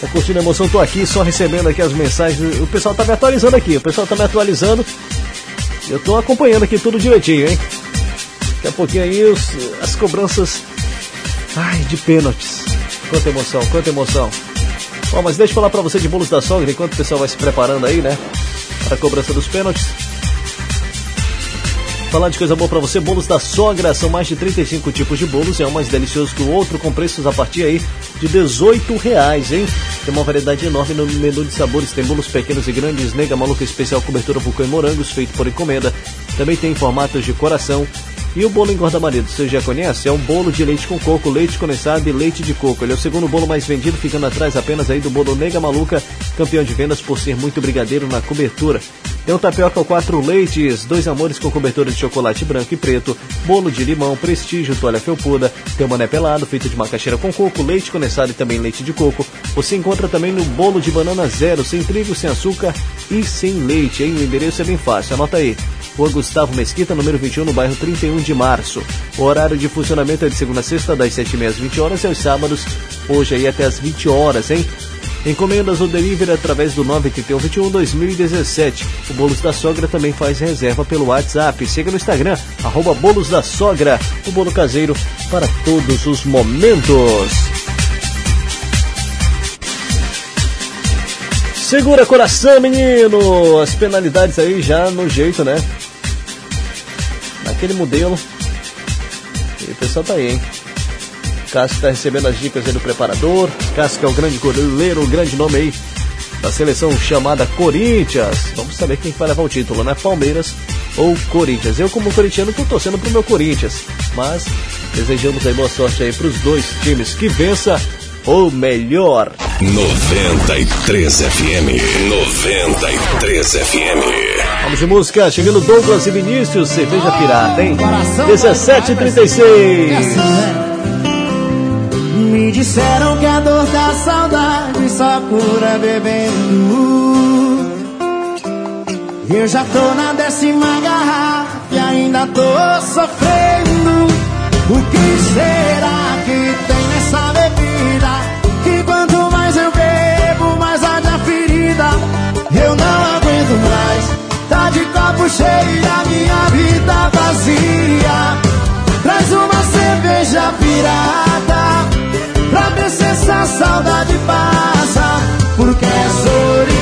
Tá curtindo a emoção? Tô aqui só recebendo aqui as mensagens. O pessoal tá me atualizando aqui, o pessoal tá me atualizando. Eu tô acompanhando aqui tudo direitinho, hein? Daqui a pouquinho aí os, as cobranças ai, de pênaltis. Quanta emoção, quanta emoção. Bom, mas deixa eu falar pra você de bolos da sogra enquanto o pessoal vai se preparando aí, né? Para a cobrança dos pênaltis. Falar de coisa boa pra você, bolos da sogra, são mais de 35 tipos de bolos, é um mais delicioso que o outro, com preços a partir aí de 18 reais, hein? Tem uma variedade enorme no menu de sabores, tem bolos pequenos e grandes, nega maluca especial, cobertura vulcão e morangos, feito por encomenda. Também tem formatos de coração, e o bolo engorda marido, você já conhece? É um bolo de leite com coco, leite condensado e leite de coco. Ele é o segundo bolo mais vendido, ficando atrás apenas aí do bolo Nega Maluca, campeão de vendas por ser muito brigadeiro na cobertura. Tem um tapioca ao quatro leites, dois amores com cobertura de chocolate branco e preto, bolo de limão, prestígio, toalha felpuda, tem mané pelado feito de macaxeira com coco, leite condensado e também leite de coco. Você encontra também no bolo de banana zero, sem trigo, sem açúcar e sem leite, hein? O endereço é bem fácil, anota aí. Rua Gustavo Mesquita, número 21, no bairro 31 de março. O horário de funcionamento é de segunda a sexta, das 7h30 às 20 horas e aos sábados, hoje aí até às 20 horas, hein? Encomendas ou delivery através do 981 2017. O Bolos da Sogra também faz reserva pelo WhatsApp. Siga no Instagram, arroba Bolos da Sogra, o bolo caseiro para todos os momentos. Segura coração, menino! As penalidades aí já no jeito, né? Naquele modelo. E o pessoal tá aí, hein? Cássio tá recebendo as dicas aí do preparador. Cássio que é o grande goleiro, o grande nome aí da seleção chamada Corinthians. Vamos saber quem vai levar o título, né? Palmeiras ou Corinthians. Eu, como corintiano, tô torcendo pro meu Corinthians. Mas desejamos aí boa sorte aí pros dois times. Que vença o melhor. 93 FM. 93 FM. Vamos de música, chegando Douglas e Vinícius, cerveja pirata, hein? 1736. Me disseram que a dor da saudade só cura bebendo. Eu já tô na décima garrafa e ainda tô sofrendo. O que será de copo cheio e a minha vida vazia. Traz uma cerveja pirata Pra ver se essa saudade passa Porque és original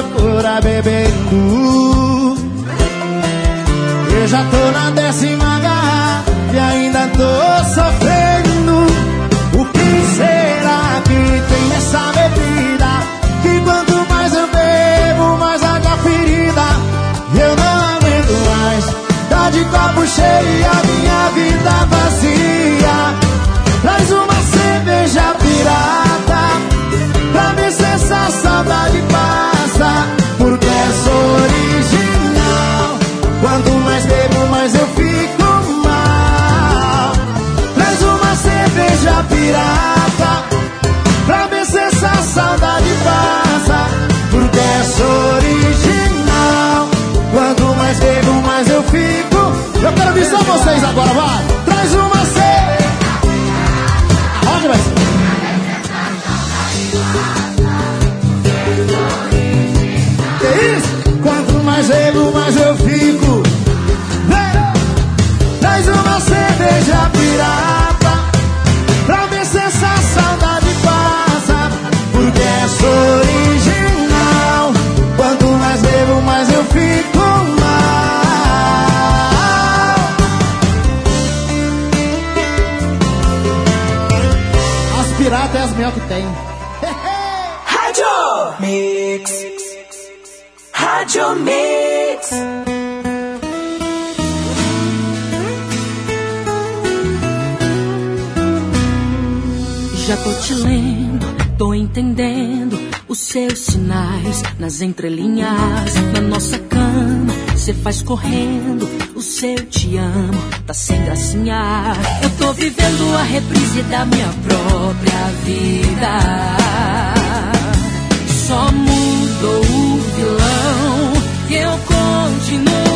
saudade só cura bebendo. Eu já tô na décima garrafa e ainda tô sofrendo. O que será que tem nessa bebida? Que quanto mais eu bebo, mais arde a ferida. Eu não aguento mais, tá de copo cheio e a minha vida agora, vai! your mix. Já tô te lendo, tô entendendo os seus sinais nas entrelinhas. Na nossa cama, cê faz correndo o seu te amo, tá sem gracinha. Eu tô vivendo a reprise da minha própria vida. Só mudou o vilão que eu continuo.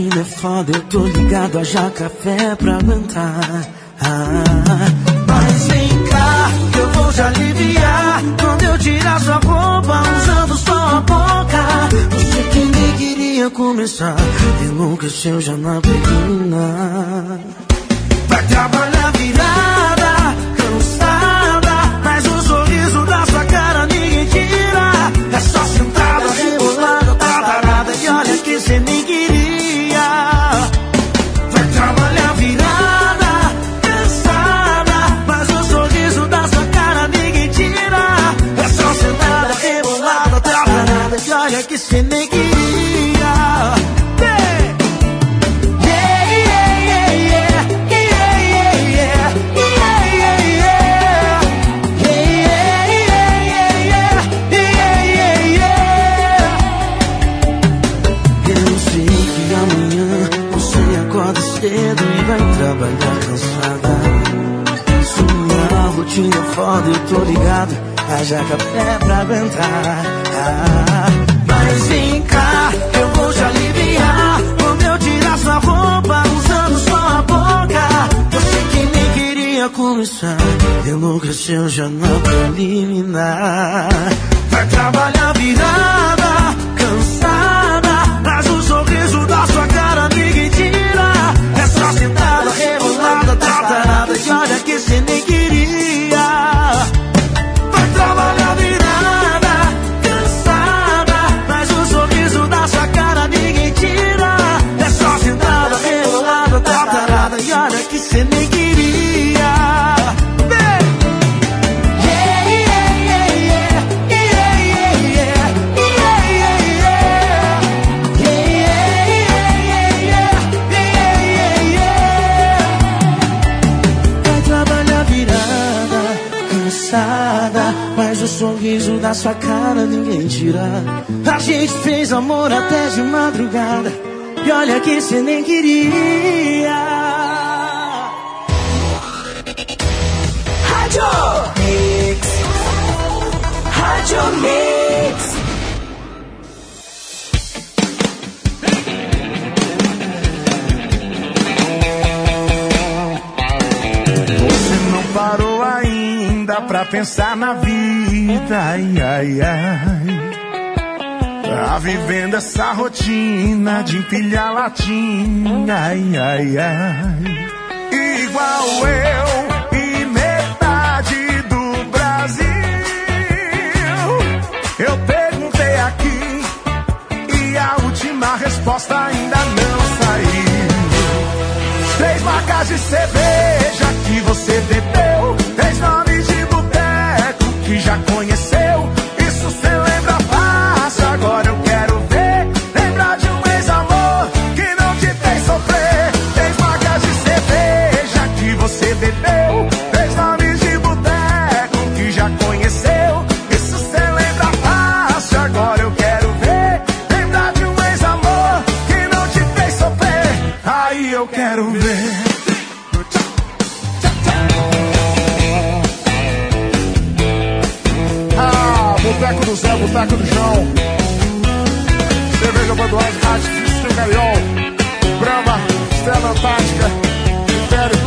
rotina é foda, eu tô ligado a já café é pra aguentar. Ah, mas vem cá, que eu vou te aliviar. Quando eu tirar sua roupa, usando só a boca. Você que nem queria começar, eu nunca eu já na pequena. haja café pra aguentar. Mas vem cá, eu vou te aliviar. Quando eu tirar sua roupa, usando sua boca. Você que nem queria começar, eu nunca não vou preliminar. Vai trabalhar, virar. Cara ninguém tira. A gente fez amor até de madrugada. E olha que cê nem queria. Rádio Mix. Rádio Mix. Você não parou ainda pra pensar na vida, ai, ai, ai. Tá vivendo essa rotina de empilhar latinha, ai, ai, ai. Igual eu e metade do Brasil. Eu perguntei aqui e a última resposta ainda não saiu. Três marcas de cerveja que você bebeu. Três nomes que já conheceu. Isso cê boteco do João. Cerveja Budweiser, Rádio Cristina Cariol. Brahma, Estrela Antártica, Império.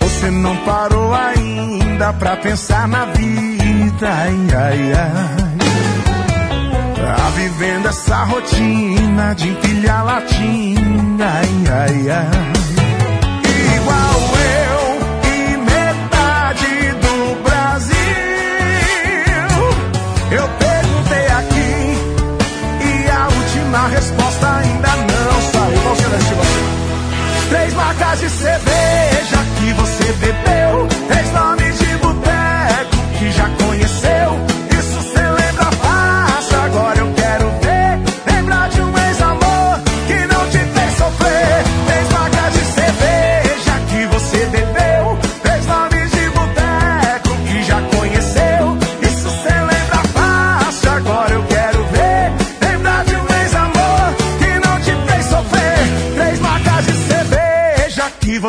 Você não parou ainda pra pensar na vida, ai, ai, ai. Tá vivendo essa rotina de empilhar latinha, ai, ai, ai. Resposta ainda não saiu. Esse você? Três marcas de cerveja que você bebeu. Três nomes de boteco que já conheceu.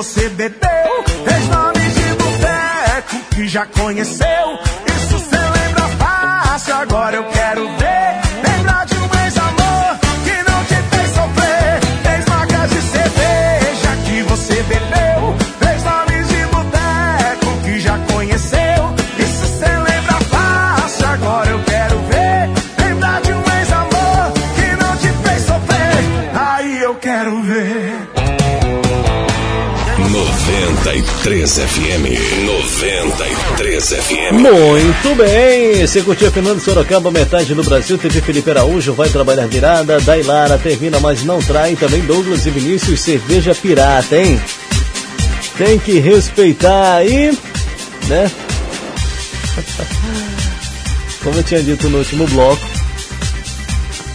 Você bebeu. Três nomes de boteco que já conheceu. 93 FM. 93 FM. Muito bem, você curtiu Fernando Sorocaba, metade do Brasil, teve Felipe Araújo, vai trabalhar virada, Dailara, termina, mas não trai, também Douglas e Vinícius, cerveja pirata, hein? Tem que respeitar aí, né? <laughs> Como eu tinha dito no último bloco,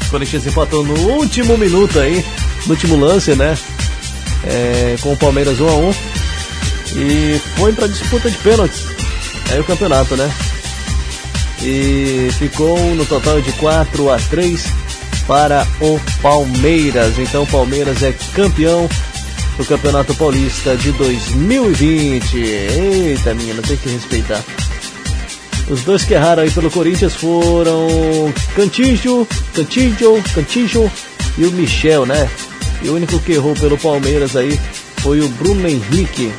o Corinthians empatou no último minuto aí, no último lance, né? É, com o Palmeiras 1 a 1 e foi pra disputa de pênaltis. Aí o campeonato, né? E ficou no total de 4 a 3 para o Palmeiras. Então o Palmeiras é campeão do Campeonato Paulista de 2020. Eita, menina, tem que respeitar. Os dois que erraram aí pelo Corinthians foram Cantillo, Cantillo, Cantillo e o Michel, né? E o único que errou pelo Palmeiras aí foi o Bruno Henrique.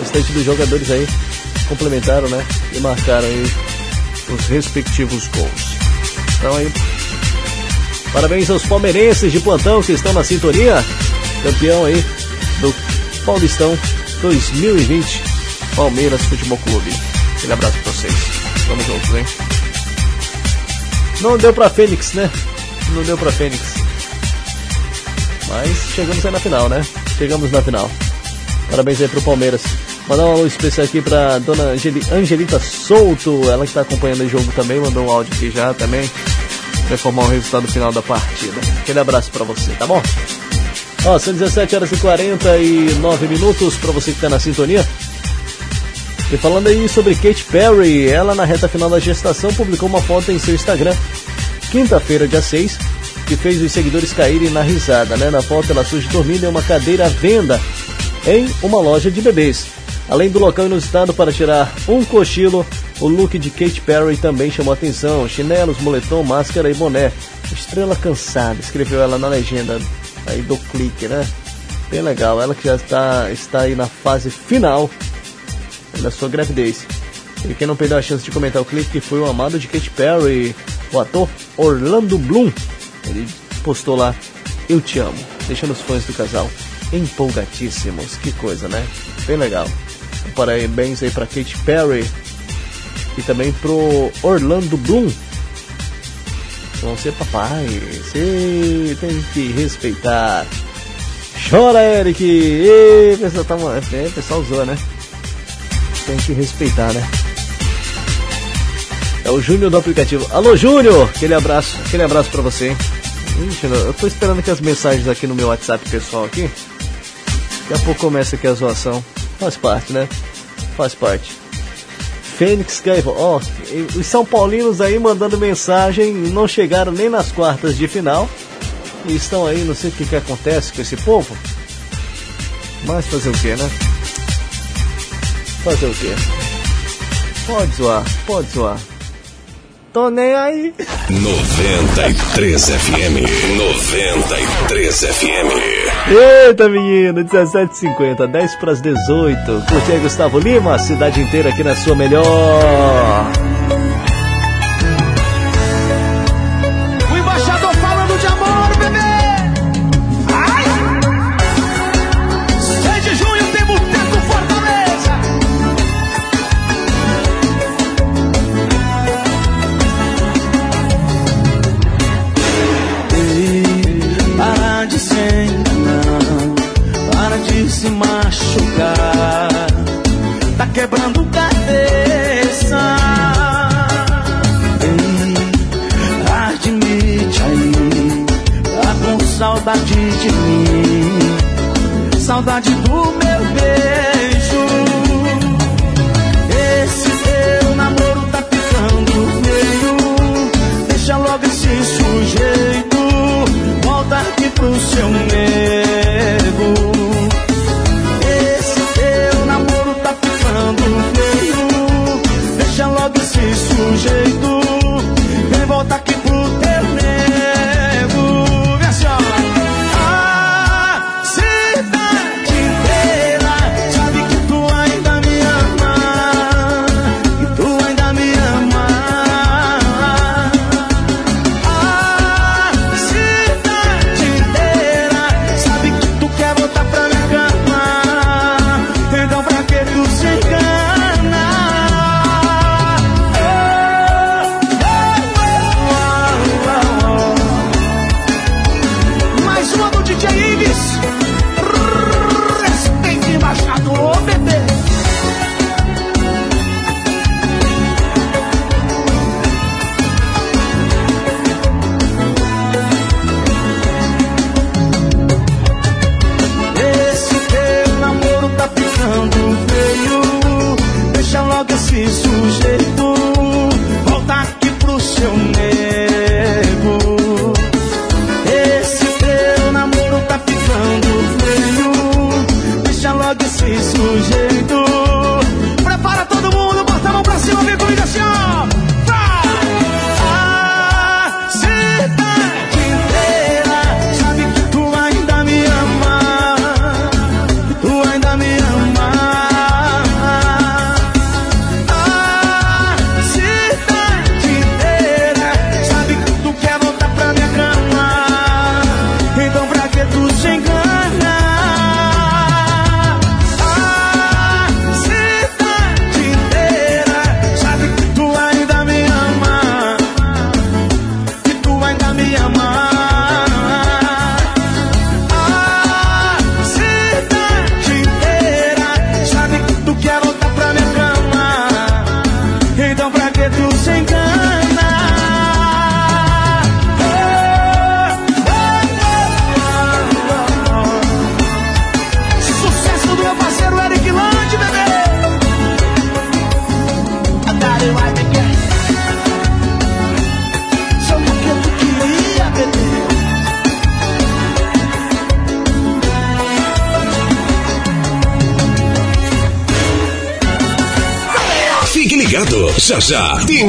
Restante dos jogadores aí complementaram, né? E marcaram aí os respectivos gols. Então aí, parabéns aos palmeirenses de plantão que estão na sintonia. Campeão aí do Paulistão 2020, Palmeiras Futebol Clube. Aquele abraço pra vocês. Vamos juntos, hein? Não deu pra Fênix, né? Não deu pra Fênix. Mas chegamos aí na final, né? Chegamos na final. Parabéns aí pro Palmeiras. Mandar um alô especial aqui pra dona Angeli, Angelita Souto, ela que tá acompanhando o jogo também, mandou um áudio aqui já também. Pra informar o resultado final da partida. Aquele abraço pra você, tá bom? Ó, são 17 horas e 49 minutos pra você que tá na sintonia. E falando aí sobre Katy Perry, ela na reta final da gestação publicou uma foto em seu Instagram, quinta-feira, dia 6, que fez os seguidores caírem na risada, né? Na foto ela surge dormindo em uma cadeira à venda em uma loja de bebês. Além do local inusitado para tirar um cochilo, o look de Katy Perry também chamou atenção. Chinelos, moletom, máscara e boné. Estrela cansada, escreveu ela na legenda aí do clique, né? Bem legal, ela que já está, está aí na fase final da sua gravidez. E quem não perdeu a chance de comentar o clipe foi o amado de Katy Perry, o ator Orlando Bloom. Ele postou lá, eu te amo, deixando os fãs do casal empolgadíssimos. Que coisa, né? Bem legal. Parabéns aí pra Katy Perry e também pro Orlando Bloom. Ser papai, você tem que respeitar. Chora, Eric! Ê, pessoal, tá, é, pessoal usou, né? Tem que respeitar, né? É o Júnior do aplicativo. Alô, Júnior! Aquele abraço, aquele abraço pra você? Ixi, eu tô esperando aqui as mensagens aqui no meu WhatsApp pessoal aqui. Daqui a pouco começa aqui a zoação. Faz parte, né? Faz parte. Fênix Gaiva, ó, e os São Paulinos aí mandando mensagem, não chegaram nem nas quartas de final. E estão aí, não sei o que, que acontece com esse povo. Mas fazer o que, né? Fazer o que? Pode zoar, pode zoar. Tô nem aí. 93 FM. 93 FM. Eita, menino, 17h50, 10 para as 18. Curte aí, Gustavo Lima, a cidade inteira aqui na sua melhor. Admite aí, tá com saudade de mim, saudade do meu beijo.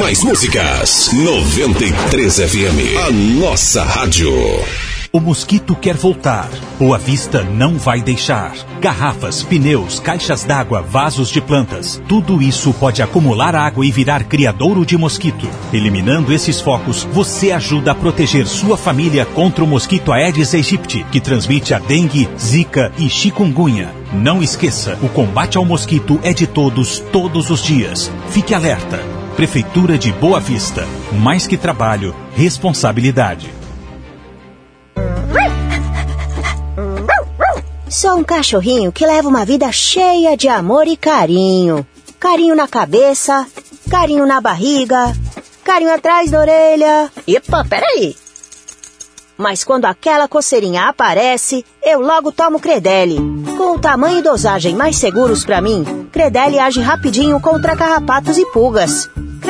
Mais músicas. 93 FM, a nossa rádio. O mosquito quer voltar, ou a vista não vai deixar. Garrafas, pneus, caixas d'água, vasos de plantas. Tudo isso pode acumular água e virar criadouro de mosquito. Eliminando esses focos, você ajuda a proteger sua família contra o mosquito Aedes aegypti, que transmite a dengue, zika e chikungunya. Não esqueça, o combate ao mosquito é de todos, todos os dias. Fique alerta. Prefeitura de Boa Vista. Mais que trabalho, responsabilidade. Sou um cachorrinho que leva uma vida cheia de amor e carinho. Carinho na cabeça, carinho na barriga, carinho atrás da orelha. Epa, peraí. Mas quando aquela coceirinha aparece, eu logo tomo Credelli. Com o tamanho e dosagem mais seguros para mim, Credelli age rapidinho contra carrapatos e pulgas.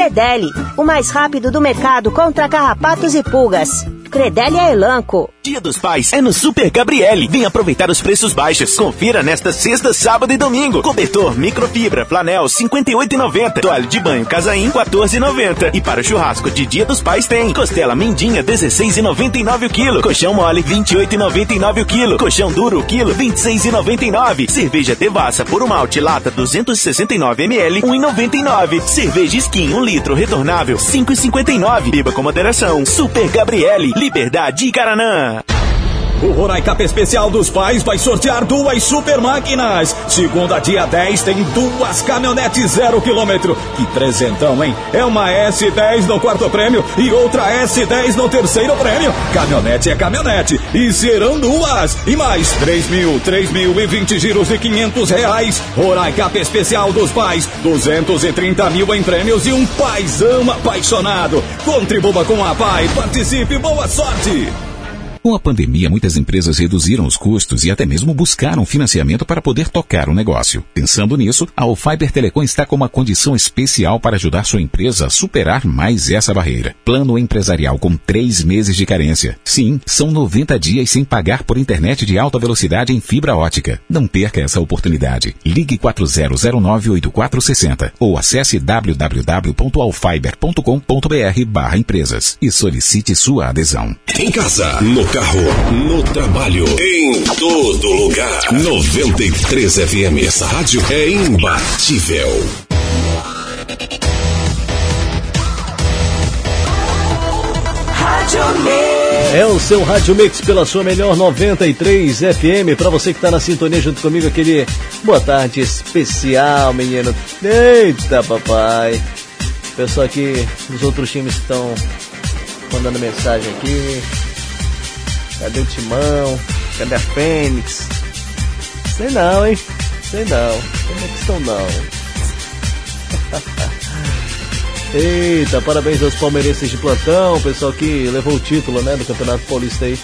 Credelli, o mais rápido do mercado contra carrapatos e pulgas. Credelli é Elanco. Dia dos Pais é no Super Gabriele. Vem aproveitar os preços baixos. Confira nesta sexta, sábado e domingo. Cobertor microfibra Flanel 58,90. Toalha de banho Casaim 14,90. E para o churrasco de Dia dos Pais tem costela Mindinha 16,99 o quilo. Colchão mole 28,99 o quilo. Colchão duro o quilo 26,99. Cerveja Devassa por um malte lata 269 ml 1,99. Cerveja Skin 1 litro retornável 5,59. Beba com moderação. Super Gabriele, Liberdade e Caranã. O Roraicap Especial dos Pais vai sortear duas super máquinas. Segunda, dia 10, tem duas caminhonetes zero quilômetro. Que presentão, hein? É uma S10 no quarto prêmio e outra S10 no terceiro prêmio. Caminhonete é caminhonete. E serão duas. E mais 3 mil, 3 mil e 20 giros de 500 reais. Roraicap Especial dos Pais. 230 mil em prêmios e um paizão apaixonado. Contribua com a Pai. Participe. Boa sorte. Com a pandemia, muitas empresas reduziram os custos e até mesmo buscaram financiamento para poder tocar o negócio. Pensando nisso, a Alfiber Telecom está com uma condição especial para ajudar sua empresa a superar mais essa barreira. Plano empresarial com três meses de carência. Sim, são 90 dias sem pagar por internet de alta velocidade em fibra ótica. Não perca essa oportunidade. Ligue 40098460 ou acesse www.alfiber.com.br barra empresas e solicite sua adesão. Em casa, no carro, no trabalho, em todo lugar. 93 FM. Essa rádio é imbatível. Rádio Mix. É o seu Rádio Mix pela sua melhor 93 FM. Pra você que tá na sintonia junto comigo, aquele boa tarde especial, menino. Eita, papai. Pessoal aqui dos outros times estão mandando mensagem aqui. Cadê o Timão? Cadê a Fênix? Sei não, hein? Sei não. Como é que estão não? <laughs> Eita, parabéns aos palmeirenses de plantão, pessoal que levou o título, né, do Campeonato Paulista aí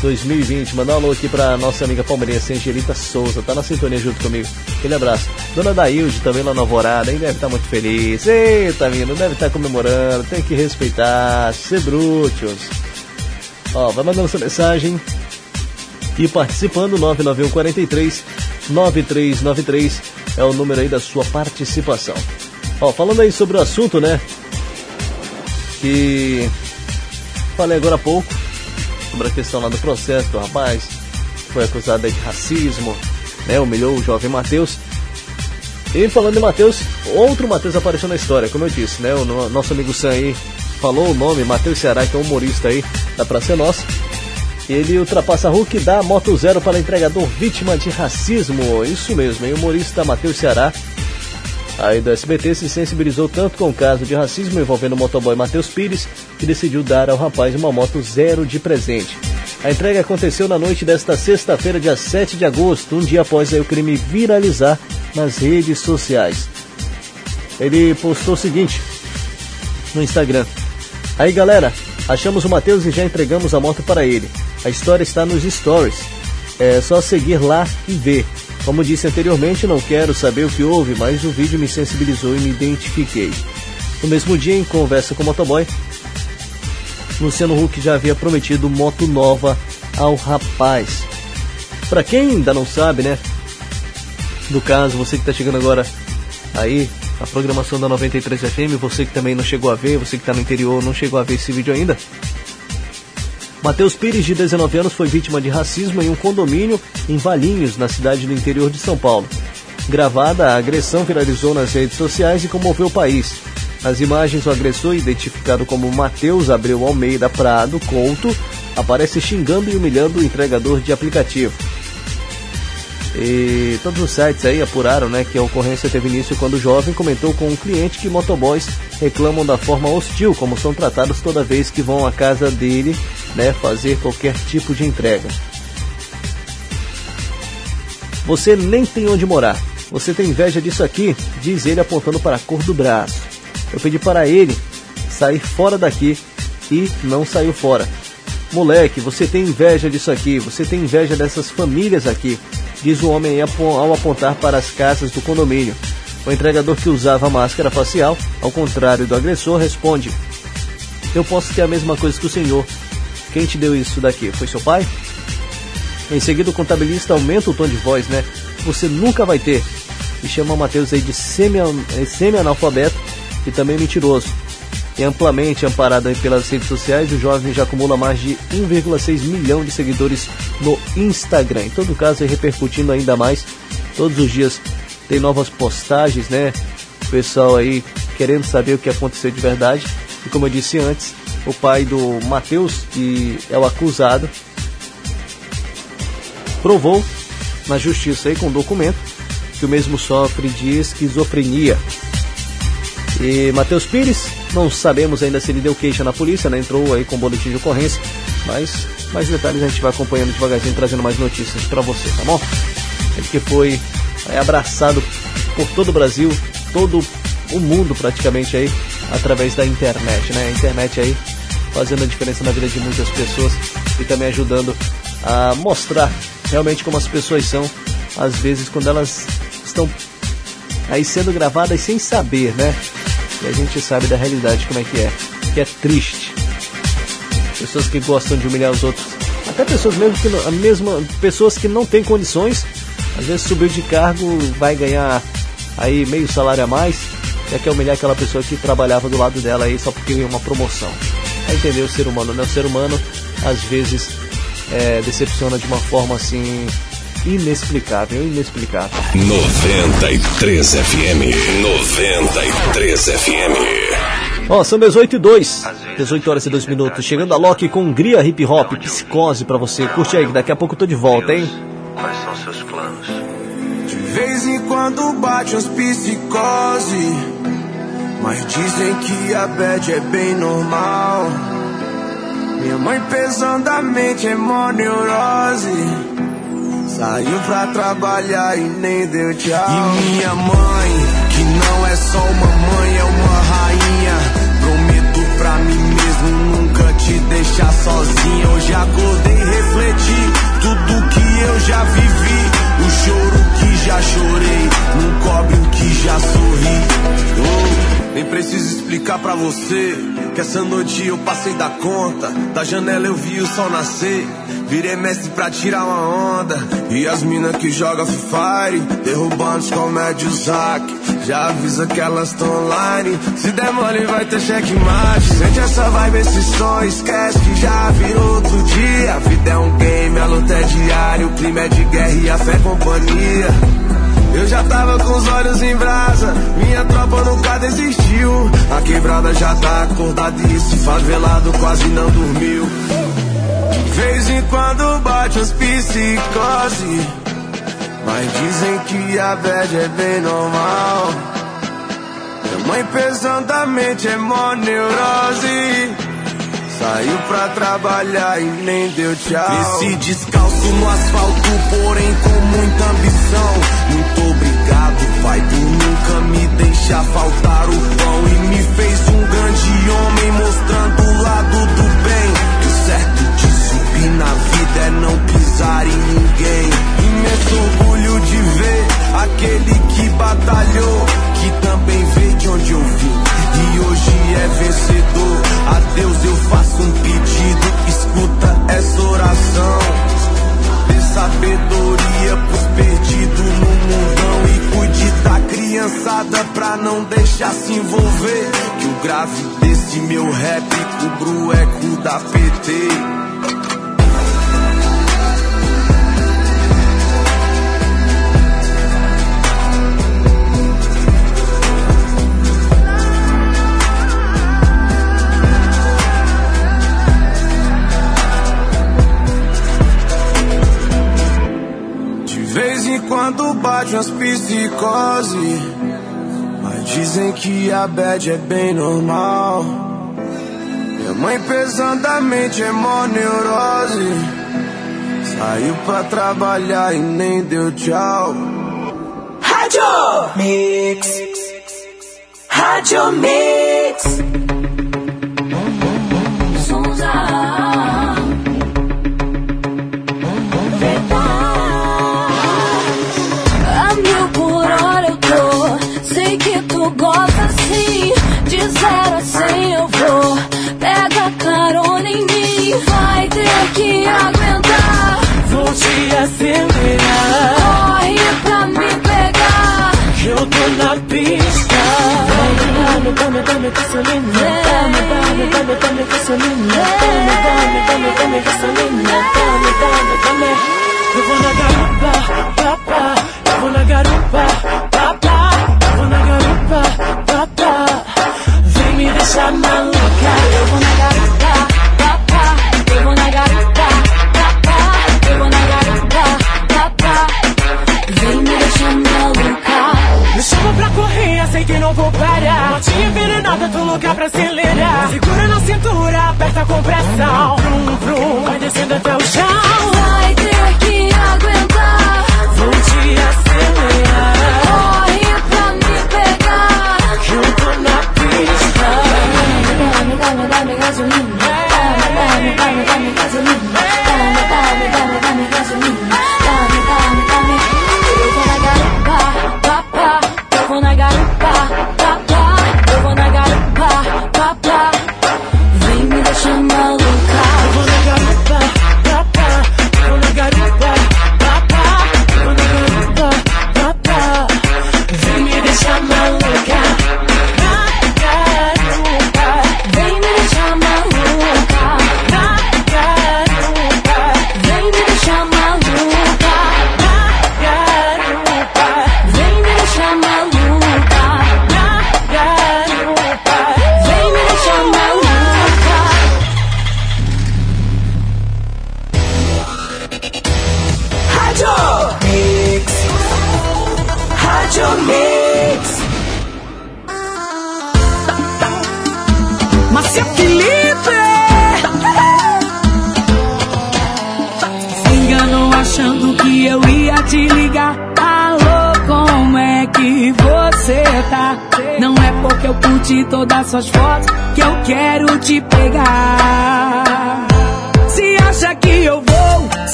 2020. Mandar um alô aqui pra nossa amiga palmeirense Angelita Souza, tá na sintonia junto comigo. Aquele abraço. Dona Dailde também lá na Alvorada, hein, deve estar muito feliz. Eita, menino, deve estar comemorando, tem que respeitar, ser brutos. Ó, vai mandando sua mensagem e participando 99143 9393 é o número aí da sua participação. Ó, falando aí sobre o assunto, né? Que falei agora há pouco sobre a questão lá do processo do rapaz foi acusado aí de racismo, né? Humilhou o jovem Matheus. E falando em Matheus, outro Matheus apareceu na história, como eu disse, né? O no- nosso amigo Sam aí falou o nome, Matheus Ceará, que é um humorista aí da Praça Nossa. Ele ultrapassa Hulk e dá moto zero para entregador vítima de racismo. Isso mesmo, hein? O humorista Matheus Ceará, aí do SBT, se sensibilizou tanto com o caso de racismo envolvendo o motoboy Matheus Pires, que decidiu dar ao rapaz uma moto zero de presente. A entrega aconteceu na noite desta sexta-feira, dia 7 de agosto, um dia após o crime viralizar nas redes sociais. Ele postou o seguinte no Instagram. Aí galera, achamos o Matheus e já entregamos a moto para ele. A história está nos stories. É só seguir lá e ver. Como disse anteriormente, não quero saber o que houve, mas o vídeo me sensibilizou e me identifiquei. No mesmo dia, em conversa com o motoboy, Luciano Huck já havia prometido moto nova ao rapaz. Para quem ainda não sabe, né? Do caso, você que está chegando agora aí na programação da 93 FM. Você que também não chegou a ver, você que está no interior não chegou a ver esse vídeo ainda. Matheus Pires, de 19 anos, foi vítima de racismo em um condomínio em Valinhos, na cidade do interior de São Paulo. Gravada, a agressão viralizou nas redes sociais e comoveu o país. Nas imagens, o agressor, identificado como Matheus Abreu Almeida Prado Couto, aparece xingando e humilhando o entregador de aplicativo. E todos os sites aí apuraram né, que a ocorrência teve início quando o jovem comentou com um cliente que motoboys reclamam da forma hostil como são tratados toda vez que vão à casa dele né, fazer qualquer tipo de entrega. Você nem tem onde morar. Você tem inveja disso aqui, diz ele apontando para a cor do braço. Eu pedi para ele sair fora daqui e não saiu fora. Moleque, você tem inveja disso aqui, você tem inveja dessas famílias aqui, diz o homem ao apontar para as casas do condomínio. O entregador que usava máscara facial, ao contrário do agressor, responde: Eu posso ter a mesma coisa que o senhor. Quem te deu isso daqui? Foi seu pai? Em seguida, o contabilista aumenta o tom de voz, né? Você nunca vai ter. E chama o Matheus aí de semi-analfabeto e também mentiroso. E amplamente amparado pelas redes sociais, o jovem já acumula mais de 1,6 milhão de seguidores no Instagram. Em todo caso, aí repercutindo ainda mais. Todos os dias tem novas postagens, né? O pessoal aí querendo saber o que aconteceu de verdade. E como eu disse antes, o pai do Matheus, que é o acusado, provou na justiça aí com um documento que o mesmo sofre de esquizofrenia. E Matheus Pires, não sabemos ainda se ele deu queixa na polícia, né? Entrou aí com boletim de ocorrência, mas mais detalhes a gente vai acompanhando devagarzinho, trazendo mais notícias para você, tá bom? Ele que foi é, abraçado por todo o Brasil, todo o mundo praticamente aí, através da internet, né? A internet aí fazendo a diferença na vida de muitas pessoas e também ajudando a mostrar realmente como as pessoas são, às vezes quando elas estão aí sendo gravadas sem saber, né? E a gente sabe da realidade como é que é, que é triste. Pessoas que gostam de humilhar os outros, até pessoas mesmo que não, mesma pessoas que não têm condições, às vezes subiu de cargo, vai ganhar aí meio salário a mais, já quer humilhar aquela pessoa que trabalhava do lado dela aí só porque ganhou uma promoção. É entender o ser humano, né? O ser humano às vezes é, decepciona de uma forma assim inexplicável, inexplicável. 93 FM. 93 FM. Ó, são 18 e 2, 18 horas e 2 minutos. Chegando a Loki com Hungria Hip Hop, Psicose pra você. Curte aí, que daqui a pouco eu tô de volta, hein? Quais são seus planos? De vez em quando bate uns psicose, mas dizem que a bad é bem normal. Minha mãe pesadamente é mó neurose. Saiu pra trabalhar e nem deu tchau. E minha mãe, que não é só uma mãe, é uma rainha. Prometo pra mim mesmo nunca te deixar sozinha. Hoje acordei e refleti tudo que eu já vivi. O choro que já chorei, não cobre o que já sorri. Oh, nem preciso explicar pra você que essa noite eu passei da conta. Da janela eu vi o sol nascer. Virei mestre pra tirar uma onda. E as minas que jogam Free Fire, derrubando os comédios hack. Já avisa que elas tão online. Se der mole, vai ter checkmate. Sente essa vibe, esse som, esquece que já virou outro dia. A vida é um game, a luta é diária. O clima é de guerra e a fé é companhia. Eu já tava com os olhos em brasa, minha tropa nunca desistiu. A quebrada já tá acordada e esse favelado quase não dormiu. Vez em quando bate os psicose, mas dizem que a bad é bem normal. Minha mãe pesadamente é mó neurose. Saiu pra trabalhar e nem deu tchau. Esse descalço no asfalto, porém com muita ambição. Muito obrigado, pai, por nunca me deixar faltar o pão. E me fez um grande homem, mostrando o lado do bem. E na vida é não pisar em ninguém. Imenso orgulho de ver aquele que batalhou, que também veio de onde eu vim. E hoje é vencedor. A Deus eu faço um pedido, escuta essa oração. Dê sabedoria pros perdidos no mundão. E cuide da criançada pra não deixar se envolver. Que o grave desse meu rap cubra o eco da PT. Quando bate umas psicose. Mas dizem que a bad é bem normal. Minha mãe pesadamente é mó neurose. Saiu pra trabalhar e nem deu tchau. Rádio Mix. Rádio Mix. zero a cem eu vou. Pega carona em mim, vai ter que aguentar. Vou te acelerar. Corre pra me pegar. Eu tô na pista. Dame, dame, dame gasolina. Dame, dame, dame, dame gasolina. Dame, dame, dame, dame gasolina. Dame, dame, dame. Eu vou na garupa, papá. Eu vou na garupa. deixar maluca. Eu vou na garota, papá. Eu vou na garota, papá. Eu vou na garota, papá. Vem me deixar maluca. Me chama pra correr, sei que não vou parar. Não tinha envenenada, tô louca pra acelerar. Segura na cintura, aperta com pressão.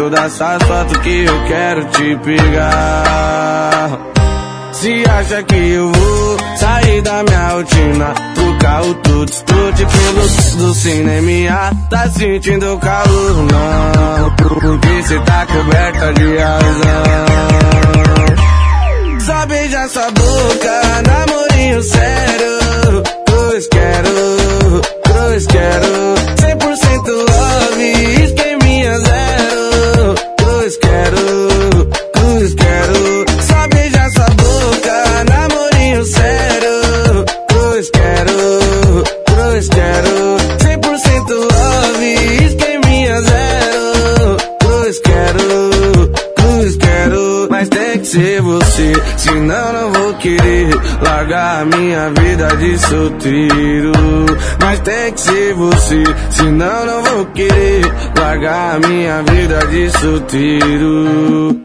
todas essas fotos que eu quero te pegar. Se acha que eu vou sair da minha rotina, trocar o tudo, tô pelo do cinema, tá sentindo o solteiro. Mas tem que ser você, senão não vou querer largar minha vida de solteiro.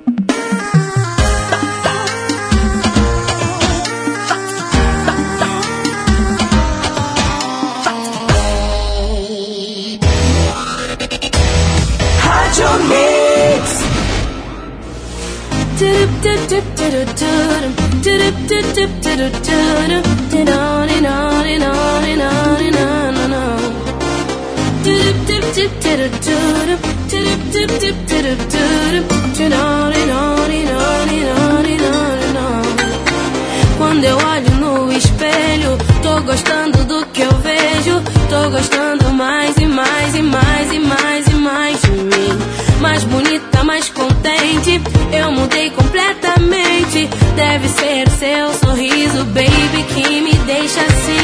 Deve ser seu sorriso, baby, que me deixa assim.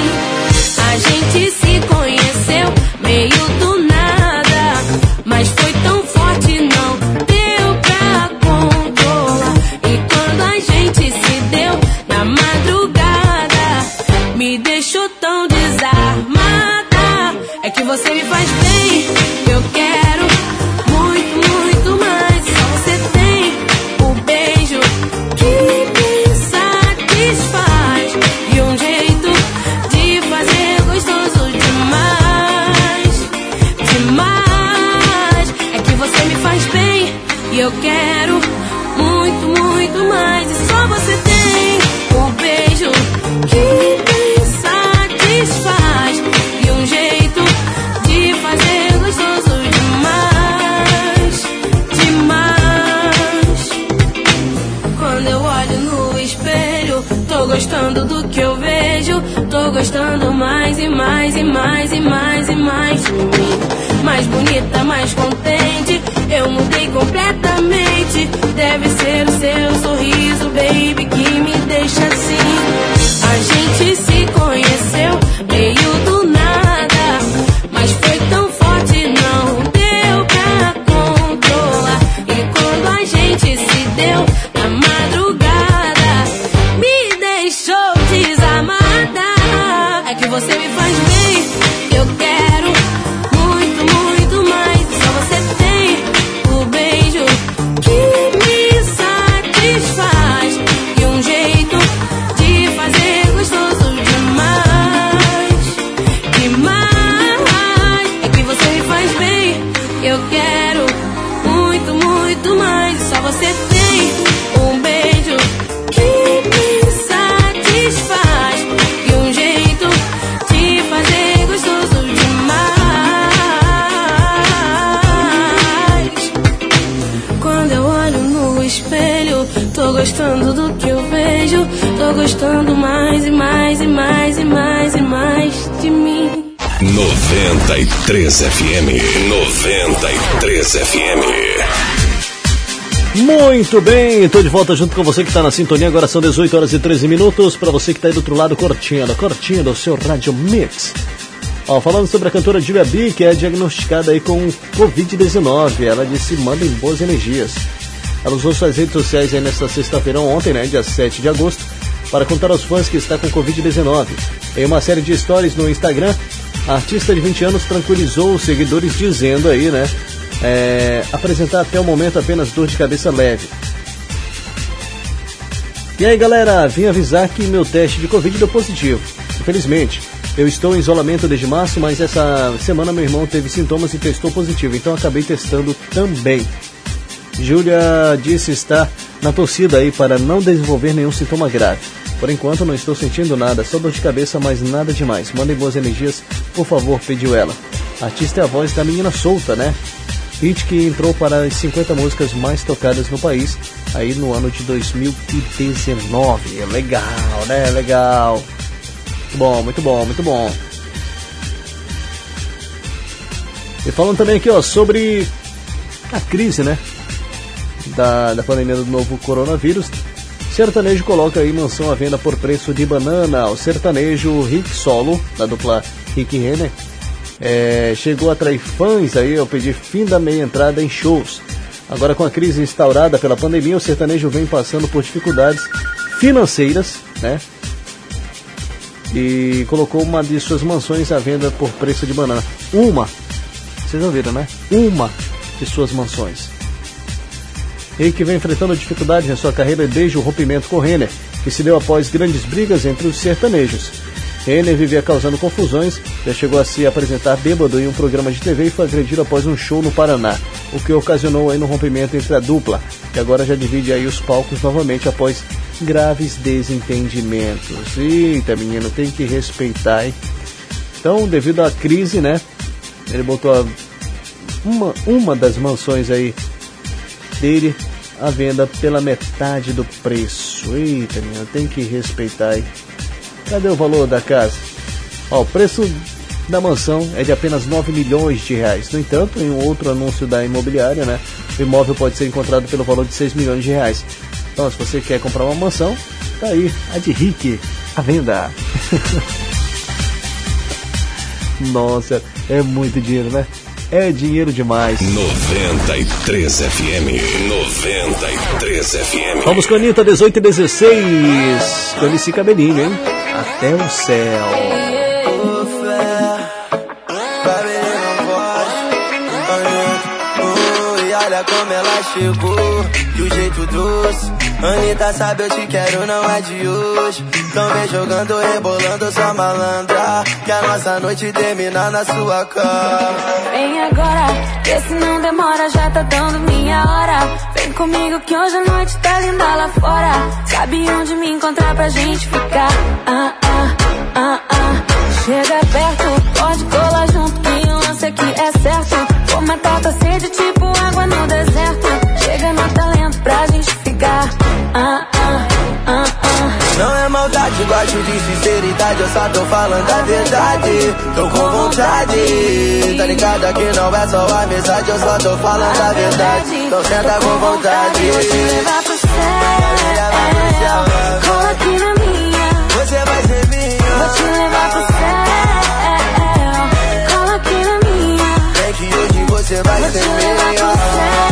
Muito bem, estou de volta junto com você que está na sintonia. Agora são 18 horas e 13 minutos. Para você que está aí do outro lado, curtindo, curtindo o seu Rádio Mix. Ó, falando sobre a cantora Julia B, que é diagnosticada aí com Covid-19. Ela disse: mandem boas energias. Ela usou suas redes sociais aí nesta sexta-feira, ontem, né, dia 7 de agosto, para contar aos fãs que está com Covid-19. Em uma série de stories no Instagram, a artista de 20 anos tranquilizou os seguidores dizendo aí, né, é, apresentar até o momento apenas dor de cabeça leve. E aí galera, vim avisar que meu teste de Covid deu positivo. Infelizmente, eu estou em isolamento desde março, mas essa semana meu irmão teve sintomas e testou positivo, então acabei testando também. Júlia disse estar na torcida aí para não desenvolver nenhum sintoma grave. Por enquanto não estou sentindo nada, só dor de cabeça, mas nada demais. Mandem boas energias, por favor, pediu ela. Artista é a voz da menina solta, né? Hit que entrou para as 50 músicas mais tocadas no país aí no ano de 2019. É Legal, né? Legal. Muito bom, muito bom, muito bom. E falando também aqui, ó, sobre a crise, né? Da, da pandemia do novo coronavírus. Sertanejo coloca aí mansão à venda por preço de banana. O sertanejo Rick Solo, da dupla Rick Renner, é, chegou a atrair fãs aí ao pedir fim da meia entrada em shows. Agora com a crise instaurada pela pandemia, o sertanejo vem passando por dificuldades financeiras, né? E colocou uma de suas mansões à venda por preço de banana. Uma, vocês ouviram, né? Uma de suas mansões. Ele que vem enfrentando dificuldades em sua carreira desde o rompimento com Renner, que se deu após grandes brigas entre os sertanejos. Renner vivia causando confusões, já chegou a se apresentar bêbado em um programa de TV e foi agredido após um show no Paraná, o que ocasionou aí no rompimento entre a dupla, que agora já divide aí os palcos novamente após graves desentendimentos. Eita, menino, tem que respeitar, hein? Então, devido à crise, né, ele botou uma, uma das mansões aí dele à venda pela metade do preço. Eita, menino, tem que respeitar, hein? Cadê o valor da casa? Ó, o preço da mansão é de apenas 9 milhões de reais. No entanto, em um outro anúncio da imobiliária, né, o imóvel pode ser encontrado pelo valor de 6 milhões de reais. Então, se você quer comprar uma mansão, tá aí, a de Rick, à venda. <laughs> Nossa, é muito dinheiro, né? É dinheiro demais. 93 FM. 93 FM. Vamos com a Anitta, 18 e 16. Com esse cabelinho, hein? Até o céu. E olha como ela chegou, de um jeito doce. Anitta sabe eu te quero, não é de hoje. Então vem jogando, rebolando sua malandra. Que a nossa noite termina na sua cama. Vem agora, que se não demora, já tá dando minha hora. Vem comigo que hoje a noite tá linda lá fora. Sabe onde me encontrar pra gente ficar? Ah, ah, ah, ah. Chega perto, pode colar junto, que o lance aqui é certo. Vou matar tua sede, tipo água no deserto. Chega no talento pra gente ficar. Ah, ah, ah, ah. Não é maldade, gosto de sinceridade, eu só tô falando a verdade. Tô com vontade, tá ligado? Aqui não é só amizade, eu só tô falando a verdade. Então senta com vontade. Vou te levar pro céu. Cola aqui na minha. Você vai ser minha. Vou te levar pro céu. Cola aqui na minha. Vem que hoje você vai ser minha.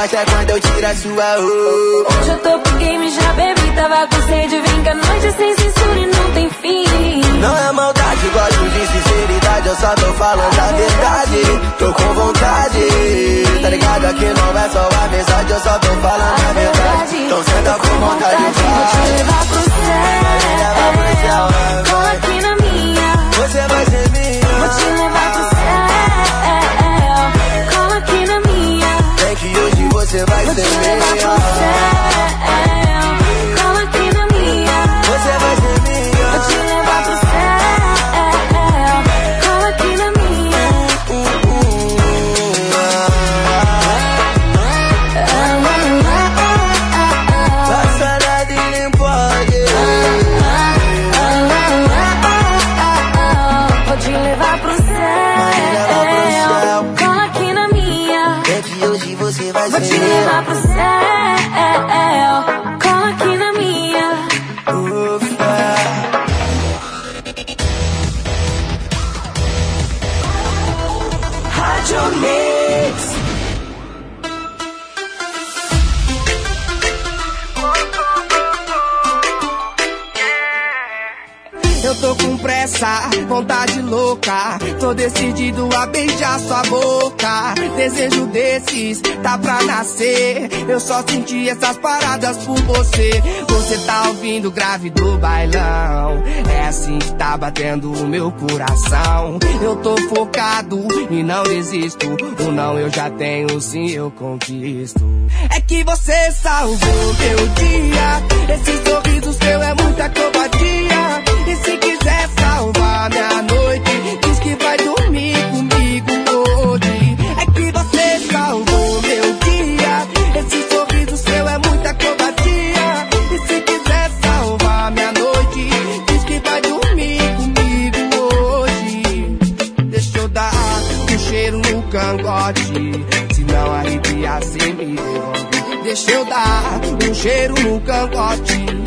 A é quando eu tiro a sua roupa. Hoje eu tô pro game, já bebi, tava com sede. Vem que a noite é sem censura e não tem fim. Não é maldade, gosto de sinceridade, eu só tô falando a verdade. Tô com vontade, tá ligado? Aqui não é só amizade, eu só tô falando a verdade. Então senta com vontade, Vou te vai. levar pro céu. Cola aqui na minha. Você vai ser minha. Vou te levar pro céu. Que hoje você vai Vou ser minha. céu. Cola aqui na minha. Você vai ser minha. Pressa, vontade louca. Tô decidido a beijar sua boca. Desejo desses, tá pra nascer. Eu só senti essas paradas por você. Você tá ouvindo grave do bailão. É assim que tá batendo o meu coração. Eu tô focado e não desisto. O não eu já tenho, sim eu conquisto. É que você salvou meu dia. Esse sorriso seu é muita covardia. E se quiser salvar minha noite, diz que vai dormir comigo hoje. É que você salvou meu dia. Esse sorriso seu é muita covardia. E se quiser salvar minha noite, diz que vai dormir comigo hoje. Deixa eu dar um cheiro no cangote. Se não arrepiar, se me devolve. Deixa eu dar um cheiro no cangote.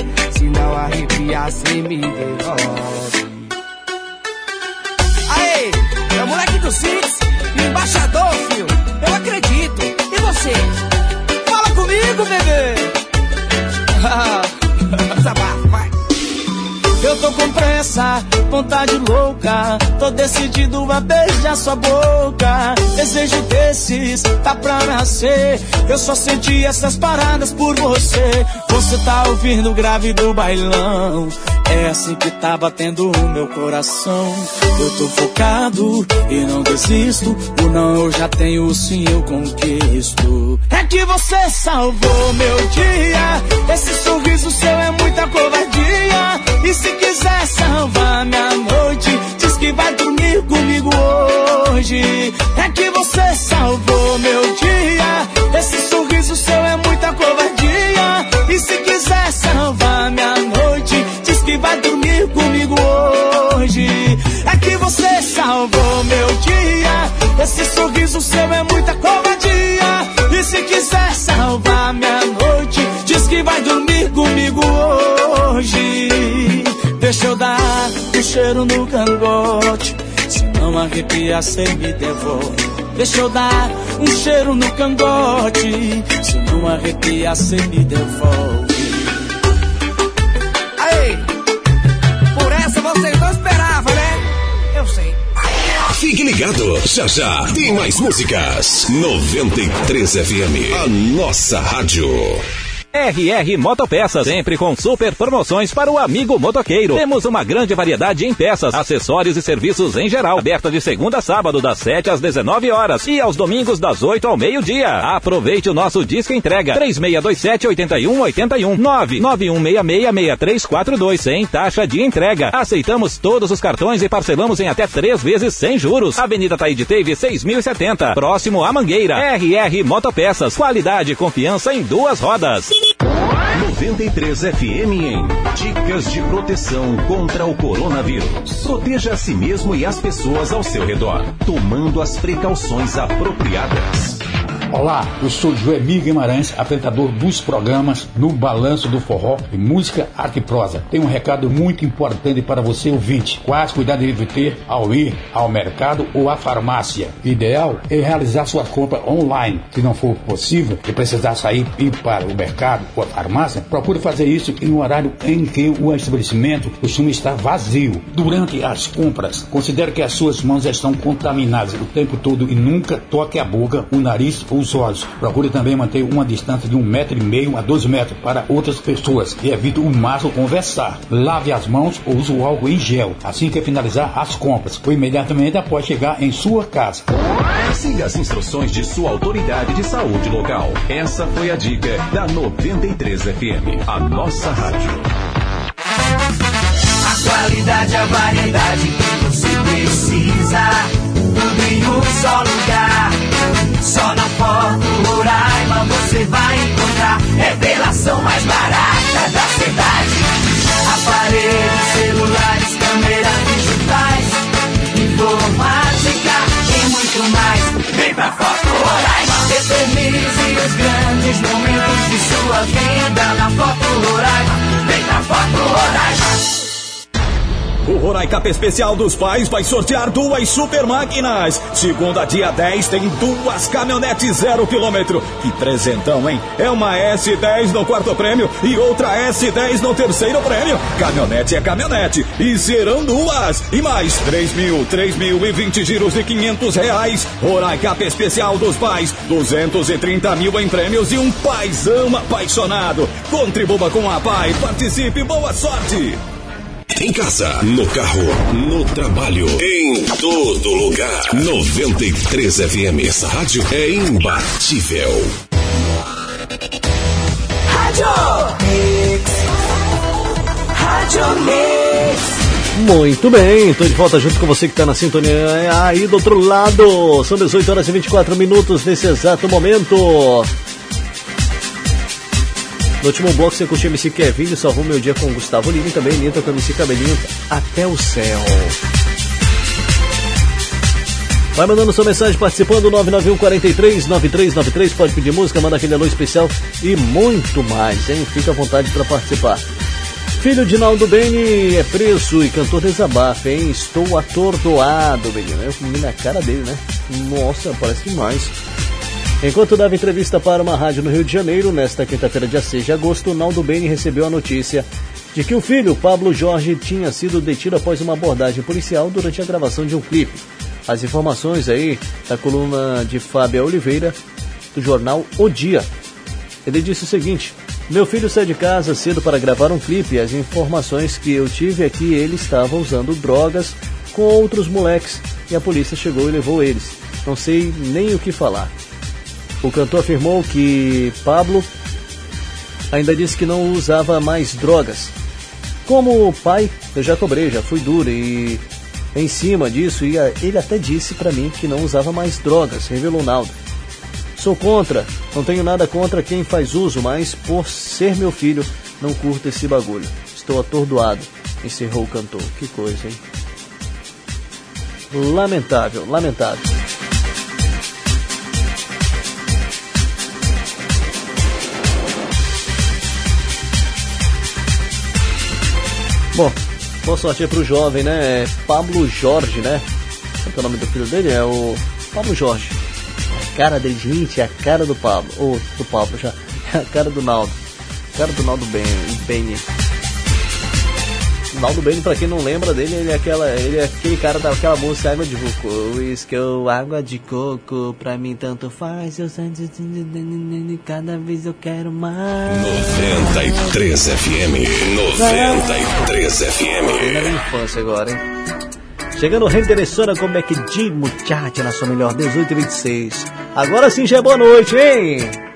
Aê, é o moleque do Six, embaixador, filho. Eu acredito. E você? Fala comigo, bebê. <laughs> Vai. Eu tô com pressa, vontade louca. Tô decidido a beijar sua boca. Desejo desses, tá pra nascer. Eu só senti essas paradas por você. Você tá ouvindo o grave do bailão. É assim que tá batendo o meu coração. Eu tô focado e não desisto. O não eu já tenho, sim eu conquisto. É que você salvou meu dia. Esse sorriso seu é muita covardia. E se quiser salvar minha noite, diz que vai dormir comigo hoje. É que você salvou meu dia. Esse sorriso seu é muita covardia. E se quiser salvar minha noite, diz que vai dormir comigo hoje. É que você salvou meu dia. Esse sorriso seu é muita cheiro no cangote. Se não arrepia, cê me devolve. Deixa eu dar um cheiro no cangote. Se não arrepia, cê me devolve. Aê, por essa vocês não esperavam, né? Eu sei. Fique ligado, já já tem mais músicas. 93 FM, a nossa rádio. RR Motopeças, sempre com super promoções para o amigo motoqueiro. Temos uma grande variedade em peças, acessórios e serviços em geral. Aberta de segunda a sábado, das 7 às 19 horas e aos domingos, das 8 ao meio-dia. Aproveite o nosso disco entrega 3627-8181 991666342 sem taxa de entrega. Aceitamos todos os cartões e parcelamos em até três vezes sem juros. Avenida Taíde Teve 6070, próximo à Mangueira. RR Motopeças, qualidade e confiança em duas rodas. 93 FM em Dicas de proteção contra o coronavírus. Proteja a si mesmo e as pessoas ao seu redor, tomando as precauções apropriadas. Olá, eu sou Joemir Guimarães, apresentador dos programas No Balanço do Forró e Música Arte e Prosa. Tem um recado muito importante para você ouvinte. Quais cuidados deve ter ao ir ao mercado ou à farmácia? Ideal é realizar sua compra online. Se não for possível e precisar sair e ir para o mercado ou a farmácia, procure fazer isso em um horário em que o estabelecimento costuma estar vazio. Durante as compras, considere que as suas mãos estão contaminadas o tempo todo e nunca toque a boca, o nariz ou os olhos. Procure também manter uma distância de um metro e meio a dois metros para outras pessoas e evite o máximo conversar. Lave as mãos ou use o álcool em gel assim que finalizar as compras ou imediatamente após chegar em sua casa. Siga as instruções de sua autoridade de saúde local. Essa foi a dica da 93 FM, a nossa rádio. A qualidade, a variedade que você precisa. Tudo em um só lugar. Só na Foto Roraima você vai encontrar. Revelação mais barata da cidade. Aparelhos, celulares, câmeras digitais. Informática e muito mais. Vem pra Foto Roraima. Eternize os grandes momentos de sua vida na Foto Roraima. Vem pra Foto Roraima. O Roraicap Especial dos Pais vai sortear duas super máquinas. Segunda, dia 10, tem duas caminhonetes zero quilômetro. Que presentão, hein? É uma S10 no quarto prêmio e outra S10 no terceiro prêmio. Caminhonete é caminhonete. E serão duas. E mais 3 mil, 3 mil e 20 giros de 500 reais. Roraicap Especial dos Pais. 230 mil em prêmios e um paizão apaixonado. Contribua com a Pai. Participe. Boa sorte. Em casa, no carro, no trabalho, em todo lugar. 93 FM. Essa rádio é imbatível. Rádio Mix. Rádio Mix. Muito bem, estou de volta junto com você que está na sintonia aí do outro lado. São 18 horas e 24 minutos nesse exato momento. No último bloco você curtiu MC Kevin, salvou meu dia com Gustavo Lima e também Nita com MC Cabelinho até o céu. Vai mandando sua mensagem participando 991 43 9393. Pode pedir música, manda aquele alô especial e muito mais, hein? Fica à vontade para participar. Filho de Naldo Beni é preso e cantor desabafa, hein? Estou atordoado, menino. Eu comi na cara dele, né? Nossa, parece demais. Enquanto dava entrevista para uma rádio no Rio de Janeiro, nesta quinta-feira, dia 6 de agosto, Naldo Beni recebeu a notícia de que o filho, Pablo Jorge, tinha sido detido após uma abordagem policial durante a gravação de um clipe. As informações aí da coluna de Fábio Oliveira, do jornal O Dia. Ele disse o seguinte: Meu filho saiu de casa cedo para gravar um clipe as informações que eu tive é que ele estava usando drogas com outros moleques e a polícia chegou e levou eles. Não sei nem o que falar. O cantor afirmou que Pablo ainda disse que não usava mais drogas. Como pai, eu já cobrei, já fui duro e em cima disso, ele até disse pra mim que não usava mais drogas, revelou Naldo. Sou contra, não tenho nada contra quem faz uso, mas por ser meu filho, não curto esse bagulho. Estou atordoado, encerrou o cantor. Que coisa, hein? Lamentável, lamentável. Bom, boa sorte aí pro jovem, né? É Pablo Jorge, né? Qual que é o nome do filho dele? É o Pablo Jorge. A cara dele, gente, é a cara do Pablo. Ou do Pablo já. <laughs> É a cara do Naldo. A cara do Naldo Ben, Beni. Naldo Beni, pra quem não lembra dele, ele é, aquela, ele é aquele cara daquela música Água de Coco. Uísque ou água de coco, pra mim tanto faz. Eu sinto cada vez eu quero mais. 93 FM. 93 Na FM. minha infância agora, hein? Chegando reinteressando com Beck D, muchacha, na sua melhor 18 e 26. Agora sim já é boa noite, hein?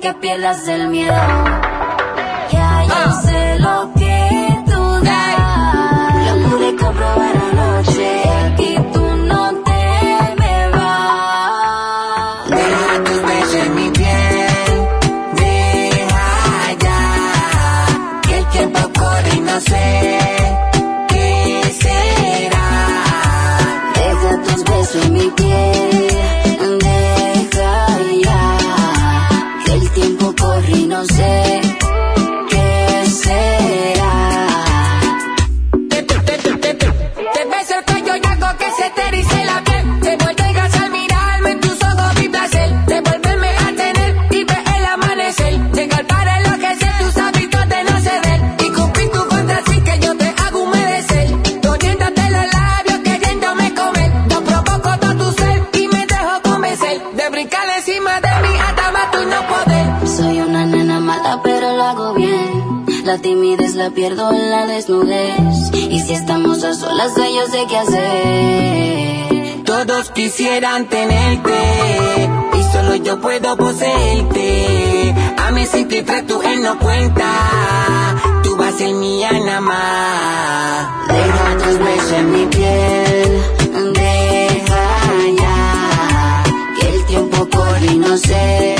que pierdas el miedo. Ya yo sé lo que tú das. pierdo la desnudez. Y si estamos a solas, yo sé qué hacer. Todos quisieran tenerte, y solo yo puedo poseerte. A mí si te trato, él no cuenta. Tú vas en mi nada más. Deja tus besos en mi piel. Deja ya que el tiempo corre y no sé.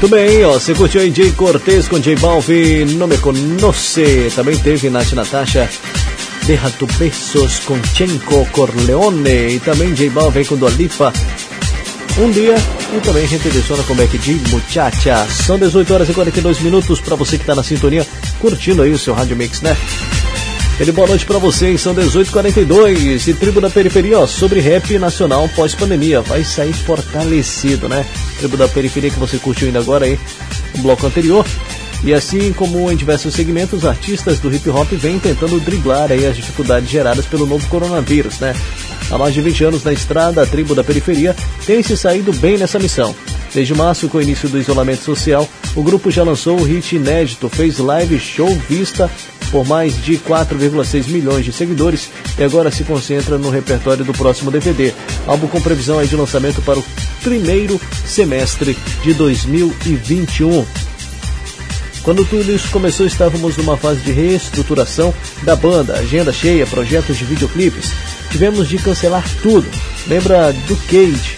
Muito bem, ó, você curtiu aí Jay Cortez com J Balvin, não me conoce. Também teve Nath Natasha, Deja tu besos com Chenko Corleone. E também J Balvin com Dua Lipa, Um Dia. E também reteleciona com Beck de Muchacha. São 18 horas e 42 minutos para você que está na sintonia, curtindo aí o seu Rádio Mix, né? Ele boa noite pra vocês, são 18h42 e Tribo da Periferia, ó, sobre rap nacional pós-pandemia. Vai sair fortalecido, né? Tribo da Periferia que você curtiu ainda agora aí, no bloco anterior. E assim como em diversos segmentos, artistas do hip hop vêm tentando driblar aí as dificuldades geradas pelo novo coronavírus, né? Há mais de 20 anos na estrada, a tribo da periferia tem se saído bem nessa missão. Desde março, com o início do isolamento social, o grupo já lançou o hit inédito, fez live show vista por mais de 4,6 milhões de seguidores e agora se concentra no repertório do próximo DVD, álbum com previsão de lançamento para o primeiro semestre de 2021. Quando tudo isso começou, estávamos numa fase de reestruturação da banda, agenda cheia, projetos de videoclipes. Tivemos de cancelar tudo. Lembra do Cage,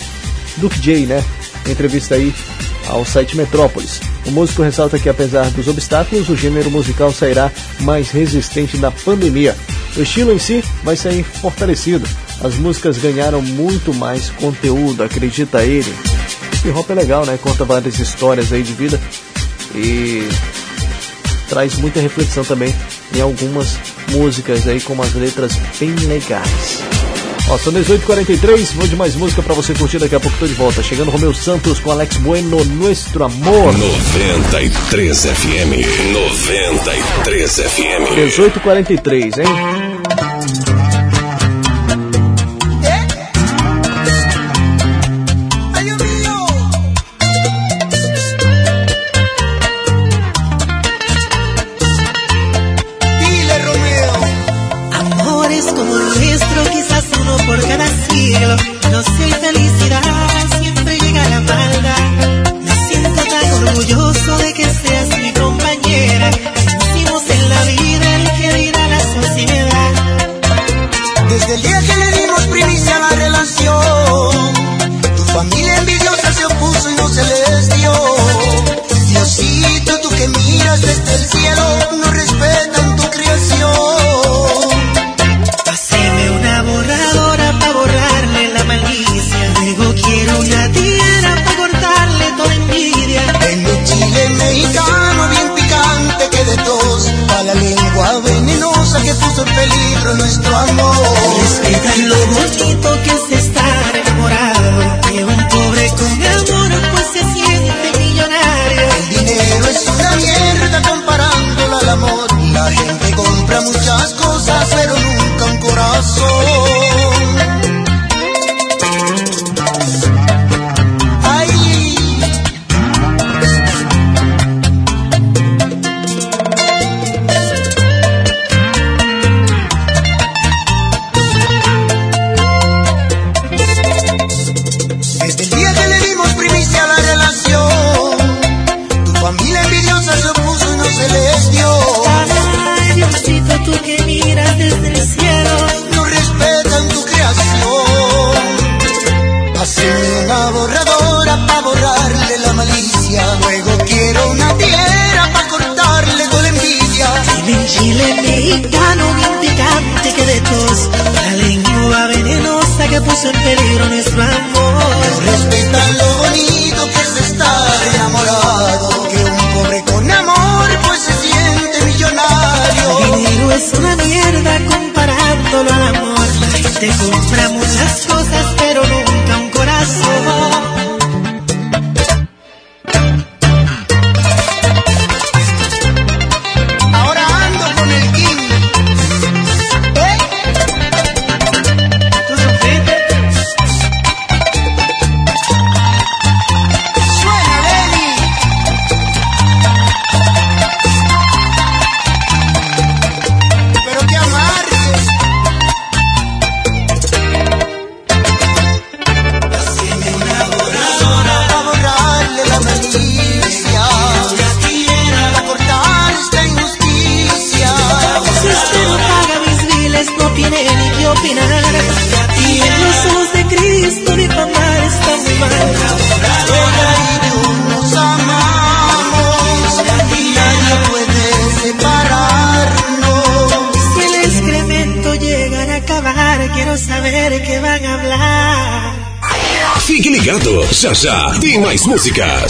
Duke J, né? Entrevista aí ao site Metrópolis. O músico ressalta que, apesar dos obstáculos, o gênero musical sairá mais resistente na pandemia. O estilo em si vai sair fortalecido. As músicas ganharam muito mais conteúdo, acredita ele. Hip hop é legal, né? Conta várias histórias aí de vida e traz muita reflexão também em algumas músicas aí com umas letras bem legais. Ó, são 18h43, vou de mais música pra você curtir, daqui a pouco tô de volta. Chegando Romeu Santos com Alex Bueno, Nuestro Amor. 93 FM. 93 FM. 18h43, hein?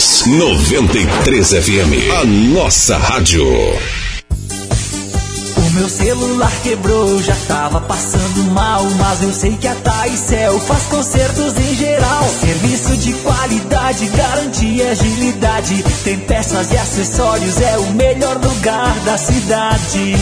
Músicas. 93 FM, a nossa rádio. Celular quebrou, já tava passando mal, mas eu sei que a Taicel faz consertos em geral. Serviço de qualidade, garantia e agilidade. Tem peças e acessórios, é o melhor lugar da cidade.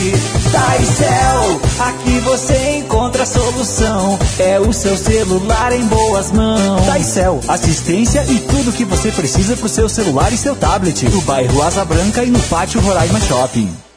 Taicel, aqui você encontra a solução. É o seu celular em boas mãos. Taicel, assistência e tudo que você precisa pro seu celular e seu tablet. No bairro Asa Branca e no pátio Roraima Shopping.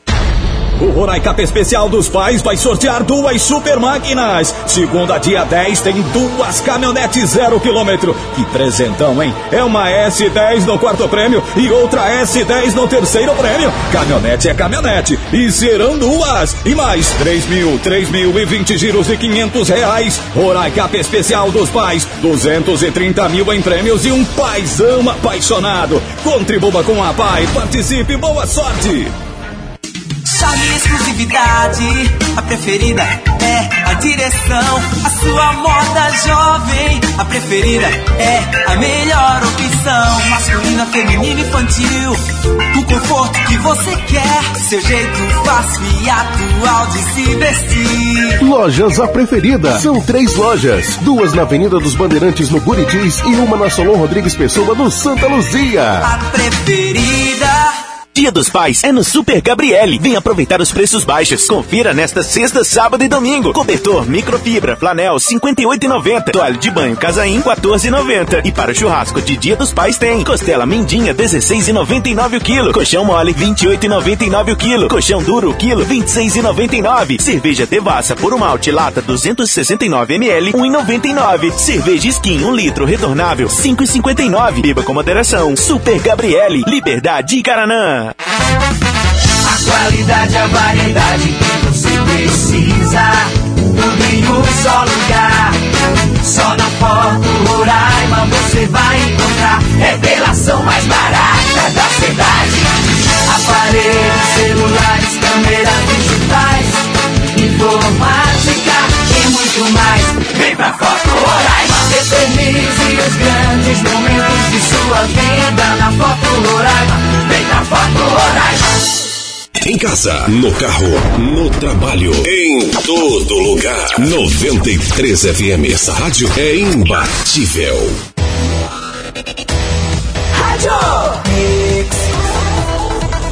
O Roraicap Especial dos Pais vai sortear duas super máquinas. Segunda, dia 10, tem duas caminhonetes zero quilômetro. Que presentão, hein? É uma S10 no quarto prêmio e outra S10 no terceiro prêmio. Caminhonete é caminhonete e serão duas. E mais 3 mil, 3 mil e 20 giros de 500 reais. Roraicap Especial dos Pais, 230 mil em prêmios e um paizão apaixonado. Contribua com a Pai, participe, boa sorte! A preferida é a direção. A sua moda jovem, a preferida é a melhor opção. Masculina, feminina, infantil, o conforto que você quer. Seu jeito fácil e atual de se vestir. Lojas A Preferida. São três lojas. Duas na Avenida dos Bandeirantes, no Buritis, e uma na Solon Rodrigues Pessoa, no Santa Luzia. A preferida. Dia dos Pais é no Super Gabriele. Vem aproveitar os preços baixos. Confira nesta sexta, sábado e domingo. Cobertor microfibra flanel 58,90. Toalha de banho Casaim 14,90. E para o churrasco de Dia dos Pais tem costela Mindinha 16,99 o quilo. Colchão mole 28,99 o quilo. Colchão duro o quilo 26,99. Cerveja Devassa por um malte lata 269 ml 1,99. Cerveja Skin 1 litro retornável 5,59. Beba com moderação. Super Gabriele. Liberdade e Caranã. A qualidade, a variedade que você precisa. Tudo em um só lugar. Só na Foto Roraima você vai encontrar revelação mais barata da cidade. Aparelhos, celulares, câmeras digitais, informática e muito mais. Vem pra Foto Roraima. Casa, no carro, no trabalho, em todo lugar. 93 FM, essa rádio é imbatível. Rádio Mix.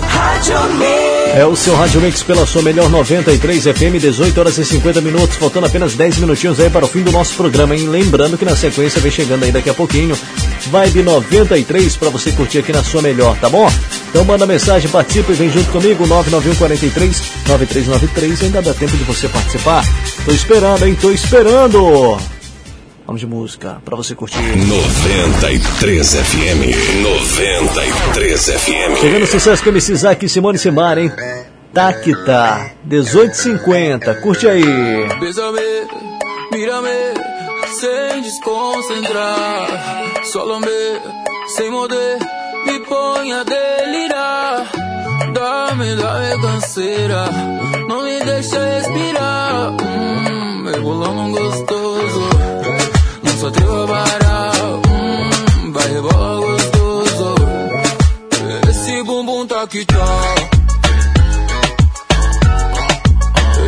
Rádio Mix. É o seu Rádio Mix pela sua melhor 93 FM, 18 horas e 50 minutos, faltando apenas 10 minutinhos aí para o fim do nosso programa, hein? Lembrando que na sequência vem chegando aí daqui a pouquinho, Vibe 93 para você curtir aqui na sua melhor, tá bom? Então manda mensagem, participa e vem junto comigo, 991 43 9393, ainda dá tempo de você participar. Tô esperando, hein? Tô esperando! Vamos de música para você curtir. 93 FM, 93 FM. Chegando o sucesso com MC Isaac e Simone Simar, hein? Tá que tá. 1850. Curte aí. Bésame, mírame, sem desconcentrar. Solo me, sem moder, me põe a delirar. Dorme, dorme, canseira, não me deixa respirar. Hum, rebolando gostoso, não só teu a. Hum, vai rebolar gostoso, esse bumbum tá que tchau.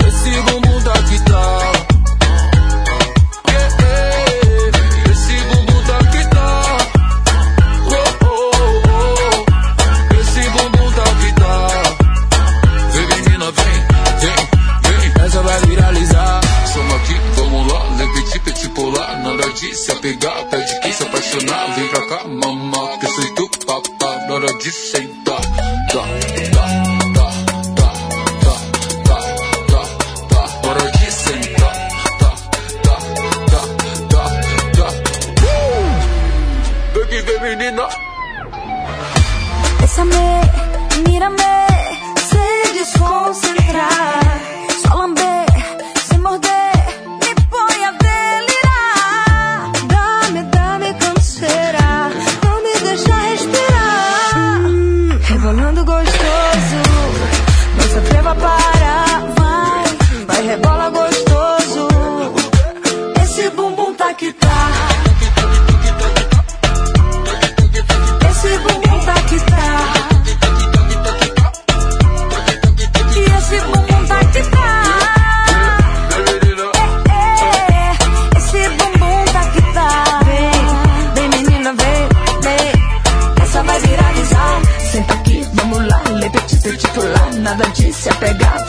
Esse bumbum tá que tchau. Se apegar, pede que quem se apaixonar. Vem pra cá, mamá, que eu sou do papá, na hora de sentar. Tá, tá. Menina. Essa merda.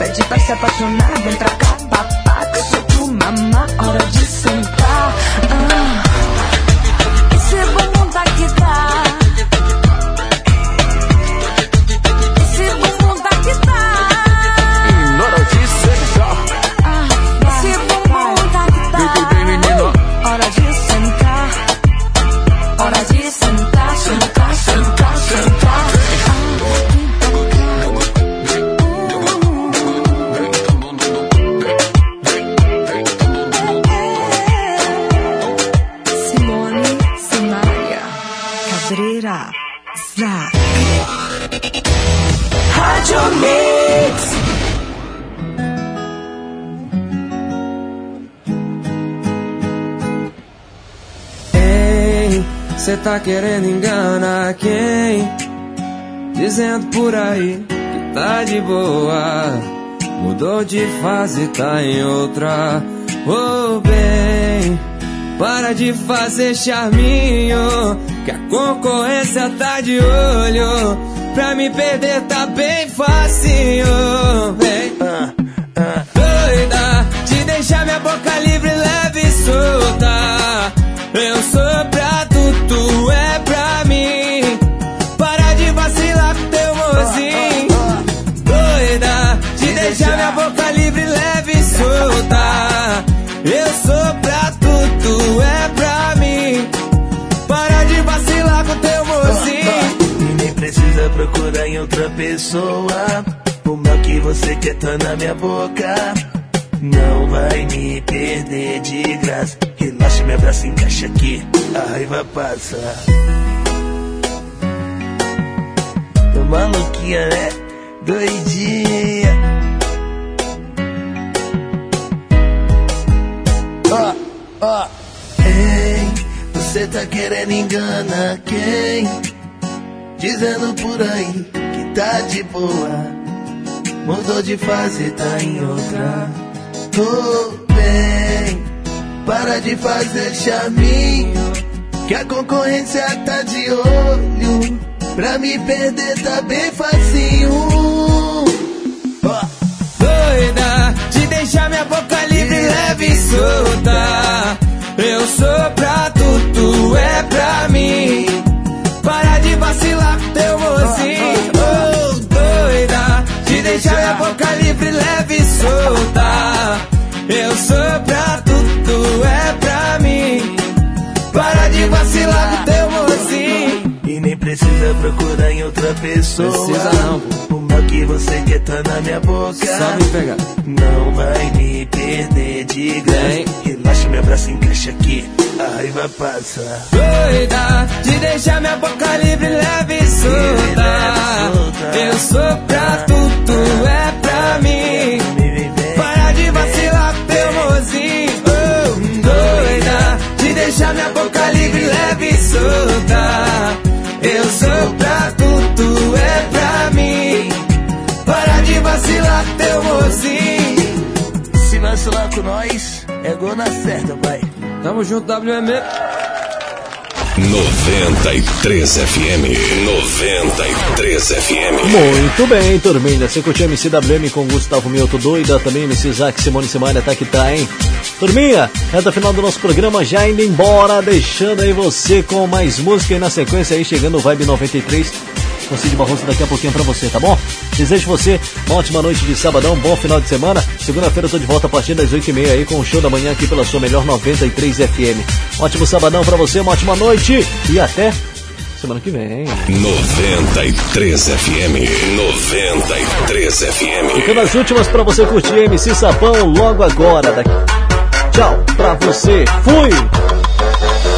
Pede pra se apaixonar. Vem pra cá, tá querendo enganar quem? Dizendo por aí que tá de boa. Mudou de fase, tá em outra. Ô bem, para de fazer charminho. Que a concorrência tá de olho. Pra me perder tá bem facinho. Outra pessoa. O mal que você quer tá na minha boca. Não vai me perder de graça. Relaxa, me abraça, encaixa aqui. A raiva passa. Tô maluquinha, né? Doidinha. Ó, ó. Ei, você tá querendo enganar quem? Dizendo por aí tá de boa. Mudou de fase, tá em outra. Tô bem, para de fazer charminho. Que a concorrência tá de olho. Pra me perder tá bem facinho. Doida, de deixar minha boca livre, leve e solta. Eu sou pra tu, tu é pra mim. Para de vacilar teu mozinho. Oh, doida, de deixar minha boca livre, leve e solta. Eu sou pra tu, tu é pra mim. Para de vacilar com teu mozinho. E nem precisa procurar em outra pessoa. Precisa não, O mal que você quer tá na minha boca. Só me pegar. Não vai me perder de graça. Me abraça, encaixa aqui. A raiva passa. Doida, de deixar minha boca livre, leve e solta. Eu sou pra tu, tu é pra mim. Para de vacilar com teu mozinho. Oh, doida, de deixar minha boca livre, leve e solta. Eu sou pra tu, tu é pra mim. Para de vacilar com teu mozinho. Se vacilar com nós, é gol na certa, pai. Tamo junto, WM. 93 FM. 93 FM. Muito bem, turminha. Você curtiu MCWM com Gustavo Mioto Doida, também MC Isaac Simone Simaria tá que tá, hein? Turminha, reta final do nosso programa já indo embora, deixando aí você com mais música e na sequência aí chegando o Vibe 93 com Cid Barroso daqui a pouquinho pra você, tá bom? Desejo você uma ótima noite de sabadão, bom final de semana. Segunda-feira eu tô de volta a partir das 8h30 aí com o show da manhã aqui pela sua melhor 93 FM. Ótimo sabadão pra você, uma ótima noite e até semana que vem. 93 FM. 93 FM. Ficando as últimas pra você curtir MC Sapão logo agora. Daqui. Tchau pra você. Fui!